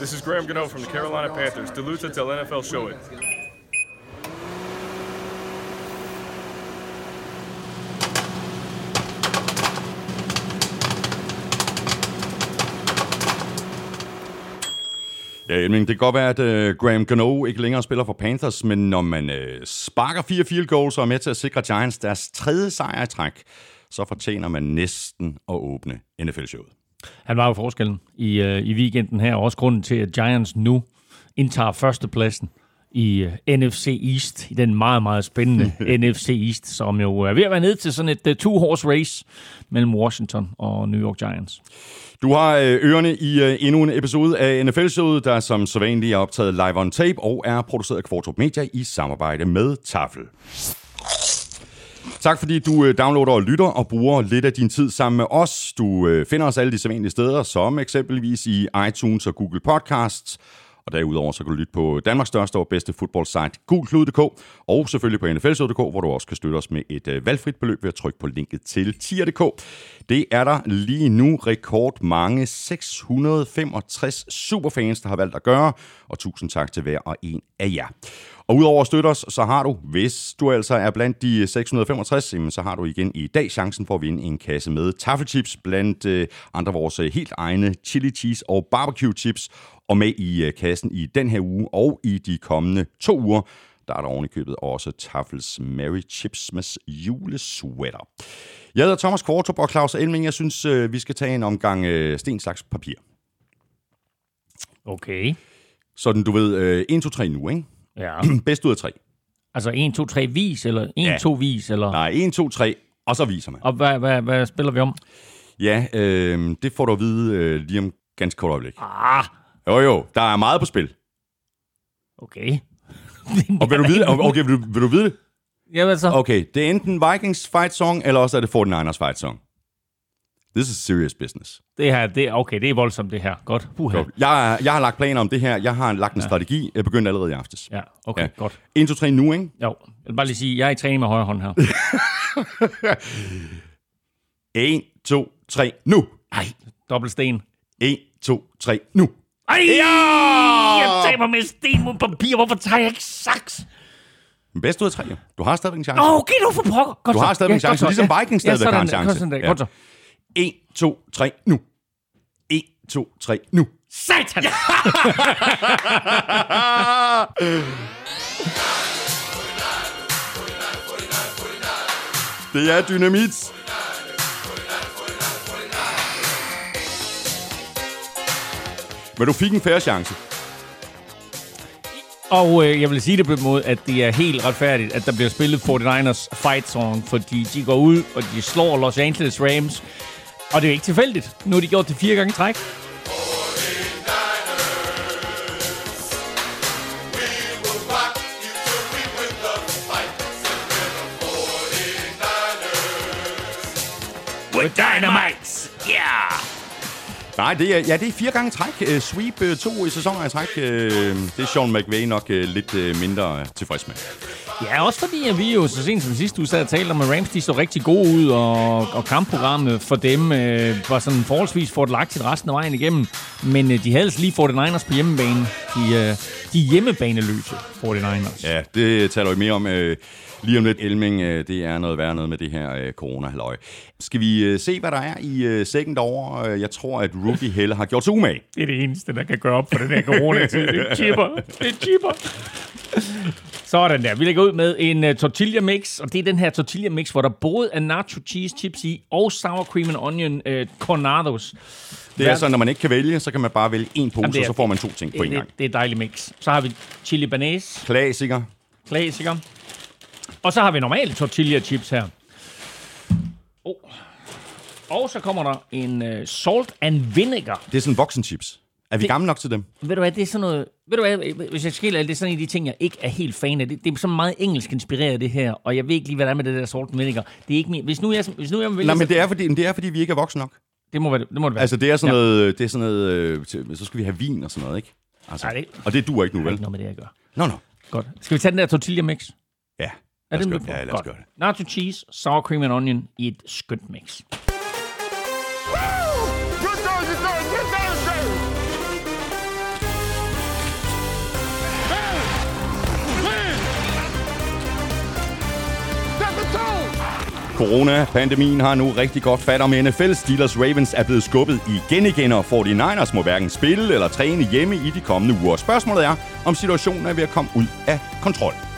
This is Graham Gano from the Carolina Panthers. Duluth until NFL show it. Ja, Elming, det kan godt være, at uh, Graham Gano ikke længere spiller for Panthers, men når man uh, sparker fire field goals og er med til at sikre Giants deres tredje sejr i træk, så fortjener man næsten at åbne NFL-showet. Han var jo forskellen i, uh, i weekenden her, og også grunden til, at Giants nu indtager førstepladsen i uh, NFC East, i den meget, meget spændende NFC East, som jo er ved at være ned til sådan et uh, two-horse race mellem Washington og New York Giants. Du har øh, ørerne i øh, endnu en episode af NFL-showet, der som sædvanligt er optaget live on tape og er produceret af Kvartrup Media i samarbejde med Tafel. Tak fordi du øh, downloader og lytter og bruger lidt af din tid sammen med os. Du øh, finder os alle de sædvanlige steder, som eksempelvis i iTunes og Google Podcasts. Og derudover så kan du lytte på Danmarks største og bedste fodboldsite, gulklud.dk, og selvfølgelig på nflshow.dk, hvor du også kan støtte os med et øh, valgfrit beløb ved at trykke på linket til tier.dk. Det er der lige nu rekord mange 665 superfans, der har valgt at gøre, og tusind tak til hver og en af jer. Og udover at støtte os, så har du, hvis du altså er blandt de 665, så har du igen i dag chancen for at vinde en kasse med taffelchips blandt øh, andre vores øh, helt egne chili cheese og barbecue chips. Og med i øh, kassen i den her uge og i de kommende to uger, der er der oven i købet også Tafels Mary Chipsmas julesweater. Jeg hedder Thomas Kvartrup og Claus Elming. Jeg synes, vi skal tage en omgang sten, slags, papir. Okay. Sådan, du ved, 1, 2, 3 nu, ikke? Ja. Bedst ud af tre. Altså 1, 2, 3 vis, eller 1, Ja. 2 vis, eller... Nej, 1, 2, 3, og så viser man. Og hvad, hvad, hvad spiller vi om? Ja, øh, det får du at vide øh, lige om ganske kort øjeblik. Ah, Jo, jo, der er meget på spil. okay. Og vil du vide, okay, vil du, vil du vide det? Jamen så. Okay, det er enten Vikings fight song, eller også er det 49ers fight song. This is serious business. Det her, det, okay, det er voldsomt det her. Godt. Puha. Jo, jeg, jeg har lagt planer om det her. Jeg har lagt en ja. strategi. Jeg begyndte allerede i aftes. Ja, okay, Ja. ja. godt. 1, 2, 3 nu, ikke? Jo, jeg vil bare lige sige, jeg er i træning med højre hånd her. 1, 2, 3 nu. Ej, dobbelt sten. 1, 2, 3 nu. Ej, Ja! jeg taber med sten mod papir. Hvorfor tager jeg ikke saks? Men bedst ud af tre, jo. Du har stadigvæk en chance. Okay, du for pokker. Godt Du har stadigvæk en godt chance, ligesom Vikings stadigvæk sådan har en chance. Godt. Ja. Godt så. 1, 2, 3 nu. 1, 2, 3 nu. Satan! Det er dynamit. Men du fik en færre chance. Og øh, jeg vil sige det på måde, at det er helt retfærdigt, at der bliver spillet 49ers fight song, fordi de går ud, og de slår Los Angeles Rams. Og det er ikke tilfældigt. Nu har de gjort det fire gange træk. With dynamite! Nej, det er, ja, det er fire gange træk. Uh, sweep uh, to i sæsoner i træk. Uh, det er Sean McVay nok uh, lidt uh, mindre tilfreds med. Ja, også fordi at vi jo så sent som sidste uge sad og talte om, at Rams de så rigtig gode ud, og, og kampprogrammet for dem øh, var sådan forholdsvis fordelagtigt resten af vejen igennem. Men øh, de havde altså lige 49ers på hjemmebane. De, øh, de hjemmebaneløse 49ers. Ja, det taler vi mere om uh, lige om lidt. Elming, uh, det er noget værre noget med det her uh, corona-halløj. Skal vi uh, se, hvad der er i uh, sækken derovre? Jeg tror, at Rookie Helle har gjort sig umage. Det er det eneste, der kan gøre op for den her corona-tid. Det er chipper. Det er chipper. Sådan der. Vi lægger ud med en uh, tortilla mix, og det er den her tortilla mix, hvor der både er nacho cheese chips i, og sour cream and onion uh, cornados. Det er sådan, når man ikke kan vælge, så kan man bare vælge en pose, Jamen, er- og så får man to ting på en det, gang. det, er et dejligt mix. Så har vi chili banase, Klassiker. klassiker. Og så har vi normale tortilla chips her. Oh. Og så kommer der en uh, salt and vinegar. Det er sådan voksenchips. Er vi Det- gamle nok til dem? Ved du hvad, det er sådan noget... Ved du hvad, hvis jeg skiller, det er sådan en af de ting, jeg ikke er helt fan af. Det, det er sådan meget engelsk inspireret, det her. Og jeg ved ikke lige, hvad der er med det der salt and vinegar. Det er ikke min... Hvis nu jeg, hvis nu jeg vælger... Nej, men det er, fordi, det er, fordi vi ikke er voksne nok. det må være, det må det være. Altså, det er sådan Ja. noget... Det er sådan noget øh, til, så skal vi have vin og sådan noget, ikke? Altså, Nej, det- Og det duer ikke nu, Det er vel? ikke noget med det, jeg gør. Nå, nå. Godt. Skal vi tage den der tortilla mix? Ja. Er Lad os det gøre det. Ja, lad os Godt. gøre det. Nacho cheese, sour cream and onion i et skønt mix. Corona-pandemien har nu rigtig godt fat om NFL. Steelers Ravens er blevet skubbet igen igen, og 49ers må hverken spille eller træne hjemme i de kommende uger. Spørgsmålet er, om situationen er ved at komme ud af kontrol.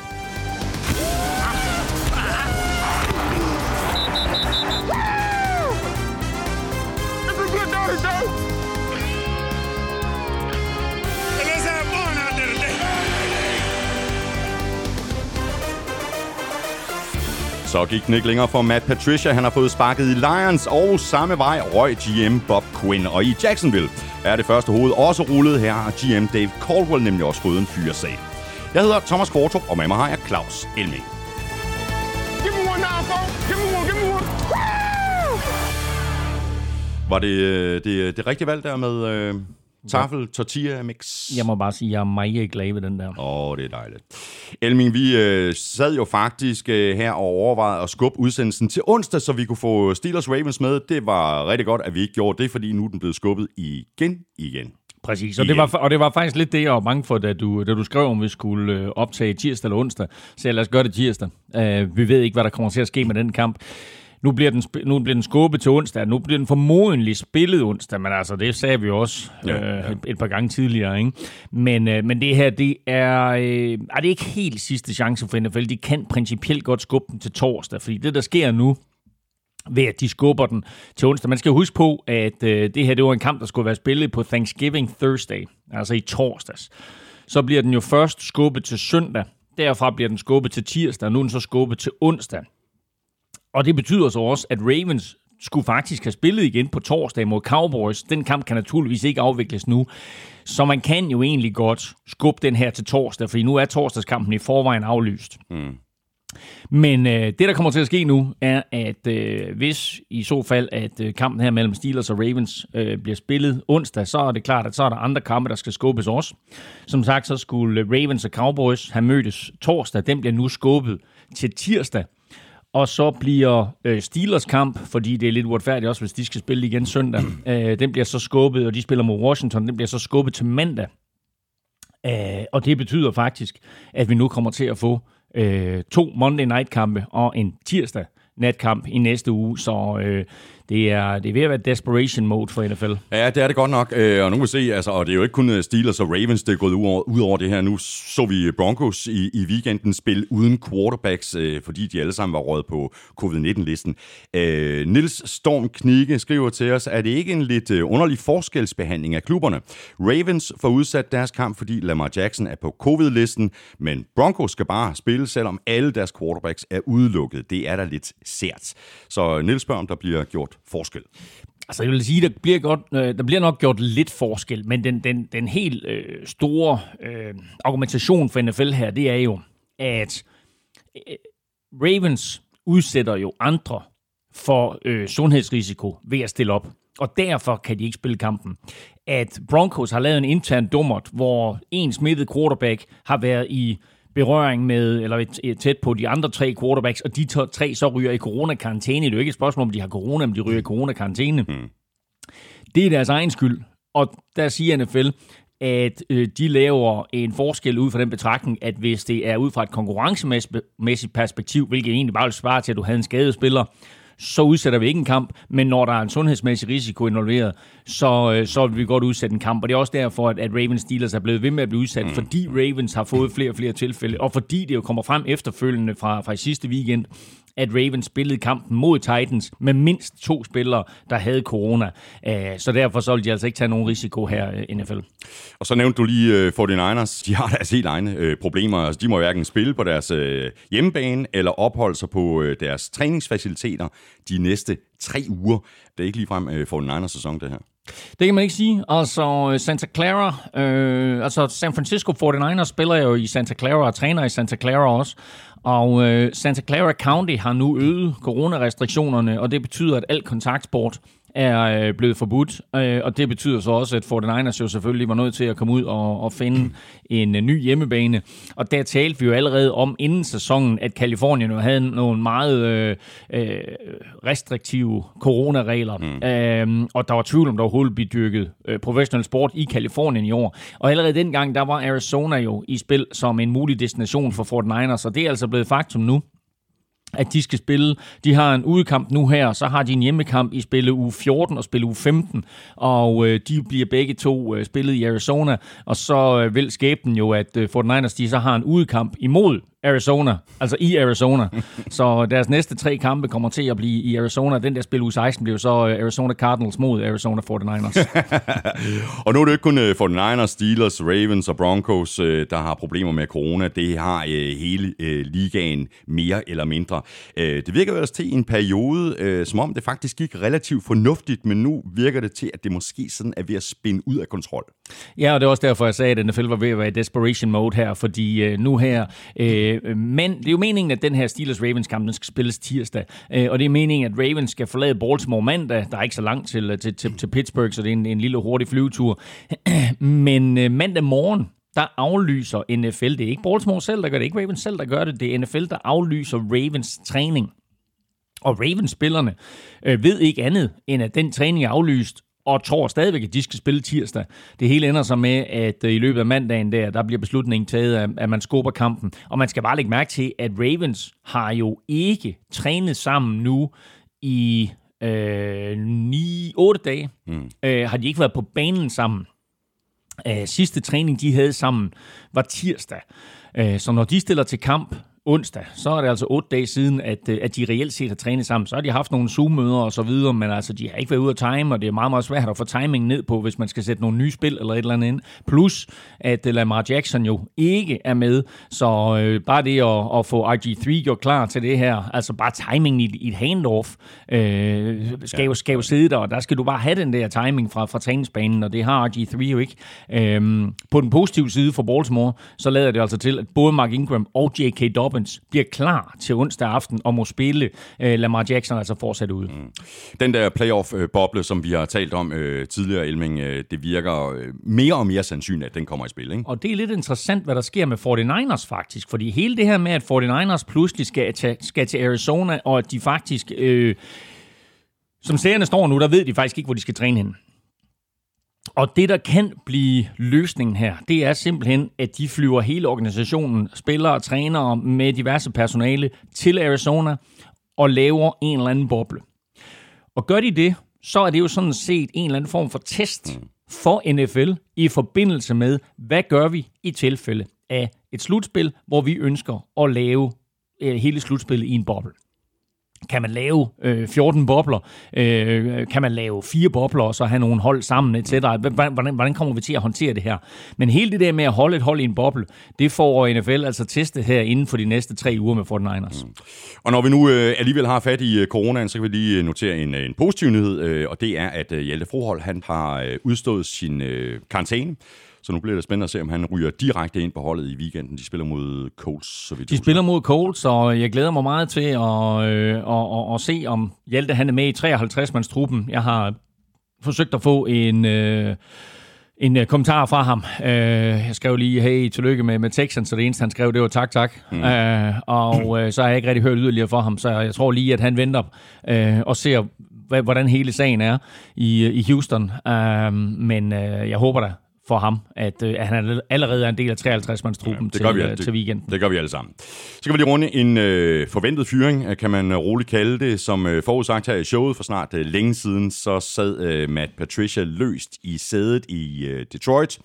Så gik den ikke længere for Matt Patricia. Han har fået sparket i Lions, og samme vej røg GM Bob Quinn. Og i Jacksonville er det første hoved også rullet. Her har GM Dave Caldwell nemlig også fået en fyresag. Jeg hedder Thomas Kvartrup, og med mig har jeg Claus Elming. Var det, øh, det det rigtige valg der med øh, tafel, tortilla mix? Jeg må bare sige, at jeg er meget glad ved den der. Åh, oh, det er dejligt. Elming, vi øh, sad jo faktisk øh, her og overvejede at skubbe udsendelsen til onsdag, så vi kunne få Steelers Ravens med. Det var rigtig godt, at vi ikke gjorde det, fordi nu er den blevet skubbet igen igen. Præcis, og det, var, og det var faktisk lidt det, jeg var bange for, da du, da du skrev, om vi skulle øh, optage tirsdag eller onsdag. Så lad os gøre det tirsdag. Uh, vi ved ikke, hvad der kommer til at ske med den kamp. Nu bliver, den, nu bliver den skubbet til onsdag. Nu bliver den formodentlig spillet onsdag, men altså, det sagde vi også ja, øh, ja. Et, et par gange tidligere. Ikke? Men, øh, men det her, det er, øh, er det ikke helt sidste chance for NFL. De kan principielt godt skubbe den til torsdag, fordi det, der sker nu, ved at de skubber den til onsdag. Man skal huske på, at øh, det her det var en kamp, der skulle være spillet på Thanksgiving Thursday, altså i torsdags. Så bliver den jo først skubbet til søndag. Derfra bliver den skubbet til tirsdag, og nu er den så skubbet til onsdag. Og det betyder så også, at Ravens skulle faktisk have spillet igen på torsdag mod Cowboys. Den kamp kan naturligvis ikke afvikles nu. Så man kan jo egentlig godt skubbe den her til torsdag, fordi nu er torsdagskampen i forvejen aflyst. Mm. Men øh, det, der kommer til at ske nu, er, at øh, hvis i så fald, at øh, kampen her mellem Steelers og Ravens øh, bliver spillet onsdag, så er det klart, at så er der andre kampe, der skal skubbes også. Som sagt, så skulle Ravens og Cowboys have mødtes torsdag. Den bliver nu skubbet til tirsdag. Og så bliver øh, Steelers kamp, fordi det er lidt uretfærdigt også, hvis de skal spille igen søndag. Øh, den bliver så skubbet, og de spiller mod Washington. Den bliver så skubbet til mandag. Øh, og det betyder faktisk, at vi nu kommer til at få øh, to Monday Night kampe og en tirsdag natkamp i næste uge. Så øh, det er, det er ved at være desperation mode for NFL. Ja, det er det godt nok. Øh, og nu vil se, altså, og det er jo ikke kun øh, Steelers og Ravens, det er gået ud over, ud over det her. Nu så vi Broncos i, i weekenden spille uden quarterbacks, øh, fordi de alle sammen var råd på covid-19-listen. Nils Storm Knikke skriver til os, at det ikke en lidt underlig forskelsbehandling af klubberne? Ravens får udsat deres kamp, fordi Lamar Jackson er på covid-listen, men Broncos skal bare spille, selvom alle deres quarterbacks er udelukket. Det er da lidt sært. Så Nils spørger, om der bliver gjort forskel? Altså, jeg vil sige, der bliver, godt, øh, der bliver nok gjort lidt forskel, men den, den, den helt øh, store øh, argumentation for NFL her, det er jo, at øh, Ravens udsætter jo andre for øh, sundhedsrisiko ved at stille op. Og derfor kan de ikke spille kampen. At Broncos har lavet en intern dummert, hvor en smittet quarterback har været i berøring med, eller tæt på de andre tre quarterbacks, og de tre så ryger i coronakarantæne. Det er jo ikke et spørgsmål, om de har corona, men de ryger i coronakarantæne. Mm. Det er deres egen skyld. Og der siger NFL, at øh, de laver en forskel ud fra den betragtning, at hvis det er ud fra et konkurrencemæssigt perspektiv, hvilket egentlig bare vil svare til, at du havde en skadespiller, så udsætter vi ikke en kamp, men når der er en sundhedsmæssig risiko involveret, så, øh, så vil vi godt udsætte en kamp. Og det er også derfor, at, Ravens Steelers er blevet ved med at blive udsat, mm. fordi Ravens har fået flere og flere tilfælde, og fordi det jo kommer frem efterfølgende fra, fra sidste weekend, at Ravens spillede kampen mod Titans med mindst to spillere, der havde corona. Øh, så derfor så vil de altså ikke tage nogen risiko her i øh, NFL. Og så nævnte du lige 49ers. De har deres helt egne problemer. Altså, de må hverken spille på deres hjemmebane eller opholde sig på deres træningsfaciliteter de næste tre uger. Det er ikke ligefrem øh, for en egen sæson, det her. Det kan man ikke sige. Altså, Santa Clara, øh, altså San Francisco 49ers spiller jo i Santa Clara og træner i Santa Clara også. Og øh, Santa Clara County har nu øget coronarestriktionerne, og det betyder, at al kontaktsport er øh, blevet forbudt, øh, og det betyder så også, at 49ers jo selvfølgelig var nødt til at komme ud og, og finde en øh, ny hjemmebane. Og der talte vi jo allerede om inden sæsonen, at Kalifornien jo havde nogle meget øh, øh, restriktive coronaregler, mm. øh, og der var tvivl om, der overhovedet blev dyrket øh, professionel sport i Kalifornien i år. Og allerede dengang, der var Arizona jo i spil som en mulig destination for 49ers, og det er altså blevet faktum nu at de skal spille. De har en udekamp nu her, så har de en hjemmekamp i spille uge 14 og spille uge 15, og øh, de bliver begge to øh, spillet i Arizona, og så øh, vil skæbnen jo, at øh, 49ers de så har en udekamp imod Arizona, altså i Arizona. så deres næste tre kampe kommer til at blive i Arizona. Den der spil u 16 bliver så øh, Arizona Cardinals mod Arizona 49ers. og nu er det ikke kun 49ers, øh, Steelers, Ravens og Broncos, øh, der har problemer med corona. Det har hele ligaen mere eller mindre. Det virker ellers til en periode, som om det faktisk gik relativt fornuftigt, men nu virker det til, at det måske sådan er ved at spænde ud af kontrol. Ja, og det er også derfor, jeg sagde, at NFL var ved at være i desperation mode her, fordi nu her Øh, men det er jo meningen, at den her Steelers-Ravens-kamp, den skal spilles tirsdag. Øh, og det er meningen, at Ravens skal forlade Baltimore mandag. Der er ikke så langt til, til, til, til Pittsburgh, så det er en, en lille hurtig flyvetur. Men øh, mandag morgen, der aflyser NFL. Det er ikke Baltimore selv, der gør det. ikke Ravens selv, der gør det. Det er NFL, der aflyser Ravens træning. Og Ravens-spillerne øh, ved ikke andet, end at den træning er aflyst, og tror stadigvæk, at de skal spille tirsdag. Det hele ender så med, at øh, i løbet af mandagen der, der bliver beslutningen taget, at man skubber kampen. Og man skal bare lægge mærke til, at Ravens har jo ikke trænet sammen nu i øh, 9, 8 dage. Mm. Øh, har de ikke været på banen sammen. Øh, sidste træning, de havde sammen, var tirsdag. Øh, så når de stiller til kamp onsdag, så er det altså otte dage siden, at, øh, at de reelt set har trænet sammen. Så har de haft nogle Zoom-møder og så videre, men altså, de har ikke været ude at time, og det er meget, meget svært at få timingen ned på, hvis man skal sætte nogle nye spil eller et eller andet ind. Plus, at uh, Lamar Jackson jo ikke er med, så øh, bare det at, at få RG3 gjort klar til det her, altså bare timingen i, i et handoff, øh, skal, jo, skal jo sidde der, og der skal du bare have den der timing fra, fra træningsbanen, og det har RG3 jo ikke. Øh, på den positive side for Baltimore, så lader det altså til, at både Mark Ingram og J.K. Dobbins Dobbins bliver klar til onsdag aften og må spille uh, Lamar Jackson altså fortsat ude. Mm. Den der playoff-boble, som vi har talt om uh, tidligere, Elming, uh, det virker uh, mere og mere sandsynligt, at den kommer i spil. Ikke? Og det er lidt interessant, hvad der sker med 49ers faktisk, fordi hele det her med, at 49ers pludselig skal, tage, skal til Arizona, og at de faktisk... Uh, som serierne står nu, der ved de faktisk ikke, hvor de skal træne hen. Og det, der kan blive løsningen her, det er simpelthen, at de flyver hele organisationen, spillere og trænere med diverse personale til Arizona og laver en eller anden boble. Og gør de det, så er det jo sådan set en eller anden form for test for NFL i forbindelse med, hvad gør vi i tilfælde af et slutspil, hvor vi ønsker at lave øh, hele slutspillet i en boble. Kan man lave øh, 14 bobler? Øh, kan man lave fire bobler og så have nogle hold sammen, etc.? Hvordan, hvordan kommer vi til at håndtere det her? Men hele det der med at holde et hold i en boble, det får NFL altså testet her inden for de næste tre uger med 49ers. Mm. Og når vi nu øh, alligevel har fat i øh, coronaen, så kan vi lige øh, notere en, øh, en positiv nyhed, øh, og det er, at øh, Hjalte Frohold han har øh, udstået sin øh, karantæne. Så nu bliver det spændende at se, om han ryger direkte ind på holdet i weekenden. De spiller mod Colts, så vidt De spiller mod Colts, og jeg glæder mig meget til at, øh, at, at, at se, om Hjalte han er med i 53-mandstruppen. Jeg har forsøgt at få en... Øh, en uh, kommentar fra ham. Uh, jeg skrev lige, hey, tillykke med, med Texans, så det eneste, han skrev, det var tak, tak. Mm. Uh, og uh, så har jeg ikke rigtig hørt yderligere fra ham, så jeg tror lige, at han venter uh, og ser, hvordan hele sagen er i, i Houston. Uh, men uh, jeg håber da, for ham, at, øh, at han allerede er en del af 53-mandstruppen ja, til, vi, øh, til weekenden. Det gør vi alle sammen. Så kan vi lige runde en øh, forventet fyring, øh, kan man roligt kalde det. Som øh, forudsagt her i showet for snart øh, længe siden, så sad øh, Matt Patricia løst i sædet i øh, Detroit.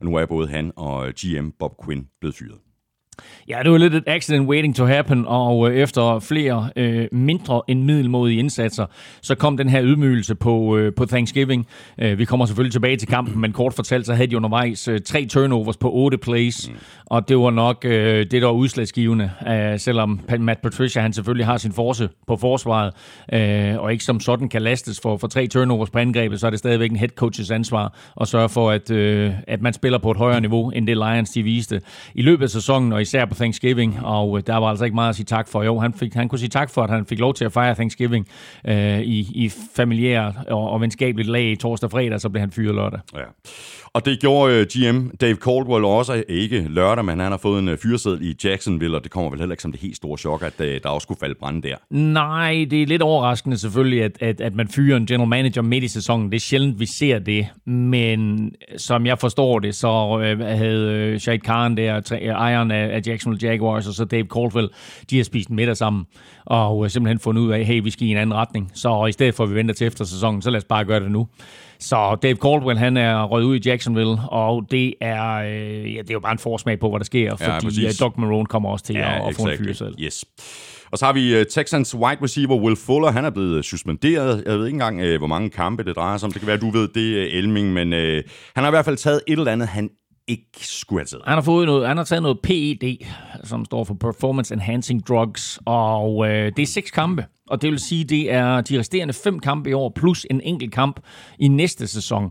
Og nu er både han og GM Bob Quinn blevet fyret. Ja, det var lidt et accident waiting to happen, og øh, efter flere øh, mindre end middelmodige indsatser, så kom den her ydmygelse på, øh, på Thanksgiving. Øh, vi kommer selvfølgelig tilbage til kampen, men kort fortalt, så havde de undervejs øh, tre turnovers på otte plays, mm. og det var nok øh, det, der var udslagsgivende, øh, selvom Matt Patricia, han selvfølgelig har sin force på forsvaret, øh, og ikke som sådan kan lastes for, for tre turnovers på angrebet, så er det stadigvæk en head coaches ansvar at sørge for, at, øh, at man spiller på et højere niveau, end det Lions de viste. I løbet af sæsonen, og især på Thanksgiving, og øh, der var altså ikke meget at sige tak for. Jo, han, fik, han kunne sige tak for, at han fik lov til at fejre Thanksgiving øh, i, i familiær og, og venskabeligt lag i torsdag og fredag, så blev han fyret lørdag. Ja. Og det gjorde øh, GM Dave Caldwell også, ikke lørdag, men han har fået en uh, fyreseddel i Jacksonville, og det kommer vel heller ikke som det helt store chok, at uh, der også skulle falde brænde der. Nej, det er lidt overraskende selvfølgelig, at, at, at man fyrer en general manager midt i sæsonen. Det er sjældent, vi ser det, men som jeg forstår det, så uh, havde uh, Shahid Khan der, ejeren af, af Jacksonville Jaguars, og så Dave Caldwell, de har spist middag sammen, og simpelthen fundet ud af, hey, vi skal i en anden retning. Så i stedet for, at vi venter til efter sæsonen, så lad os bare gøre det nu. Så Dave Caldwell, han er røget ud i Jacksonville, og det er, øh, ja, det er jo bare en forsmag på, hvad der sker, fordi ja, Doug Marone kommer også til ja, at, at få en fyr selv. Yes. Og så har vi uh, Texans wide receiver Will Fuller. Han er blevet suspenderet. Jeg ved ikke engang, hvor mange kampe det drejer sig om. Det kan være, du ved det, Elming. Men uh, han har i hvert fald taget et eller andet, han ikke skulle have taget. Han har, fået noget, han har taget noget PED, som står for Performance Enhancing Drugs, og øh, det er seks kampe. Og det vil sige, det er de resterende fem kampe i år, plus en enkelt kamp i næste sæson.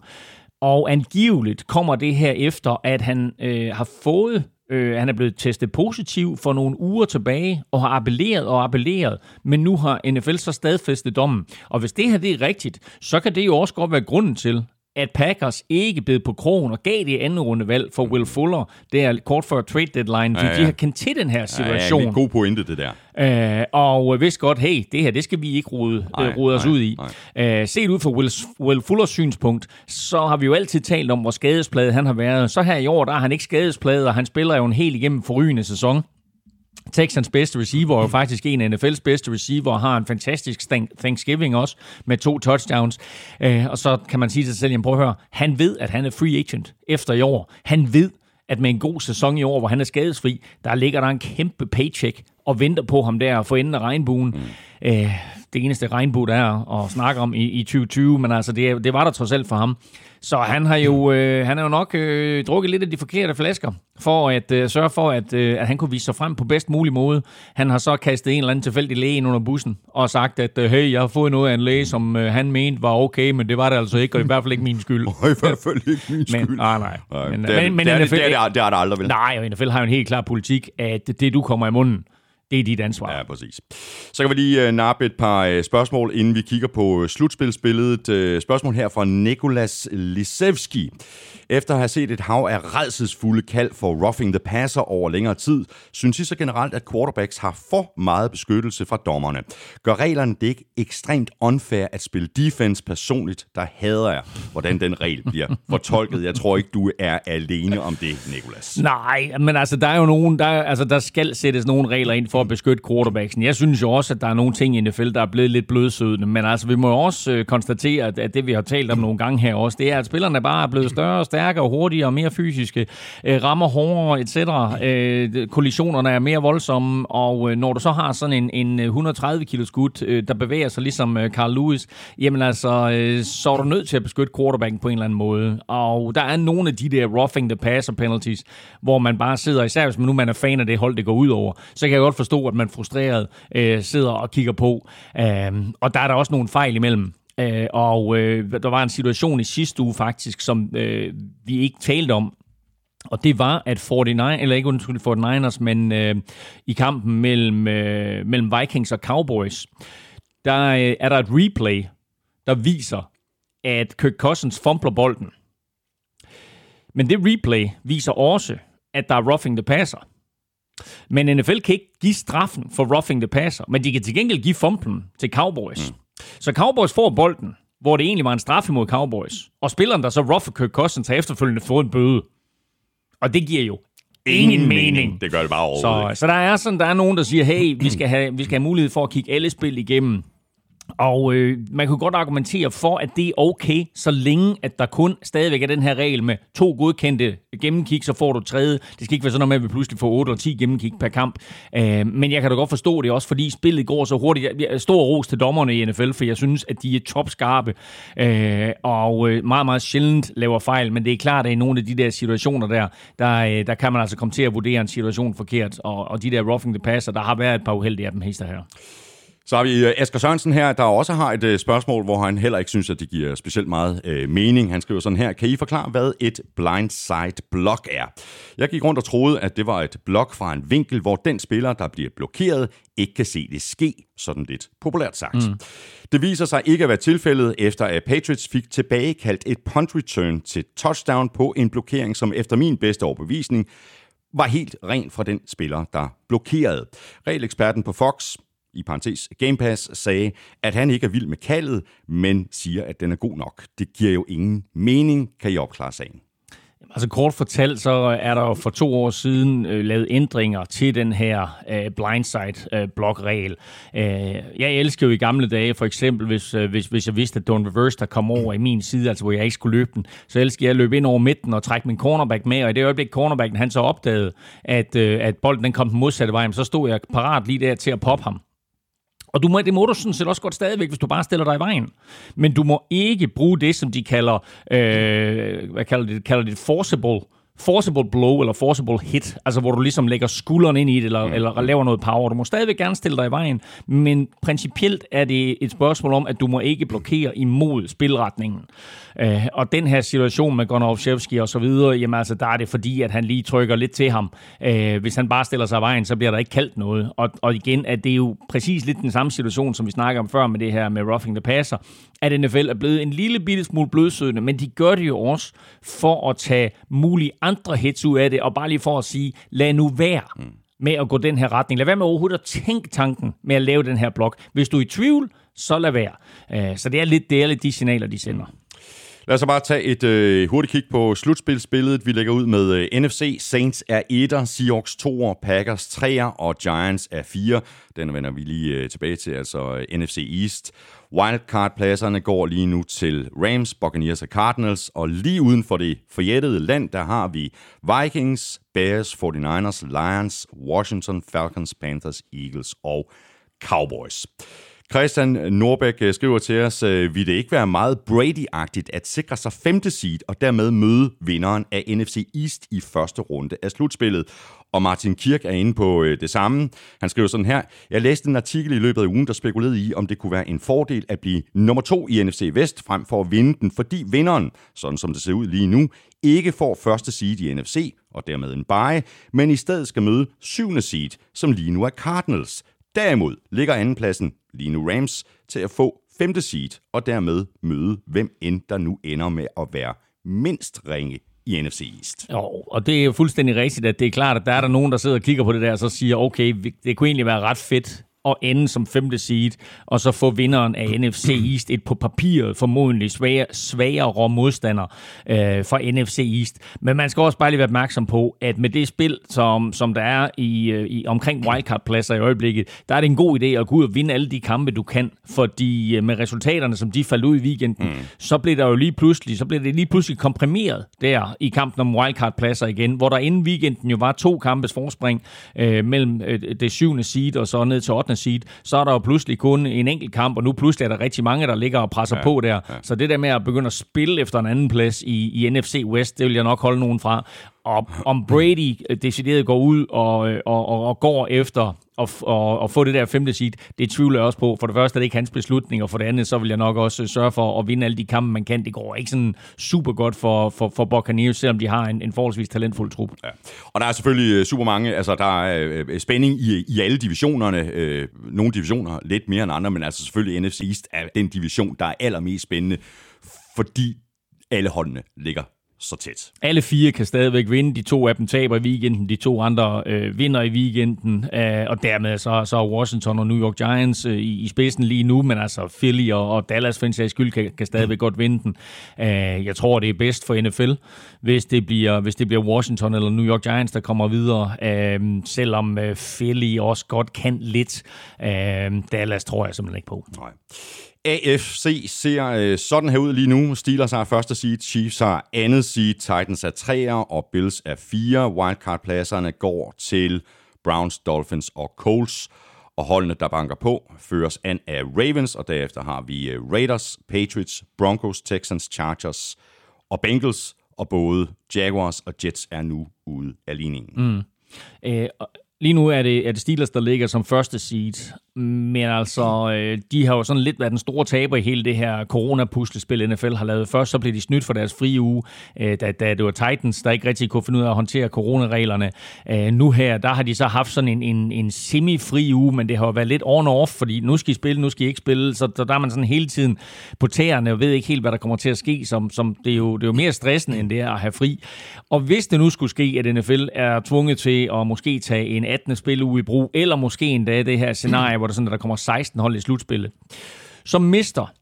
Og angiveligt kommer det her efter, at han øh, har fået Øh, han er blevet testet positiv for nogle uger tilbage, og har appelleret og appelleret, men nu har NFL så stadfæstet dommen. Og hvis det her det er rigtigt, så kan det jo også godt være grunden til, at Packers ikke blev på krogen og gav det andet rundevalg for Will Fuller, det er kort før trade deadline, ja, ja. de har kendt til den her situation. Ja, ja, det er en god pointe, det der. Øh, og hvis godt, hey, det her, det skal vi ikke rode, nej, øh, rode os nej, ud i. Øh, set ud fra Will, Will Fullers synspunkt, så har vi jo altid talt om, hvor skadespladet han har været. Så her i år, der er han ikke skadespladet, og han spiller jo en helt igennem forrygende sæson. Texans bedste receiver, og faktisk en af NFL's bedste receiver, har en fantastisk Thanksgiving også, med to touchdowns. Øh, og så kan man sige til sig selv, prøv at høre, han ved, at han er free agent efter i år. Han ved, at med en god sæson i år, hvor han er skadesfri, der ligger der en kæmpe paycheck og venter på ham der for enden af regnbuen. Mm. Øh, det eneste regnbue, der er at snakke om i, i 2020, men altså det, det var der trods alt for ham. Så han har jo, øh, han har jo nok øh, drukket lidt af de forkerte flasker, for at øh, sørge for, at, øh, at han kunne vise sig frem på bedst mulig måde. Han har så kastet en eller anden tilfældig læge ind under bussen, og sagt, at øh, hey, jeg har fået noget af en læge, som øh, han mente var okay, men det var det altså ikke, og i hvert fald ikke min skyld. Og i hvert fald ikke min skyld. Men, nej, nej. nej men, det, er, men, men det, er, NFL, det, er, det, er, det aldrig vel. Nej, og NFL har jo en helt klar politik, at det, du kommer i munden, det er dit ansvar. Ja, præcis. Så kan vi lige uh, nappe et par uh, spørgsmål, inden vi kigger på uh, slutspilsbilledet. Uh, spørgsmål her fra Nikolas Lisevski. Efter at have set et hav af redselsfulde kald for roughing the passer over længere tid, synes I så generelt, at quarterbacks har for meget beskyttelse fra dommerne. Gør reglerne det ikke ekstremt unfair at spille defense personligt? Der hader jeg, hvordan den regel bliver fortolket. Jeg tror ikke, du er alene om det, Nikolas. Nej, men altså, der er jo nogen, der, altså, der skal sættes nogle regler ind for at beskytte quarterbacksen. Jeg synes jo også, at der er nogle ting i NFL, der er blevet lidt blødsødende, men altså, vi må jo også øh, konstatere, at, at det, vi har talt om nogle gange her også, det er, at spillerne bare er blevet større og stærkere, hurtigere mere fysiske, øh, rammer hårdere, etc. Øh, kollisionerne er mere voldsomme, og øh, når du så har sådan en, en 130 kilo skud, øh, der bevæger sig ligesom øh, Carl Lewis, jamen altså, øh, så er du nødt til at beskytte quarterbacken på en eller anden måde. Og der er nogle af de der roughing the passer penalties, hvor man bare sidder, især hvis man nu man er fan af det hold, det går ud over, så kan jeg godt forstå, at man frustreret øh, sidder og kigger på. Øh, og der er der også nogle fejl imellem. Øh, og øh, der var en situation i sidste uge faktisk, som øh, vi ikke talte om, og det var, at 49, eller ikke undskyld 49ers, men øh, i kampen mellem, øh, mellem Vikings og Cowboys, der øh, er der et replay, der viser, at Kirk Cousins fumbler bolden. Men det replay viser også, at der er roughing the passer. Men NFL kan ikke give straffen for roughing the passer, men de kan til gengæld give fumblen til Cowboys. Mm. Så Cowboys får bolden, hvor det egentlig var en straf imod Cowboys. Og spilleren, der så rougher Kirk Cousins, har efterfølgende fået en bøde. Og det giver jo ingen, ingen mening. mening. Det gør det bare overhovedet så, så der er sådan, der er nogen, der siger, hey, vi skal, have, vi skal have mulighed for at kigge alle spil igennem. Og øh, man kunne godt argumentere for, at det er okay, så længe at der kun stadigvæk er den her regel med to godkendte gennemkig, så får du tredje. Det skal ikke være sådan noget med, at vi pludselig får 8 eller 10 gennemkig per kamp. Øh, men jeg kan da godt forstå det også, fordi spillet går så hurtigt. Jeg, stor ros til dommerne i NFL, for jeg synes, at de er topskarpe øh, og øh, meget, meget sjældent laver fejl. Men det er klart, at i nogle af de der situationer der, der, øh, der kan man altså komme til at vurdere en situation forkert. Og, og de der roughing the passer, der har været et par uheldige af dem hister her. Så har vi øh, Asger Sørensen her, der også har et øh, spørgsmål, hvor han heller ikke synes, at det giver specielt meget øh, mening. Han skriver sådan her, kan I forklare, hvad et blindside block er? Jeg gik rundt og troede, at det var et blok fra en vinkel, hvor den spiller, der bliver blokeret, ikke kan se det ske, sådan lidt populært sagt. Mm. Det viser sig ikke at være tilfældet, efter at Patriots fik tilbagekaldt et punt return til touchdown på en blokering, som efter min bedste overbevisning var helt ren fra den spiller, der blokerede. Regeleksperten på Fox, i parentes Game Pass, sagde, at han ikke er vild med kaldet, men siger, at den er god nok. Det giver jo ingen mening, kan I opklare sagen. Altså kort fortalt, så er der jo for to år siden øh, lavet ændringer til den her øh, blindside-blokregel. Øh, øh, jeg elsker jo i gamle dage, for eksempel, hvis, øh, hvis, hvis jeg vidste, at Don Reverse, der kom over i min side, altså hvor jeg ikke skulle løbe den, så elsker jeg at løbe ind over midten og trække min cornerback med, og i det øjeblik, cornerbacken han så opdagede, at, øh, at bolden den kom den modsatte vej, så stod jeg parat lige der til at poppe ham. Og du må, det må du sådan set også godt stadigvæk, hvis du bare stiller dig i vejen. Men du må ikke bruge det, som de kalder, øh, hvad kalder det, kalder det forcible forcible blow eller forcible hit, altså hvor du ligesom lægger skulderen ind i det, eller, mm. eller laver noget power. Du må stadigvæk gerne stille dig i vejen, men principielt er det et spørgsmål om, at du må ikke blokere imod spilretningen. Øh, og den her situation med Gonovchevski og så videre, jamen altså, der er det fordi, at han lige trykker lidt til ham. Øh, hvis han bare stiller sig i vejen, så bliver der ikke kaldt noget. Og, og igen, at det er jo præcis lidt den samme situation, som vi snakker om før med det her med roughing the passer, at NFL er blevet en lille bitte smule blødsødende, men de gør det jo også for at tage mulige andre hits ud af det, og bare lige for at sige, lad nu være. Mm med at gå den her retning. Lad være med overhovedet at tænke tanken med at lave den her blok. Hvis du er i tvivl, så lad være. Øh, så det er lidt, det lidt de signaler, de sender. Lad os så bare tage et øh, hurtigt kig på slutspilsbilledet. Vi lægger ud med øh, NFC. Saints er 1'er, Seahawks 2'er, Packers 3'er og Giants er 4. Den vender vi lige øh, tilbage til, altså øh, NFC East. Wildcard-pladserne går lige nu til Rams, Buccaneers og Cardinals, og lige uden for det forjættede land, der har vi Vikings, Bears, 49ers, Lions, Washington, Falcons, Panthers, Eagles og Cowboys. Christian Norbæk øh, skriver til os, øh, vil det ikke være meget Brady-agtigt at sikre sig femte seed og dermed møde vinderen af NFC East i første runde af slutspillet? Og Martin Kirk er inde på øh, det samme. Han skriver sådan her, jeg læste en artikel i løbet af ugen, der spekulerede i, om det kunne være en fordel at blive nummer to i NFC Vest, frem for at vinde den, fordi vinderen, sådan som det ser ud lige nu, ikke får første seed i NFC, og dermed en bye, men i stedet skal møde syvende seed, som lige nu er Cardinals. Derimod ligger andenpladsen lige nu Rams til at få femte seed, og dermed møde hvem end der nu ender med at være mindst ringe i NFC East. Jo, og det er jo fuldstændig rigtigt, at det er klart, at der er der nogen, der sidder og kigger på det der, og så siger, okay, det kunne egentlig være ret fedt at ende som femte seed, og så få vinderen af NFC East et på papiret formodentlig svagere, svagere modstander øh, for NFC East. Men man skal også bare lige være opmærksom på, at med det spil, som, som der er i, øh, i omkring wildcard-pladser i øjeblikket, der er det en god idé at gå ud og vinde alle de kampe, du kan, fordi øh, med resultaterne, som de faldt ud i weekenden, mm. så blev der jo lige pludselig, så blev det lige pludselig komprimeret der i kampen om wildcard-pladser igen, hvor der inden weekenden jo var to kampes forspring øh, mellem øh, det syvende seed og så ned til 8 seed, så er der jo pludselig kun en enkelt kamp, og nu pludselig er der rigtig mange, der ligger og presser ja, på der. Ja. Så det der med at begynde at spille efter en anden plads i, i NFC West, det vil jeg nok holde nogen fra. Og om Brady decideret går ud og, og, og, og går efter at, at, og få det der femte seed, det tvivler jeg også på. For det første er det ikke hans beslutning, og for det andet, så vil jeg nok også sørge for at vinde alle de kampe, man kan. Det går ikke sådan super godt for, for, for Buccaneers, selvom de har en, en forholdsvis talentfuld trup. Ja. Og der er selvfølgelig øh, super mange, altså der er øh, spænding i, i alle divisionerne. Øh, nogle divisioner lidt mere end andre, men altså selvfølgelig NFC East er den division, der er allermest spændende, fordi alle holdene ligger så tæt. Alle fire kan stadigvæk vinde. De to af dem taber i weekenden. De to andre øh, vinder i weekenden. Øh, og dermed så, så er Washington og New York Giants øh, i, i spidsen lige nu. Men altså Philly og, og Dallas for en sags skyld kan, kan stadigvæk godt vinde den. Øh, jeg tror, det er bedst for NFL, hvis det bliver, hvis det bliver Washington eller New York Giants, der kommer videre. Øh, selvom øh, Philly også godt kan lidt. Øh, Dallas tror jeg simpelthen ikke på. Nej. AFC ser øh, sådan her ud lige nu. Steelers har første seed, Chiefs har andet seed, Titans er treer, og Bills er fire. Wildcard-pladserne går til Browns, Dolphins og Colts. Og holdene, der banker på, føres an af Ravens, og derefter har vi øh, Raiders, Patriots, Broncos, Texans, Chargers og Bengals, og både Jaguars og Jets er nu ude af ligningen. Mm. Øh, Lige nu er det, er det Steelers, der ligger som første seed, men altså, øh, de har jo sådan lidt været den store taber i hele det her corona-puslespil, NFL har lavet. Først så blev de snydt for deres frie uge, øh, da, da det var Titans, der ikke rigtig kunne finde ud af at håndtere coronareglerne. Øh, nu her, der har de så haft sådan en, en, en semi-fri uge, men det har jo været lidt on off, fordi nu skal I spille, nu skal I ikke spille, så, så der er man sådan hele tiden på tæerne og ved ikke helt, hvad der kommer til at ske, som, som det, er jo, det er jo mere stressende, end det er at have fri. Og hvis det nu skulle ske, at NFL er tvunget til at måske tage en 18. spiluge i brug, eller måske endda det her scenarie, hvor der, sådan, at der kommer 16 hold i slutspillet, så mister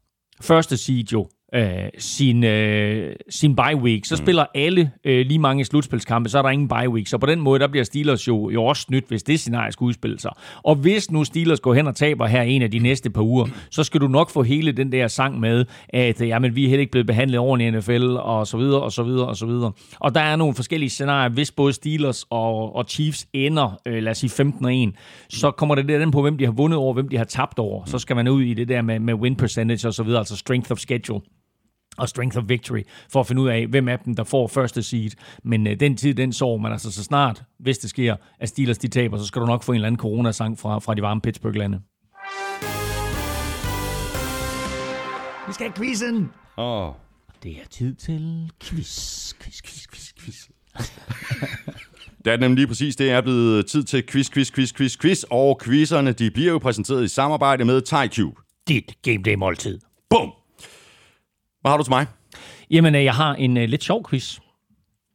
første seed jo øh, sin, øh, sin bye week. Så mm. spiller alle øh, lige mange slutspilskampe, så er der ingen bye week. Så på den måde, der bliver Steelers jo, jo også snydt, hvis det scenarie skal udspille sig. Og hvis nu Steelers går hen og taber her en af de næste par uger, så skal du nok få hele den der sang med, at jamen, vi er heller ikke blevet behandlet ordentligt i NFL, og så videre, og så videre, og så videre. Og der er nogle forskellige scenarier. Hvis både Steelers og, og Chiefs ender, øh, lad os sige 15 og 1, så kommer det der den på, hvem de har vundet over, hvem de har tabt over. Så skal man ud i det der med, med win percentage og så videre, altså strength of schedule og Strength of Victory, for at finde ud af, hvem af dem, der får første seed. Men øh, den tid, den så man altså så snart, hvis det sker, at Steelers de taber, så skal du nok få en eller anden coronasang fra, fra de varme Pittsburgh-lande. Vi skal have quizzen! Åh. Oh. Det er tid til quiz, quiz, quiz, quiz, quiz. Det er nemlig lige præcis. Det er blevet tid til quiz, quiz, quiz, quiz, quiz. Og quizerne, de bliver jo præsenteret i samarbejde med TyCube. Dit Game Day måltid. Bum! Hvad har du til mig? Jamen, øh, jeg har en uh, lidt sjov quiz.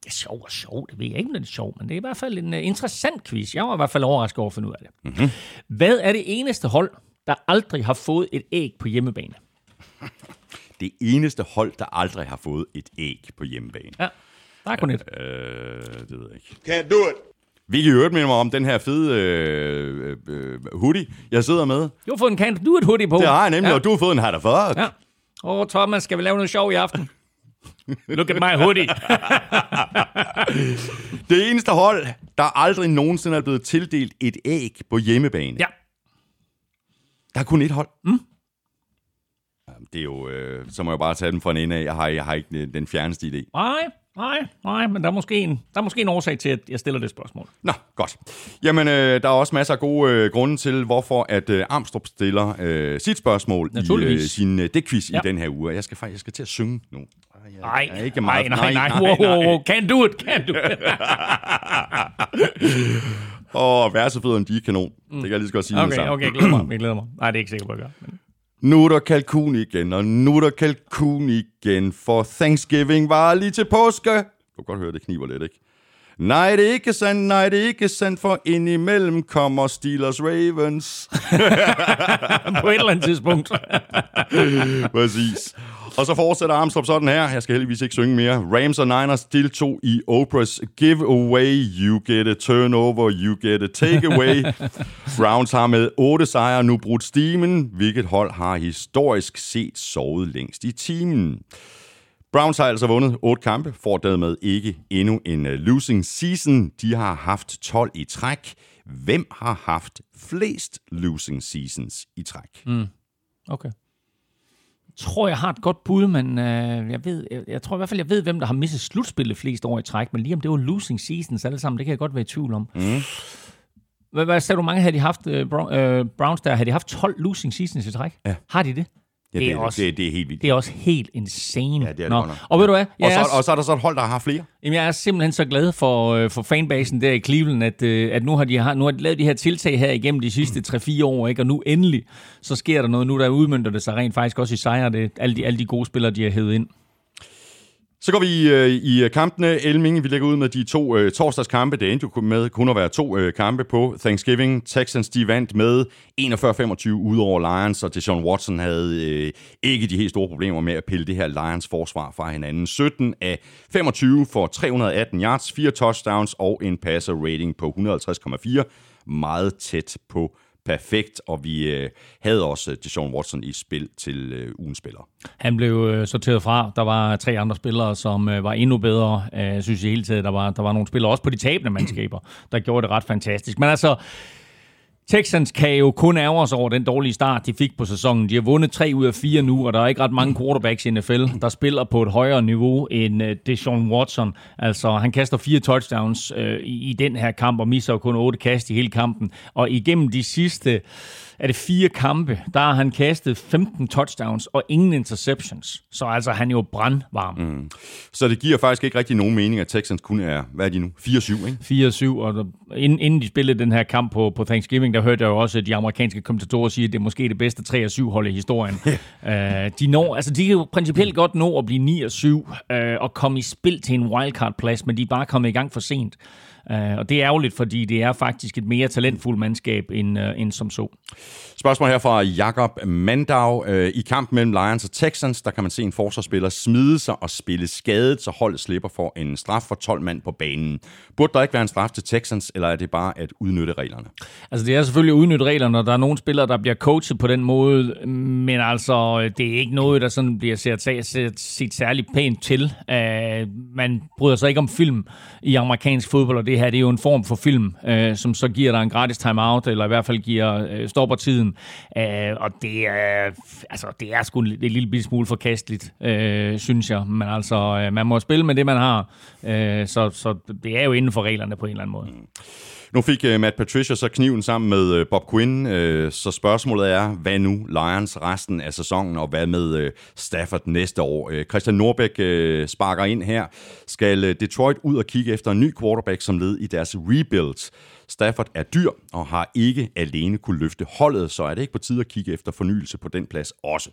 Det er sjov og sjov, det ved jeg ikke, om det er sjov, men det er i hvert fald en uh, interessant quiz. Jeg var i hvert fald overrasket over at finde ud af det. Mm-hmm. Hvad er det eneste hold, der aldrig har fået et æg på hjemmebane? Det eneste hold, der aldrig har fået et æg på hjemmebane. Ja, der er kun et. Øh, det ved jeg ikke. Can't do it. Vi kan jo høre mig om den her fede øh, øh, hoodie, jeg sidder med. Du har fået en Can't Do It hoodie på. Det har jeg nemlig, ja. og du har fået en hat fuck. Ja. Åh, oh, Thomas, skal vi lave noget sjov i aften? Look at my hoodie. det eneste hold, der aldrig nogensinde er blevet tildelt et æg på hjemmebane. Ja. Der er kun et hold. Mm. Det er jo, øh, så må jeg bare tage den fra en ende af. Jeg har, jeg har ikke den fjerneste idé. Nej, nej, nej, men der er, måske en, der er måske en årsag til, at jeg stiller det spørgsmål. Nå, godt. Jamen, øh, der er også masser af gode øh, grunde til, hvorfor at øh, Armstrong stiller øh, sit spørgsmål i øh, sin øh, dækquiz ja. i den her uge. Jeg skal faktisk jeg skal til at synge nu. Nej, nej, ikke meget. nej, nej, nej, nej, wow, wow, wow. Can do it, can do it. Åh, oh, versefødderne, de er kanon. Mm. Det kan jeg lige så godt sige. Okay, okay, glæder mig. Jeg glæder mig. Nej, det er ikke sikkert på at gøre. Men... Nu er der kalkun igen, og nu er der kalkun igen, for Thanksgiving var lige til påske. Du kan godt høre, det kniver lidt, ikke? Nej, det er ikke sandt, nej, det er ikke sandt, for indimellem kommer Steelers Ravens. På et eller andet tidspunkt. Præcis. Og så fortsætter Armstrong sådan her. Jeg skal heldigvis ikke synge mere. Rams og Niners deltog i Oprah's Giveaway. You get a turnover, you get a takeaway. Browns har med otte sejre nu brudt stimen. Hvilket hold har historisk set sovet længst i timen? Browns har altså vundet otte kampe, får dermed ikke endnu en uh, losing season. De har haft 12 i træk. Hvem har haft flest losing seasons i træk? Mm. Okay tror, jeg har et godt bud, men øh, jeg, ved, jeg, jeg tror i hvert fald, jeg ved, hvem der har misset slutspillet flest år i træk, men lige om det var losing seasons alle sammen, det kan jeg godt være i tvivl om. Mm. Hvad, hvad sagde du, mange havde de haft, uh, Browns der, havde de haft 12 losing seasons i træk? Ja. Har de det? Ja, det, det, er også, det, det er helt vildt. Det er også helt insane. Ja, det er Nå. det Og ved du hvad? og, så, er, og så er der så et hold, der har flere. Jamen, jeg er simpelthen så glad for, øh, for fanbasen der i Cleveland, at, øh, at nu, har de, nu har de lavet de her tiltag her igennem de sidste 3-4 år, ikke? og nu endelig, så sker der noget. Nu der udmyndter det sig rent faktisk også i sejre, det, alle, de, alle de gode spillere, de har hævet ind. Så går vi øh, i øh, kampene. Elming, vi lægger ud med de to øh, torsdagskampe. Det endte jo med kun at være to øh, kampe på Thanksgiving. Texans, de vandt med 41-25 ud over Lions, og Deshaun Watson havde øh, ikke de helt store problemer med at pille det her Lions forsvar fra hinanden. 17 af 25 for 318 yards, fire touchdowns og en passer rating på 150,4. Meget tæt på perfekt, og vi øh, havde også øh, Deshaun Watson i spil til øh, ugens spiller. Han blev øh, sorteret fra. Der var tre andre spillere, som øh, var endnu bedre. Øh, jeg synes i hele tiden, der var, der var nogle spillere, også på de tabende mandskaber, der gjorde det ret fantastisk. Men altså, Texans kan jo kun ærge sig over den dårlige start, de fik på sæsonen. De har vundet tre ud af fire nu, og der er ikke ret mange quarterbacks i NFL, der spiller på et højere niveau end uh, Deshaun Watson. Altså, han kaster fire touchdowns uh, i, i den her kamp, og misser jo kun otte kast i hele kampen. Og igennem de sidste er det fire kampe, der har han kastet 15 touchdowns og ingen interceptions. Så altså, han er jo brandvarm. Mm. Så det giver faktisk ikke rigtig nogen mening, at Texans kun er, hvad er de nu, 4-7, ikke? 4-7, og inden, inden de spillede den her kamp på, på Thanksgiving, der hørte jeg jo også, de amerikanske kommentatorer sige, at det er måske det bedste 3-7 hold i historien. uh, de, når, altså, de kan jo principielt godt nå at blive 9-7 uh, øh, og komme i spil til en wildcard-plads, men de er bare kommet i gang for sent. Uh, og det er ærgerligt, fordi det er faktisk et mere talentfuldt mandskab end, uh, end som så. Spørgsmål her fra Jakob Mandau. Øh, I kampen mellem Lions og Texans, der kan man se en forsvarsspiller smide sig og spille skadet, så holdet slipper for en straf for 12 mand på banen. Burde der ikke være en straf til Texans, eller er det bare at udnytte reglerne? Altså det er selvfølgelig at udnytte reglerne, og der er nogle spillere, der bliver coachet på den måde, men altså det er ikke noget, der sådan bliver set, set, set særligt pænt til. Uh, man bryder sig ikke om film i amerikansk fodbold, og det her det er jo en form for film, øh, som så giver dig en gratis timeout, eller i hvert fald giver øh, stopper tiden. Øh, og det er, altså, det er sgu en, en lille smule forkasteligt, øh, synes jeg. Men altså, øh, man må spille med det, man har, Øh, så, så det er jo inden for reglerne på en eller anden måde. Mm. Nu fik uh, Matt Patricia så kniven sammen med uh, Bob Quinn, uh, så spørgsmålet er, hvad nu Lions resten af sæsonen, og hvad med uh, Stafford næste år? Uh, Christian Norbæk uh, sparker ind her. Skal uh, Detroit ud og kigge efter en ny quarterback som led i deres rebuild? Stafford er dyr og har ikke alene kunne løfte holdet, så er det ikke på tide at kigge efter fornyelse på den plads også.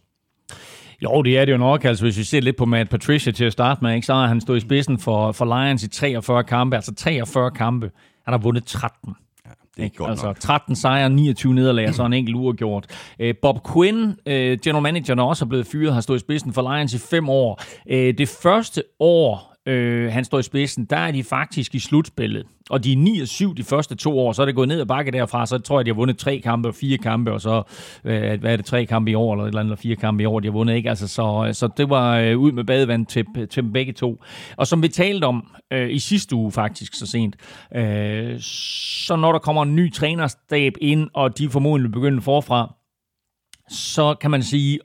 Jo, det er det jo nok. Altså, hvis vi ser lidt på Matt Patricia til at starte med, ikke, så har han stået i spidsen for, for Lions i 43 kampe, altså 43 kampe. Han har vundet 13. Ja, det er godt altså nok. 13 sejre, 29 nederlag, så en enkelt uafgjort. Øh, Bob Quinn, øh, general manager, der også er blevet fyret, har stået i spidsen for Lions i fem år. Øh, det første år, øh, han står i spidsen, der er de faktisk i slutspillet. Og de er 9 og 7 de første to år, så er det gået ned ad bakke derfra, så tror jeg, de har vundet tre kampe og fire kampe, og så, øh, hvad er det, tre kampe i år, eller et eller andet, eller fire kampe i år, de har vundet, ikke? Altså, så, så det var øh, ud med badevand til, til dem begge to. Og som vi talte om øh, i sidste uge faktisk, så sent, øh, så når der kommer en ny trænerstab ind, og de formodentlig begynder forfra, så kan man sige,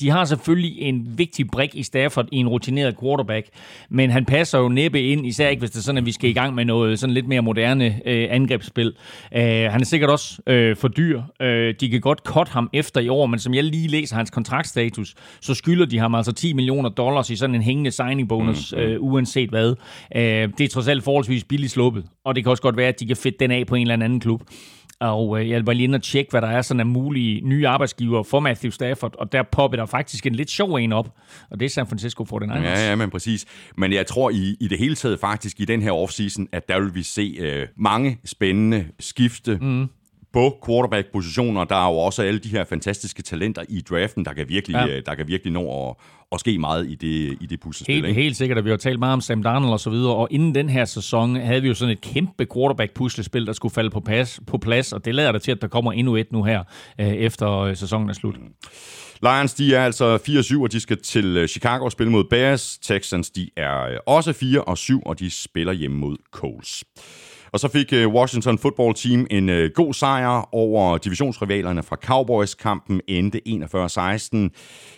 de har selvfølgelig en vigtig brik i Stafford i en rutineret quarterback, men han passer jo næppe ind, især ikke hvis det er sådan, at vi skal i gang med noget sådan lidt mere moderne øh, angrebsspil. Uh, han er sikkert også øh, for dyr. Uh, de kan godt cut ham efter i år, men som jeg lige læser hans kontraktstatus, så skylder de ham altså 10 millioner dollars i sådan en hængende signing bonus, mm, uh, uanset hvad. Uh, det er trods alt forholdsvis billigt sluppet, og det kan også godt være, at de kan fedte den af på en eller anden klub. Og øh, jeg var lige inde og tjekke, hvad der er sådan af mulige nye arbejdsgiver for Matthew Stafford, og der popper der faktisk en lidt sjov en op, og det er San Francisco 49ers. Ja, ja, men præcis. Men jeg tror i, i det hele taget faktisk i den her offseason, at der vil vi se øh, mange spændende skifte mm på quarterback-positioner. Der er jo også alle de her fantastiske talenter i draften, der kan virkelig, ja. der kan virkelig nå at, at ske meget i det, i det puslespil. Helt, ikke? helt sikkert, at vi har talt meget om Sam Darnold og så videre, og inden den her sæson havde vi jo sådan et kæmpe quarterback-puslespil, der skulle falde på, pas, på plads, og det lader der til, at der kommer endnu et nu her, øh, efter øh, sæsonen er slut. Lions, de er altså 4-7, og de skal til øh, Chicago og spille mod Bears. Texans, de er øh, også 4-7, og de spiller hjemme mod Coles. Og så fik øh, Washington Football Team en øh, god sejr over divisionsrivalerne fra Cowboys. Kampen endte 41-16,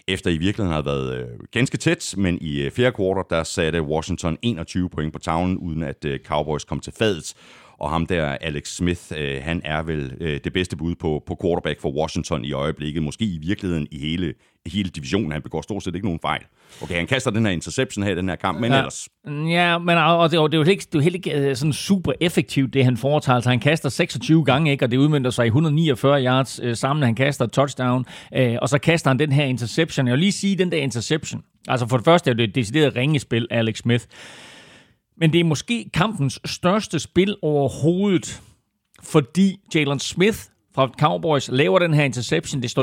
efter i virkeligheden havde været øh, ganske tæt, men i fjerde kvartal der satte Washington 21 point på tavlen, uden at Cowboys kom til fadet. Og ham der, Alex Smith, øh, han er vel øh, det bedste bud på, på quarterback for Washington i øjeblikket. Måske i virkeligheden i hele, hele divisionen. Han begår stort set ikke nogen fejl. Okay, han kaster den her interception her i den her kamp, men ja. ellers... Ja, men og det, og det er jo ikke, det er jo ikke sådan super effektivt, det han foretager. Altså, han kaster 26 gange, ikke, og det udmyndter sig i 149 yards øh, sammen. Han kaster touchdown, øh, og så kaster han den her interception. Jeg vil lige sige, den der interception. Altså for det første er det et decideret ringespil, Alex Smith. Men det er måske kampens største spil overhovedet, fordi Jalen Smith fra Cowboys laver den her interception. Det står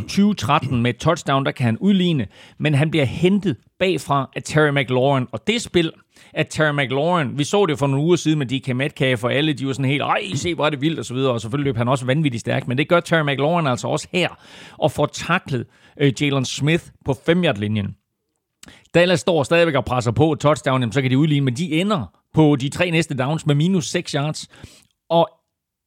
20-13 med et touchdown, der kan han udligne, men han bliver hentet bagfra af Terry McLaurin. Og det spil af Terry McLaurin, vi så det for nogle uger siden med DK Metcalf, og alle de var sådan helt, ej, se hvor er det vildt, og så videre, og selvfølgelig løb han også vanvittigt stærkt, men det gør Terry McLaurin altså også her, og får taklet øh, Jalen Smith på 5 linjen Dallas står stadigvæk og presser på touchdown, jamen, så kan de udligne, men de ender på de tre næste downs med minus 6 yards, og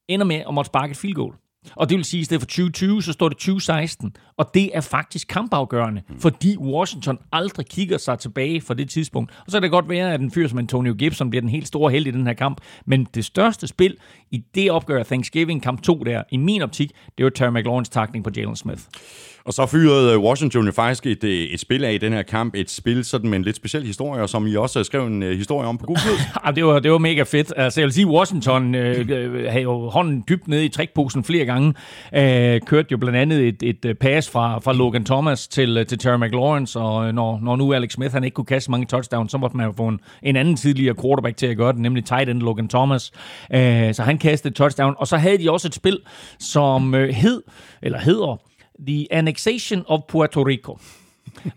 ender med at måtte sparke et field goal. Og det vil sige, at i stedet for 2020, så står det 2016. Og det er faktisk kampafgørende, mm. fordi Washington aldrig kigger sig tilbage fra det tidspunkt. Og så kan det godt være, at en fyr som Antonio Gibson bliver den helt store held i den her kamp. Men det største spil i det opgør Thanksgiving kamp 2 der, i min optik, det var Terry McLaurins takning på Jalen Smith. Og så fyrede øh, Washington jo faktisk et, øh, et spil af i den her kamp. Et spil sådan med en lidt speciel historie, som I også øh, skrev en uh, historie om på Google. det, var, det var mega fedt. Altså, jeg vil sige, Washington øh, havde jo hånden dybt nede i trækposen flere gange. Øh, kørte jo blandt andet et, et øh, pass fra, fra Logan Thomas til, til Terry McLaurin, og når, når nu Alex Smith han ikke kunne kaste mange touchdowns, så måtte man jo få en, en anden tidligere quarterback til at gøre det, nemlig tight end Logan Thomas. Øh, så han kastede touchdown, og så havde de også et spil, som øh, hed, eller hedder, The Annexation of Puerto Rico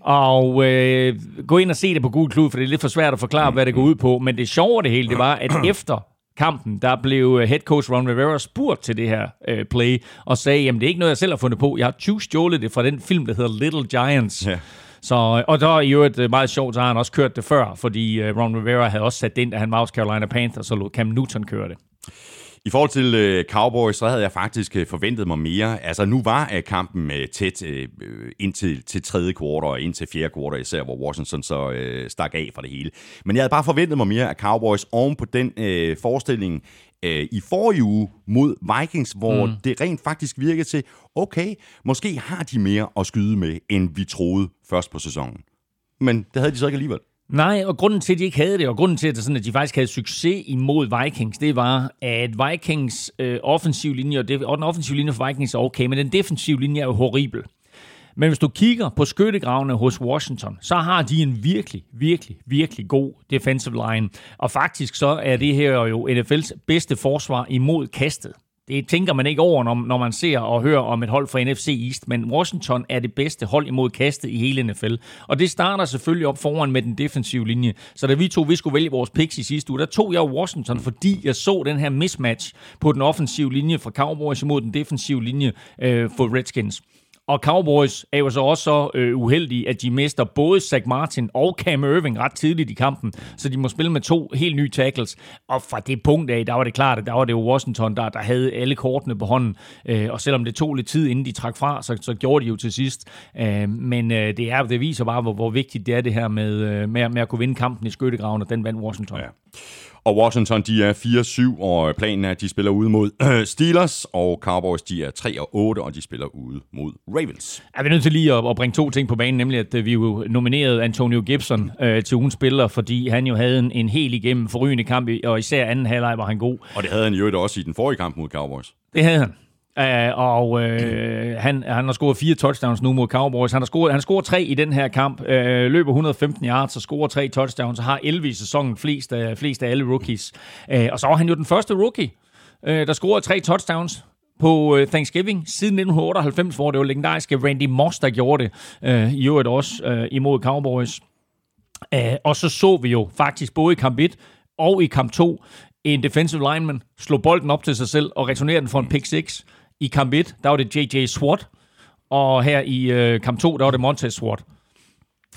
og øh, gå ind og se det på Google Klud, for det er lidt for svært at forklare, hvad det går ud på. Men det sjove det hele, det var, at efter kampen, der blev øh, head coach Ron Rivera spurgt til det her øh, play, og sagde, jamen det er ikke noget, jeg selv har fundet på. Jeg har 20 stjålet det fra den film, der hedder Little Giants. Ja. Så, og der er i øvrigt øh, meget sjovt, så har han også kørt det før, fordi øh, Ron Rivera havde også sat det ind, da han var hos Carolina Panthers, så lod Cam Newton køre det. I forhold til øh, Cowboys, så havde jeg faktisk øh, forventet mig mere. Altså, nu var øh, kampen øh, tæt øh, indtil til tredje kvartal og indtil fjerde kvartal, især hvor Washington så øh, stak af fra det hele. Men jeg havde bare forventet mig mere af Cowboys oven på den øh, forestilling øh, i forrige uge mod Vikings, hvor mm. det rent faktisk virkede til, okay, måske har de mere at skyde med, end vi troede først på sæsonen. Men det havde de så ikke alligevel. Nej, og grunden til, at de ikke havde det, og grunden til, at, det sådan, at de faktisk havde succes imod Vikings, det var, at Vikings øh, offensiv linje, og, det, og den offensive linje for Vikings er okay, men den defensive linje er jo horribel. Men hvis du kigger på skyttegravene hos Washington, så har de en virkelig, virkelig, virkelig god defensive line. Og faktisk så er det her jo NFL's bedste forsvar imod kastet. Det tænker man ikke over, når, når man ser og hører om et hold fra NFC East, men Washington er det bedste hold imod kastet i hele NFL. Og det starter selvfølgelig op foran med den defensive linje. Så da vi to vi skulle vælge vores picks i sidste uge, der tog jeg Washington, fordi jeg så den her mismatch på den offensive linje fra Cowboys imod den defensive linje øh, for Redskins. Og Cowboys er jo så også så øh, uheldige, at de mister både Zach Martin og Cam Irving ret tidligt i kampen, så de må spille med to helt nye tackles. Og fra det punkt af, der var det klart, at der var det jo Washington, der, der havde alle kortene på hånden. Øh, og selvom det tog lidt tid, inden de trak fra, så, så gjorde de jo til sidst. Øh, men øh, det, er, det viser bare, hvor, hvor vigtigt det er det her med, øh, med, med at kunne vinde kampen i skyttegraven, og den vandt Washington. Ja. Og Washington, de er 4-7, og planen er, at de spiller ude mod øh, Steelers, og Cowboys, de er 3-8, og de spiller ude mod Ravens. Er vi nødt til lige at, at bringe to ting på banen, nemlig at øh, vi jo nominerede Antonio Gibson øh, til ugens spiller, fordi han jo havde en, en helt igennem forrygende kamp, og især anden halvleg var han god. Og det havde han jo også i den forrige kamp mod Cowboys. Det havde han. Uh, og uh, han, han har scoret fire touchdowns nu mod Cowboys. Han har scoret, han har scoret tre i den her kamp. Uh, løber 115 yards og scorer tre touchdowns og har 11 i sæsonen, flest af, flest af alle rookies. Uh, og så var han jo den første rookie, uh, der scorede tre touchdowns på Thanksgiving siden 1998, hvor det var legendariske Randy Moss, der gjorde det. Uh, I øvrigt også uh, imod Cowboys. Uh, og så så vi jo faktisk både i kamp 1 og i kamp 2 en defensive lineman slå bolden op til sig selv og returnere den for en pick 6. I kamp 1, der var det J.J. Swat, og her i øh, kamp 2, der var det Montez Swat.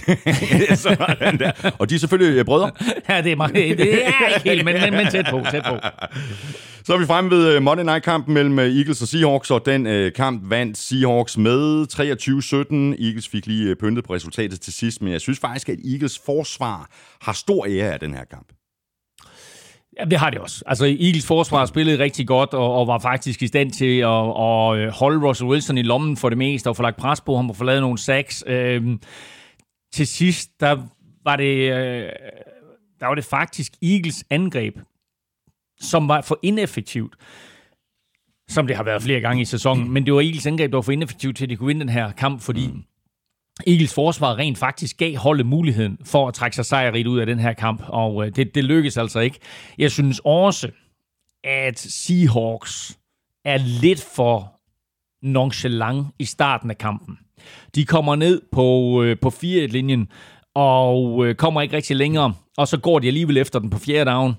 Sådan der. Og de er selvfølgelig øh, brødre. ja, det er, meget, det er ikke helt, men, men, men tæt på, tæt på. Så er vi fremme ved uh, Monday Night-kampen mellem uh, Eagles og Seahawks, og den uh, kamp vandt Seahawks med 23-17. Eagles fik lige pyntet på resultatet til sidst, men jeg synes faktisk, at Eagles forsvar har stor ære af den her kamp. Ja, det har det også. Altså, Eagles forsvar spillede rigtig godt, og, og var faktisk i stand til at, at øh, holde Russell Wilson i lommen for det meste, og få lagt pres på ham og få lavet nogle sacks. Øhm, til sidst, der var det, øh, der var det faktisk Eagles angreb, som var for ineffektivt som det har været flere gange i sæsonen, men det var Eagles angreb, der var for ineffektivt til, at de kunne vinde den her kamp, fordi mm. Eagles forsvar rent faktisk gav holdet muligheden for at trække sig sejrigt ud af den her kamp, og øh, det, det lykkedes altså ikke. Jeg synes også, at Seahawks er lidt for nonchalant i starten af kampen. De kommer ned på, øh, på 4-linjen og øh, kommer ikke rigtig længere, og så går de alligevel efter den på fjerde down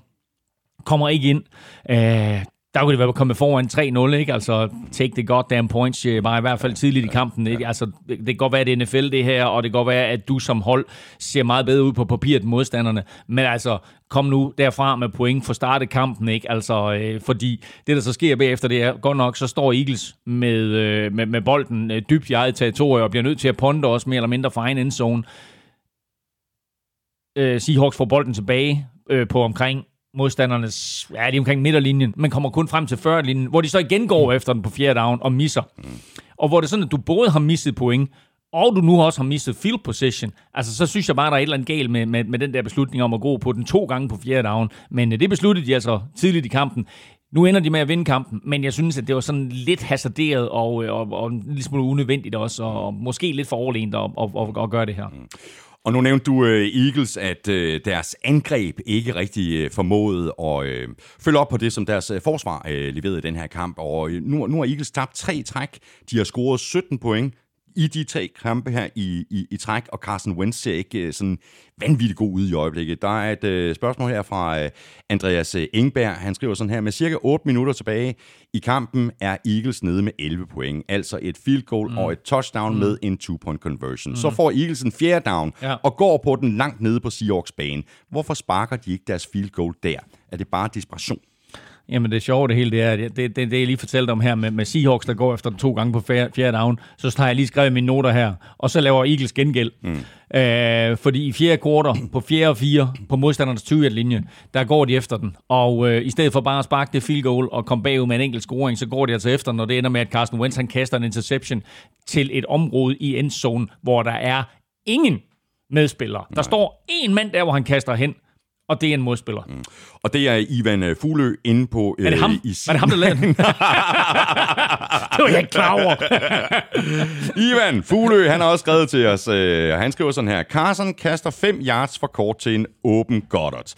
kommer ikke ind øh, der kunne det være kommet foran 3-0, ikke? Altså, take the goddamn points, var i hvert fald tidligt i kampen. Ikke? Altså, det, det kan godt være, at det er NFL det her, og det kan godt være, at du som hold ser meget bedre ud på papiret end modstanderne. Men altså, kom nu derfra med point for starte kampen, ikke? Altså, øh, fordi det, der så sker bagefter, det er godt nok, så står Eagles med, øh, med, med bolden øh, dybt i eget territorie, og bliver nødt til at ponde også mere eller mindre fra egen endzone. Øh, Seahawks får bolden tilbage øh, på omkring modstandernes, ja, de er omkring midterlinjen, men kommer kun frem til 40-linjen, hvor de så igen går efter den på fjerde down og misser. Mm. Og hvor det er sådan, at du både har misset point, og du nu også har mistet field position, altså så synes jeg bare, der er et eller andet galt med, med, med den der beslutning om at gå på den to gange på fjerde down. Men øh, det besluttede de altså tidligt i kampen. Nu ender de med at vinde kampen, men jeg synes, at det var sådan lidt hasarderet og, øh, og, og en lille smule unødvendigt også, og, og måske lidt for overlænt at, at, at, at gøre det her. Og nu nævnte du uh, Eagles, at uh, deres angreb ikke rigtig uh, formåede at uh, følge op på det, som deres uh, forsvar uh, leverede i den her kamp. Og uh, nu, nu har Eagles tabt tre træk. De har scoret 17 point i de tre kampe her i, i, i træk, og Carson Wentz ser ikke uh, sådan vanvittigt god ud i øjeblikket. Der er et uh, spørgsmål her fra uh, Andreas Engberg. Han skriver sådan her, med cirka 8 minutter tilbage i kampen er Eagles nede med 11 point. Altså et field goal mm. og et touchdown mm. med en two-point conversion. Mm. Så får Eagles en fjerde down ja. og går på den langt nede på Seahawks bane. Hvorfor sparker de ikke deres field goal der? Er det bare desperation? Jamen det sjove det hele, det er, det, det, det jeg lige fortalte om her med, med Seahawks, der går efter den to gange på fjerde down, så har jeg lige skrevet mine noter her, og så laver Eagles gengæld. Mm. Øh, fordi i fjerde kvartal, på fjerde og fire, på modstandernes 20 linje der går de efter den. Og øh, i stedet for bare at sparke det field goal og komme bagud med en enkelt scoring, så går de altså efter, når det ender med, at Carson Wentz han kaster en interception til et område i endzone, hvor der er ingen medspillere. Der står en mand der, hvor han kaster hen, og det er en modspiller. Mm. Og det er Ivan øh, Fuglø inde på... Øh, er det ham? I er det ham, der lavede den? det var jeg ikke klar over. Ivan Fuglø, han har også skrevet til os, øh, han skriver sådan her, Carson kaster 5 yards for kort til en åben Goddard.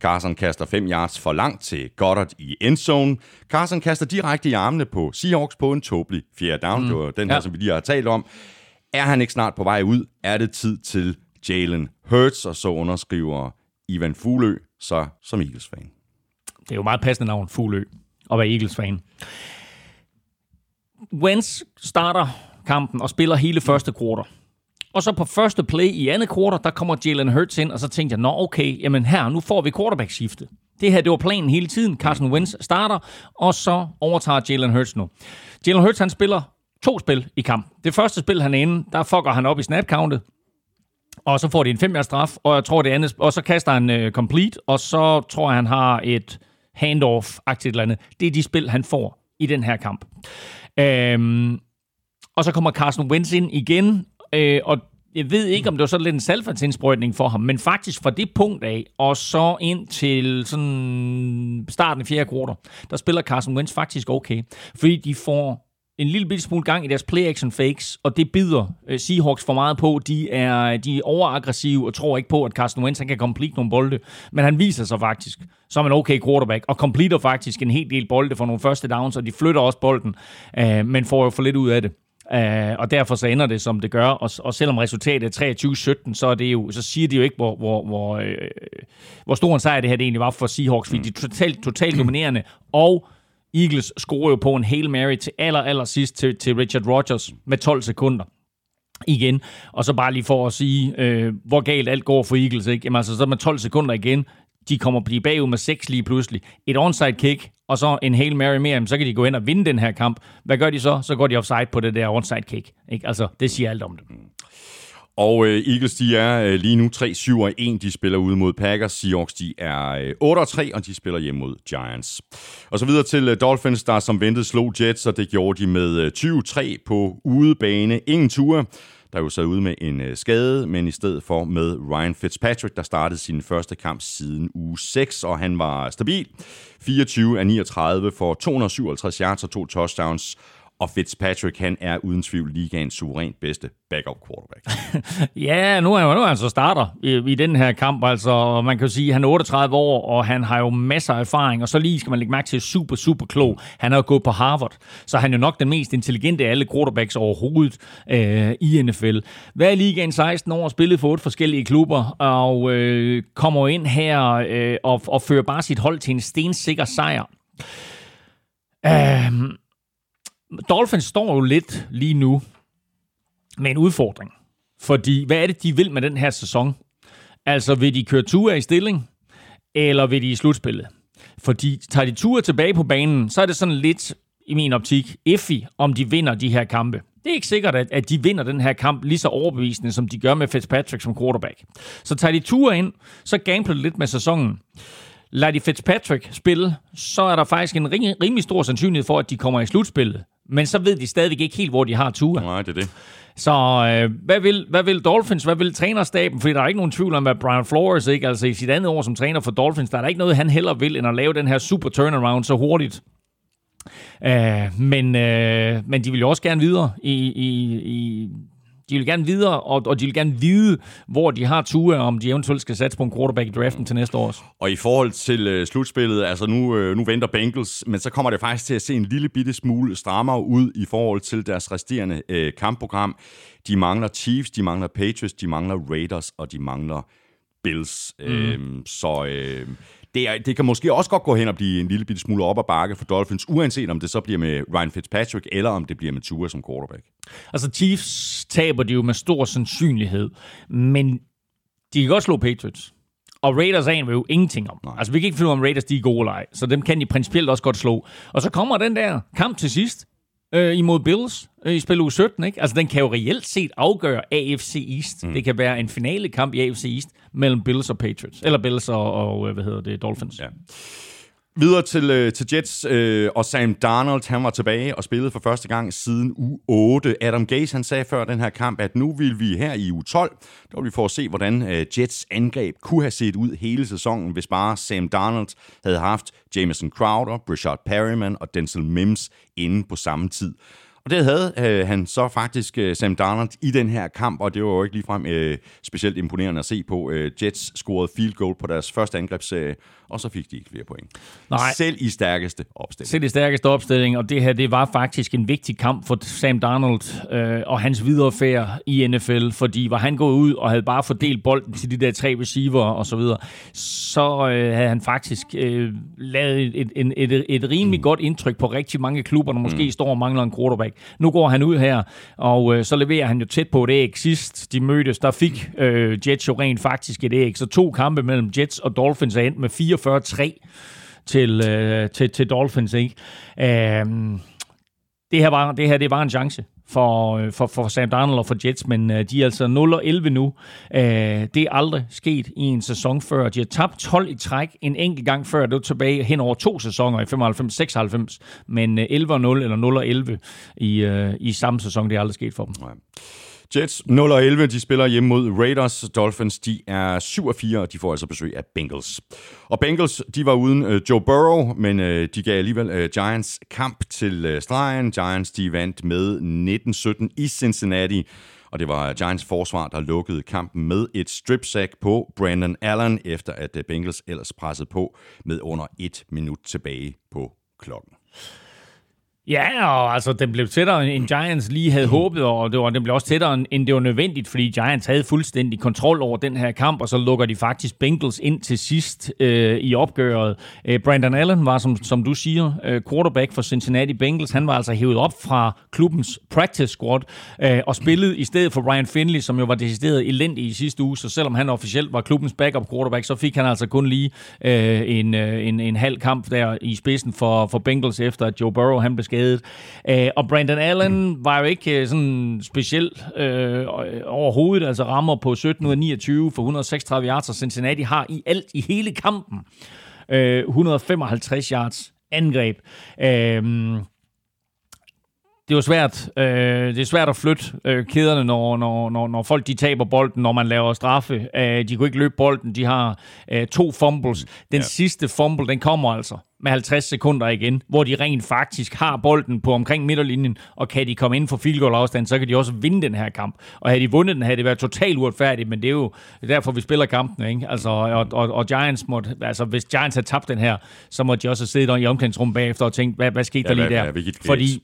Carson kaster 5 yards for langt til Goddard i endzone. Carson kaster direkte i armene på Seahawks på en tåbelig fjerde down. Mm. Det var den her, ja. som vi lige har talt om. Er han ikke snart på vej ud, er det tid til Jalen Hurts, og så underskriver Ivan Fuglø, så som Eagles-fan. Det er jo meget passende navn, Fuglø, at være Eagles-fan. Wentz starter kampen og spiller hele første kvartal. Og så på første play i andet kvartal, der kommer Jalen Hurts ind, og så tænkte jeg, nå okay, jamen her, nu får vi quarterback-skifte. Det her, det var planen hele tiden. Carson Wentz starter, og så overtager Jalen Hurts nu. Jalen Hurts, han spiller to spil i kamp. Det første spil, han er inde, der fucker han op i snap-countet, og så får de en 5 straf, og jeg tror det andet, og så kaster han øh, complete, og så tror jeg, han har et handoff-agtigt eller andet. Det er de spil, han får i den her kamp. Øhm, og så kommer Carson Wentz ind igen, øh, og jeg ved ikke, om det var sådan lidt en salgfandsindsprøjtning for ham, men faktisk fra det punkt af, og så ind til sådan starten af fjerde kvartal, der spiller Carson Wentz faktisk okay. Fordi de får en lille bitte smule gang i deres play-action fakes, og det bider uh, Seahawks for meget på. De er, de er overaggressive og tror ikke på, at Carson Wentz han kan complete nogle bolde, men han viser sig faktisk som en okay quarterback, og completer faktisk en hel del bolde for nogle første downs, og de flytter også bolden, uh, men får jo for lidt ud af det. Uh, og derfor så ender det, som det gør. Og, og selvom resultatet er 23-17, så, er det jo, så siger de jo ikke, hvor, hvor, hvor, uh, hvor stor en sejr det her det egentlig var for Seahawks, fordi de er totalt, totalt dominerende, og Eagles scorer jo på en Hail Mary til aller, aller sidst til, til Richard Rodgers med 12 sekunder igen. Og så bare lige for at sige, øh, hvor galt alt går for Eagles. Ikke? Jamen, altså, så med 12 sekunder igen, de kommer blive bagud med 6 lige pludselig. Et onside kick, og så en Hail Mary mere, så kan de gå ind og vinde den her kamp. Hvad gør de så? Så går de offside på det der onside kick. Ikke? Altså, det siger alt om det. Og øh, Eagles, de er øh, lige nu 3-7 og 1. De spiller ude mod Packers. Seahawks, de er øh, 8 3, og de spiller hjemme mod Giants. Og så videre til øh, Dolphins, der som ventet slog Jets, og det gjorde de med øh, 20-3 på udebane. Ingen ture der jo sad ude med en øh, skade, men i stedet for med Ryan Fitzpatrick, der startede sin første kamp siden uge 6, og han var stabil. 24 af 39 for 257 yards og to touchdowns, og Fitzpatrick, han er uden tvivl ligaens suverænt bedste backup quarterback. ja, nu er, nu er han så starter i, i den her kamp. Altså, man kan jo sige, at han er 38 år, og han har jo masser af erfaring, og så lige skal man lægge mærke til, super, super klog. Han har jo gået på Harvard, så han er jo nok den mest intelligente af alle quarterbacks overhovedet øh, i NFL. Hvad er ligaen 16 år, spillet for otte forskellige klubber, og øh, kommer ind her øh, og, og fører bare sit hold til en stensikker sejr. Øh, Dolphins står jo lidt lige nu med en udfordring. Fordi, hvad er det, de vil med den her sæson? Altså, vil de køre ture i stilling, eller vil de i slutspillet? Fordi tager de ture tilbage på banen, så er det sådan lidt, i min optik, effi, om de vinder de her kampe. Det er ikke sikkert, at, at de vinder den her kamp lige så overbevisende, som de gør med Fitzpatrick som quarterback. Så tager de ture ind, så gambler lidt med sæsonen. lader de Fitzpatrick spille, så er der faktisk en rimelig stor sandsynlighed for, at de kommer i slutspillet. Men så ved de stadigvæk ikke helt, hvor de har Tua. Nej, det er det. Så øh, hvad, vil, hvad vil Dolphins, hvad vil trænerstaben? Fordi der er ikke nogen tvivl om, at Brian Flores, ikke? altså i sit andet år som træner for Dolphins, der er der ikke noget, han heller vil, end at lave den her super turnaround så hurtigt. Uh, men, uh, men de vil jo også gerne videre i, i, i de vil gerne videre, og, og de vil gerne vide, hvor de har Tua, om de eventuelt skal satse på en quarterback i draften til næste år. Og i forhold til uh, slutspillet, altså nu, uh, nu venter Bengals, men så kommer det faktisk til at se en lille bitte smule strammere ud i forhold til deres resterende uh, kampprogram. De mangler Chiefs, de mangler Patriots, de mangler Raiders, og de mangler Bills. Mm. Uh, så... Uh, det, er, det kan måske også godt gå hen og blive en lille bitte smule op ad bakke for Dolphins, uanset om det så bliver med Ryan Fitzpatrick, eller om det bliver med Tua som quarterback. Altså Chiefs taber de jo med stor sandsynlighed, men de kan godt slå Patriots. Og Raiders aner vi jo ingenting om. Nej. Altså, vi kan ikke finde ud af, om Raiders de er gode eller ej. Så dem kan de principielt også godt slå. Og så kommer den der kamp til sidst øh, imod Bills øh, i spil uge 17. Ikke? Altså, den kan jo reelt set afgøre AFC East. Mm. Det kan være en finale kamp i AFC East mellem Bills og Patriots. Eller Bills og, og øh, hvad hedder det, Dolphins. Ja. Videre til, øh, til Jets, øh, og Sam Darnold, han var tilbage og spillede for første gang siden u 8. Adam Gase, han sagde før den her kamp, at nu vil vi her i u 12, der vil vi få at se, hvordan øh, Jets angreb kunne have set ud hele sæsonen, hvis bare Sam Darnold havde haft Jameson Crowder, Brashard Perryman og Denzel Mims inde på samme tid. Og det havde øh, han så faktisk øh, Sam Darnold i den her kamp, og det var jo ikke ligefrem øh, specielt imponerende at se på. Øh, Jets scorede field goal på deres første angrebsserie, og så fik de ikke flere point. Nej. Selv i stærkeste opstilling. Selv i stærkeste opstilling, og det her det var faktisk en vigtig kamp for Sam Darnold øh, og hans videre færd i NFL, fordi var han gået ud og havde bare fordelt bolden til de der tre receiver og så videre, så øh, havde han faktisk øh, lavet et, et, et, et, et rimelig mm. godt indtryk på rigtig mange klubber, der måske mm. står og mangler en quarterback. Nu går han ud her, og øh, så leverer han jo tæt på et æg. Sidst de mødtes, der fik øh, Jets jo rent faktisk et æg, så to kampe mellem Jets og Dolphins er endt med 44-3 til, øh, til, til Dolphins. Ikke? Øh, det her, var, det her det var en chance for, øh, for, for Sam Darnold og for Jets, men øh, de er altså 0 11 nu. Øh, det er aldrig sket i en sæson før. De har tabt 12 i træk en enkelt gang før. Det var tilbage hen over to sæsoner i 95-96, men øh, 11 0 eller 0 11 i, øh, i samme sæson. Det er aldrig sket for dem. Nej. Jets 0 og 11, de spiller hjemme mod Raiders. Dolphins, de er 7 og 4, og de får altså besøg af Bengals. Og Bengals, de var uden øh, Joe Burrow, men øh, de gav alligevel øh, Giants kamp til øh, stregen. Giants, de vandt med 19-17 i Cincinnati. Og det var Giants forsvar, der lukkede kampen med et strip sack på Brandon Allen, efter at øh, Bengals ellers pressede på med under et minut tilbage på klokken. Ja, og altså, den blev tættere, end Giants lige havde håbet, og det var, den blev også tættere, end det var nødvendigt, fordi Giants havde fuldstændig kontrol over den her kamp, og så lukker de faktisk Bengals ind til sidst øh, i opgøret. Øh, Brandon Allen var, som, som du siger, øh, quarterback for Cincinnati Bengals. Han var altså hævet op fra klubbens practice squad øh, og spillede i stedet for Ryan Finley, som jo var decideret elendig i sidste uge, så selvom han officielt var klubbens backup quarterback, så fik han altså kun lige øh, en, øh, en, en halv kamp der i spidsen for, for Bengals, efter at Joe Burrow han blev skadet. Øh, og Brandon Allen var jo ikke øh, sådan speciel øh, øh, overhovedet, altså rammer på 17 ud af 29 for 136 yards, og Cincinnati har i alt i hele kampen øh, 155 yards angreb. Øh, det er jo svært, øh, det er svært at flytte øh, kæderne, når, når, når, når folk de taber bolden, når man laver straffe. Øh, de kunne ikke løbe bolden, de har øh, to fumbles. Den ja. sidste fumble, den kommer altså med 50 sekunder igen, hvor de rent faktisk har bolden på omkring midterlinjen, og kan de komme ind for field goal afstand, så kan de også vinde den her kamp. Og havde de vundet den, havde det været totalt uretfærdigt, men det er jo derfor, vi spiller kampen, ikke? Altså, og, og, og Giants måtte, altså hvis Giants havde tabt den her, så måtte de også sidde i omklædningsrummet bagefter og tænke, hvad, hvad skete ja, der lige der? Fordi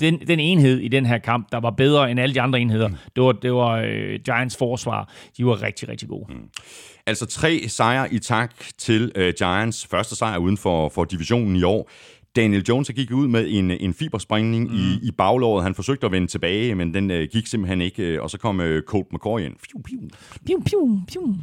den, den enhed i den her kamp, der var bedre end alle de andre enheder, mm. det var, det var uh, Giants forsvar. De var rigtig, rigtig gode. Mm. Altså tre sejre i tak til uh, Giants. Første sejr uden for, for divisionen i år. Daniel Jones gik ud med en, en fibersprængning mm. i, i baglåret. Han forsøgte at vende tilbage, men den øh, gik simpelthen ikke. øh, Og så kom øh, Colt McCoy ind. Piu, piu. Pium, pium, pium.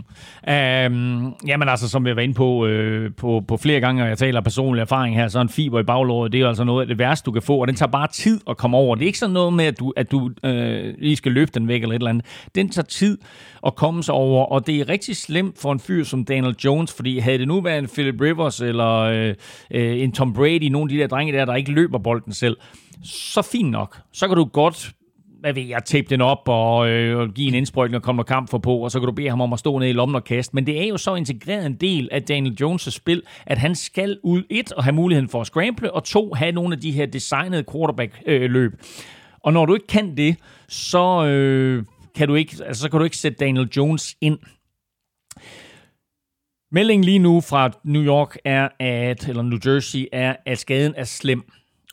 Øhm, jamen altså, som jeg var inde på, øh, på, på flere gange, og jeg taler personlig erfaring her, så en fiber i baglåret, det er altså noget af det værste, du kan få, og den tager bare tid at komme over. Det er ikke sådan noget med, at du, at du øh, lige skal løfte den væk eller et eller andet. Den tager tid at komme sig over, og det er rigtig slemt for en fyr som Daniel Jones, fordi havde det nu været en Philip Rivers eller øh, øh, en Tom Brady, nogle af de der drenge der, der ikke løber bolden selv, så fint nok. Så kan du godt hvad ved jeg, tape den op og, øh, og give en indsprøjtning og komme noget kamp for på, og så kan du bede ham om at stå ned i lommen og kaste. Men det er jo så integreret en del af Daniel Jones' spil, at han skal ud et og have muligheden for at scramble, og to have nogle af de her designede quarterback-løb. Øh, og når du ikke kan det, så, øh, kan du ikke, altså, så kan du ikke sætte Daniel Jones ind. Meldingen lige nu fra New York er, at, eller New Jersey er, at skaden er slem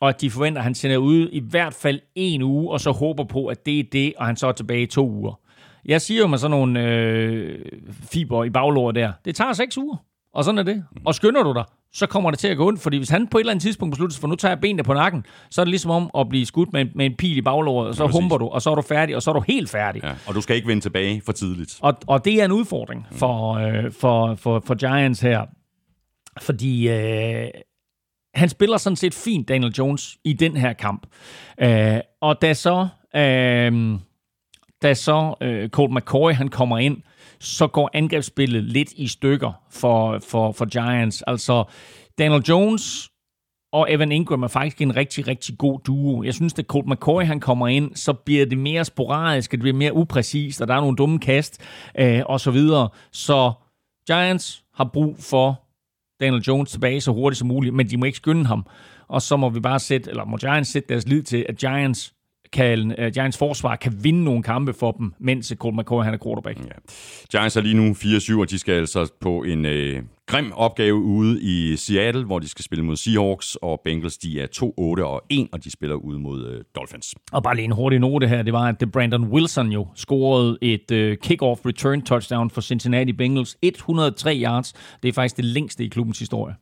og at de forventer, at han sender ud i hvert fald en uge, og så håber på, at det er det, og han så er tilbage i to uger. Jeg siger jo med sådan nogle øh, fiber i baglåret der, det tager seks uger, og sådan er det. Og skynder du dig, så kommer det til at gå ondt, fordi hvis han på et eller andet tidspunkt beslutter sig for, nu tager jeg benene på nakken, så er det ligesom om at blive skudt med en, med en pil i baglåret, og så præcis. humper du, og så er du færdig, og så er du helt færdig. Ja. Og du skal ikke vende tilbage for tidligt. Og, og det er en udfordring for, øh, for, for, for Giants her. Fordi øh, han spiller sådan set fint, Daniel Jones, i den her kamp. Øh, og da så, øh, da så øh, Colt McCoy han kommer ind, så går angrebsspillet lidt i stykker for, for, for Giants. Altså, Daniel Jones og Evan Ingram er faktisk en rigtig, rigtig god duo. Jeg synes, at Colt McCoy han kommer ind, så bliver det mere sporadisk, det bliver mere upræcist, og der er nogle dumme kast, øh, og så videre. Så Giants har brug for Daniel Jones tilbage så hurtigt som muligt, men de må ikke skynde ham. Og så må vi bare sætte, eller må Giants sætte deres lid til, at Giants kan, uh, Giants forsvar kan vinde nogle kampe for dem, mens Colt McCoy han er quarterback. Ja. Giants er lige nu 4-7, og de skal altså på en øh, grim opgave ude i Seattle, hvor de skal spille mod Seahawks, og Bengals de er 2-8 og 1, og de spiller ude mod øh, Dolphins. Og bare lige en hurtig note her, det var, at Brandon Wilson jo scorede et uh, kick-off return touchdown for Cincinnati Bengals. 103 yards. Det er faktisk det længste i klubbens historie.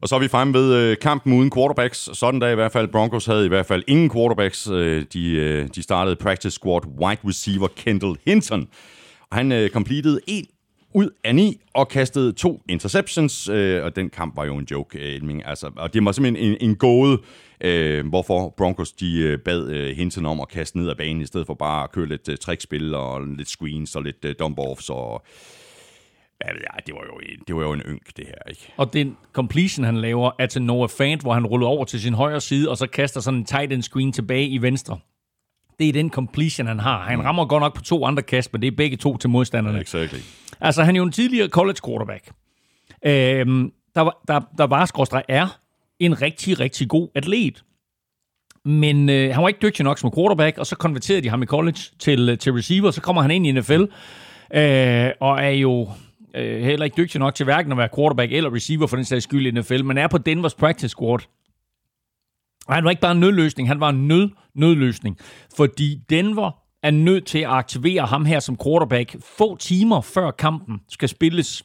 Og så er vi fremme ved øh, kampen uden quarterbacks. Sådan der i hvert fald. Broncos havde i hvert fald ingen quarterbacks. Øh, de, øh, de startede practice squad wide receiver Kendall Hinton. Og han øh, completed en ud af ni og kastede to interceptions, øh, og den kamp var jo en joke, øh, Elming. Altså, og det var simpelthen en, en gåde, øh, hvorfor Broncos de øh, bad øh, Hinton om at kaste ned ad banen, i stedet for bare at køre lidt øh, trickspil og lidt screens og lidt øh, dump-offs og Ja, det var, jo en, det var jo en ynk, det her, ikke? Og den completion, han laver, er til Noah Fant, hvor han ruller over til sin højre side, og så kaster sådan en tight end screen tilbage i venstre. Det er den completion, han har. Han rammer godt nok på to andre kast, men det er begge to til modstanderne. Exactly. Altså, han er jo en tidligere college quarterback. Øhm, der, var- der, der var, skråstrej, er en rigtig, rigtig god atlet. Men øh, han var ikke dygtig nok som quarterback, og så konverterede de ham i college til, øh, til receiver. Så kommer han ind i NFL, øh, og er jo øh, heller ikke dygtig nok til hverken at være quarterback eller receiver for den sags skyld i NFL, men er på Denvers practice squad. Og han var ikke bare en nødløsning, han var en nød, nødløsning. Fordi Denver er nødt til at aktivere ham her som quarterback få timer før kampen skal spilles.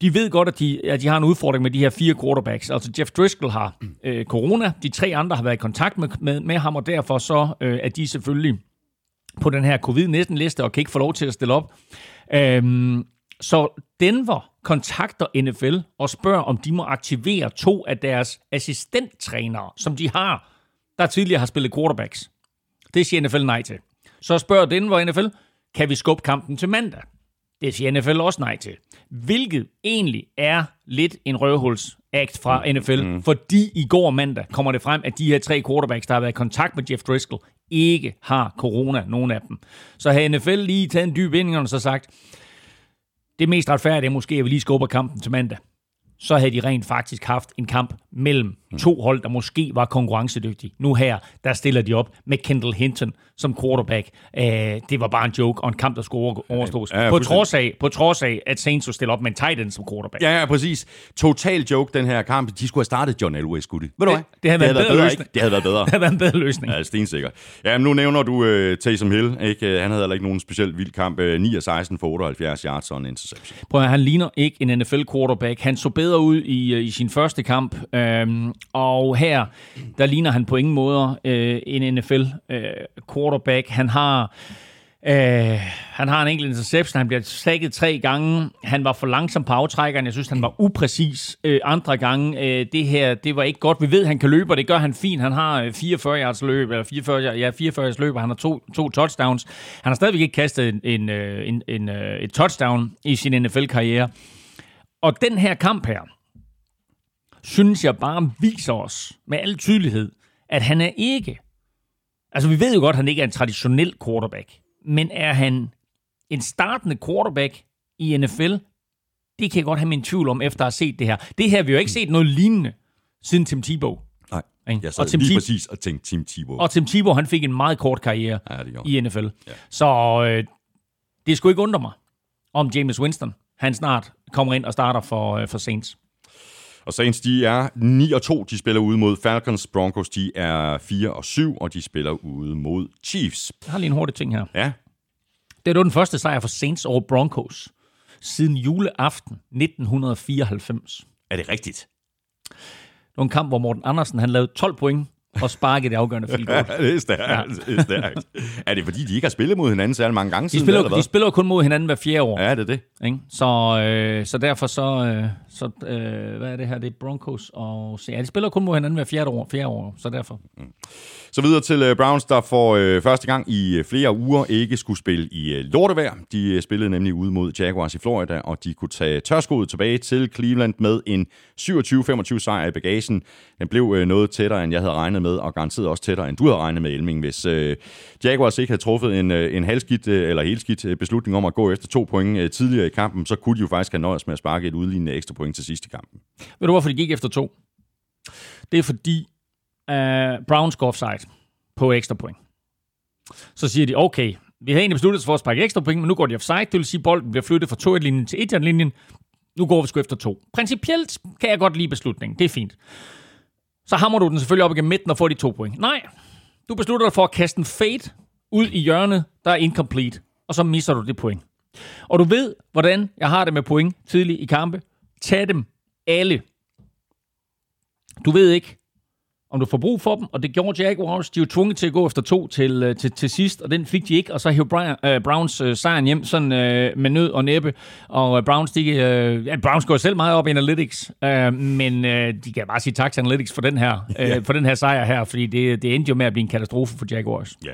De ved godt, at de, at de har en udfordring med de her fire quarterbacks. Altså Jeff Driscoll har øh, corona, de tre andre har været i kontakt med, med, med ham, og derfor så øh, er de selvfølgelig på den her covid-19-liste og kan ikke få lov til at stille op. Øhm, så Denver kontakter NFL og spørger, om de må aktivere to af deres assistenttrænere, som de har, der tidligere har spillet quarterbacks. Det siger NFL nej til. Så spørger Denver NFL, kan vi skubbe kampen til mandag? Det siger NFL også nej til. Hvilket egentlig er lidt en røvhuls-act fra NFL, mm. fordi i går mandag kommer det frem, at de her tre quarterbacks, der har været i kontakt med Jeff Driscoll, ikke har corona, nogen af dem. Så havde NFL lige taget en dyb vinding og så sagt, det mest retfærdige er måske, at vi lige skubber kampen til mandag. Så havde de rent faktisk haft en kamp mellem to hold, der måske var konkurrencedygtige. Nu her, der stiller de op med Kendall Hinton som quarterback. Uh, det var bare en joke, og en kamp, der skulle over- overstås. Ja, ja, på, trods af, på trods af, at Saints jo stiller op med en tight end som quarterback. Ja, ja, præcis. Total joke, den her kamp. De skulle have startet John Elway, skulle de. Ved du Det- hvad? det havde været bedre bedre? Det havde været bedre. Det havde været en bedre løsning. Ja, stensikker. Ja, men nu nævner du uh, Taysom Hill. Ikke? Øh, Han havde heller ikke nogen specielt vild kamp. Uh, 9 af 16 for 78 yards og en interception. Prøv at, han ligner ikke en NFL quarterback. Han så bedre ud i, øh, i sin første kamp, øhm, og her, der ligner han på ingen måder øh, en NFL-quarterback. Øh, han har... Øh, han har en enkelt interception, han bliver sækket tre gange. Han var for langsom på aftrækkeren. Jeg synes, han var upræcis øh, andre gange. Øh, det her, det var ikke godt. Vi ved, han kan løbe, og det gør han fint. Han har øh, 44 yards løb, eller 44, ja, 44 yards løb, og han har to, to touchdowns. Han har stadigvæk ikke kastet en, en, øh, en, en, øh, et touchdown i sin NFL-karriere. Og den her kamp her, synes jeg bare viser os med al tydelighed, at han er ikke... Altså, vi ved jo godt, at han ikke er en traditionel quarterback. Men er han en startende quarterback i NFL? Det kan jeg godt have min tvivl om, efter at have set det her. Det her vi jo ikke set noget lignende siden Tim Tebow. Nej, jeg sad og Tim lige Tebow, præcis og tænkte Tim Tebow. Og Tim Tebow, han fik en meget kort karriere ja, i NFL. Ja. Så øh, det skulle ikke undre mig, om James Winston, han snart kommer ind og starter for, øh, for Saints. Og Saints, de er 9 og 2. De spiller ude mod Falcons. Broncos, de er 4 og 7, og de spiller ude mod Chiefs. Jeg har lige en hurtig ting her. Ja. Det er den første sejr for Saints over Broncos siden juleaften 1994. Er det rigtigt? Det var en kamp, hvor Morten Andersen han lavede 12 point og sparke det afgørende field goal. det er stærkt. Ja. Det er, stærkt. er det fordi, de ikke har spillet mod hinanden så mange gange de siden? Spiller, de spiller kun mod hinanden hver fjerde år. Ja, det er det. Ikke? Så, øh, så derfor så, øh, så øh, hvad er det her? Det er Broncos og... Ja, de spiller kun mod hinanden hver fjerde år, fjerde år så derfor. Mm. Så videre til øh, Browns, der for øh, første gang i øh, flere uger ikke skulle spille i øh, lortevejr. De øh, spillede nemlig ude mod Jaguars i Florida, og de kunne tage tørskoet tilbage til Cleveland med en 27-25 sejr i bagagen. Den blev øh, noget tættere, end jeg havde regnet med, og garanteret også tættere, end du havde regnet med, Elming. Hvis øh, Jaguars ikke havde truffet en, en halvskidt øh, eller helskidt beslutning om at gå efter to point øh, tidligere i kampen, så kunne de jo faktisk have nøjes med at sparke et udlignende ekstra point til sidste kampen. Ved du, hvorfor de gik efter to? Det er fordi, uh, Browns går offside på ekstra point. Så siger de, okay, vi havde egentlig besluttet os for at sparke ekstra point, men nu går de offside. Det vil sige, at bolden bliver flyttet fra 2 linjen til 1 linjen Nu går vi sgu efter to. Principielt kan jeg godt lide beslutningen. Det er fint. Så hammer du den selvfølgelig op igennem midten og får de to point. Nej, du beslutter dig for at kaste en fade ud i hjørnet, der er incomplete, og så misser du det point. Og du ved, hvordan jeg har det med point tidligt i kampe. Tag dem alle. Du ved ikke, om du får brug for dem, og det gjorde Jaguars. De var tvunget til at gå efter to til, øh, til, til sidst, og den fik de ikke, og så hævde Brian, uh, Browns uh, sejren hjem sådan uh, med nød og næppe, og uh, Browns, de, uh, ja, Browns går selv meget op i Analytics, uh, men uh, de kan bare sige tak til Analytics for den her, uh, for den her sejr her, fordi det, det endte jo med at blive en katastrofe for Jaguars. Ja.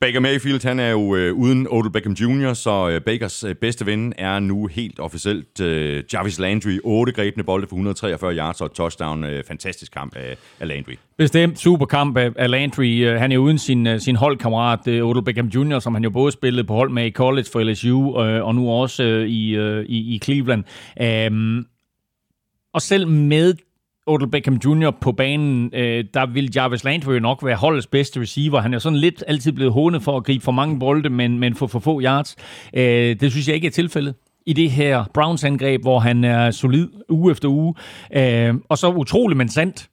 Baker Mayfield, han er jo øh, uden Odell Beckham Jr., så øh, Bakers øh, bedste ven er nu helt officielt øh, Jarvis Landry. Otte grebne bolde for 143 yards og et touchdown. Øh, fantastisk kamp af, af Landry. Bestemt super kamp af, af Landry. Øh, han er uden sin, øh, sin holdkammerat øh, Odell Beckham Jr., som han jo både spillede på hold med i college for LSU, øh, og nu også øh, i, øh, i, i Cleveland. Um, og selv med Odell Beckham Jr. på banen, øh, der vil Jarvis Landry nok være holdets bedste receiver. Han er sådan lidt altid blevet hånet for at gribe for mange bolde, men, men for for få yards. Øh, det synes jeg ikke er tilfældet i det her Browns angreb, hvor han er solid uge efter uge. Øh, og så utrolig men sandt,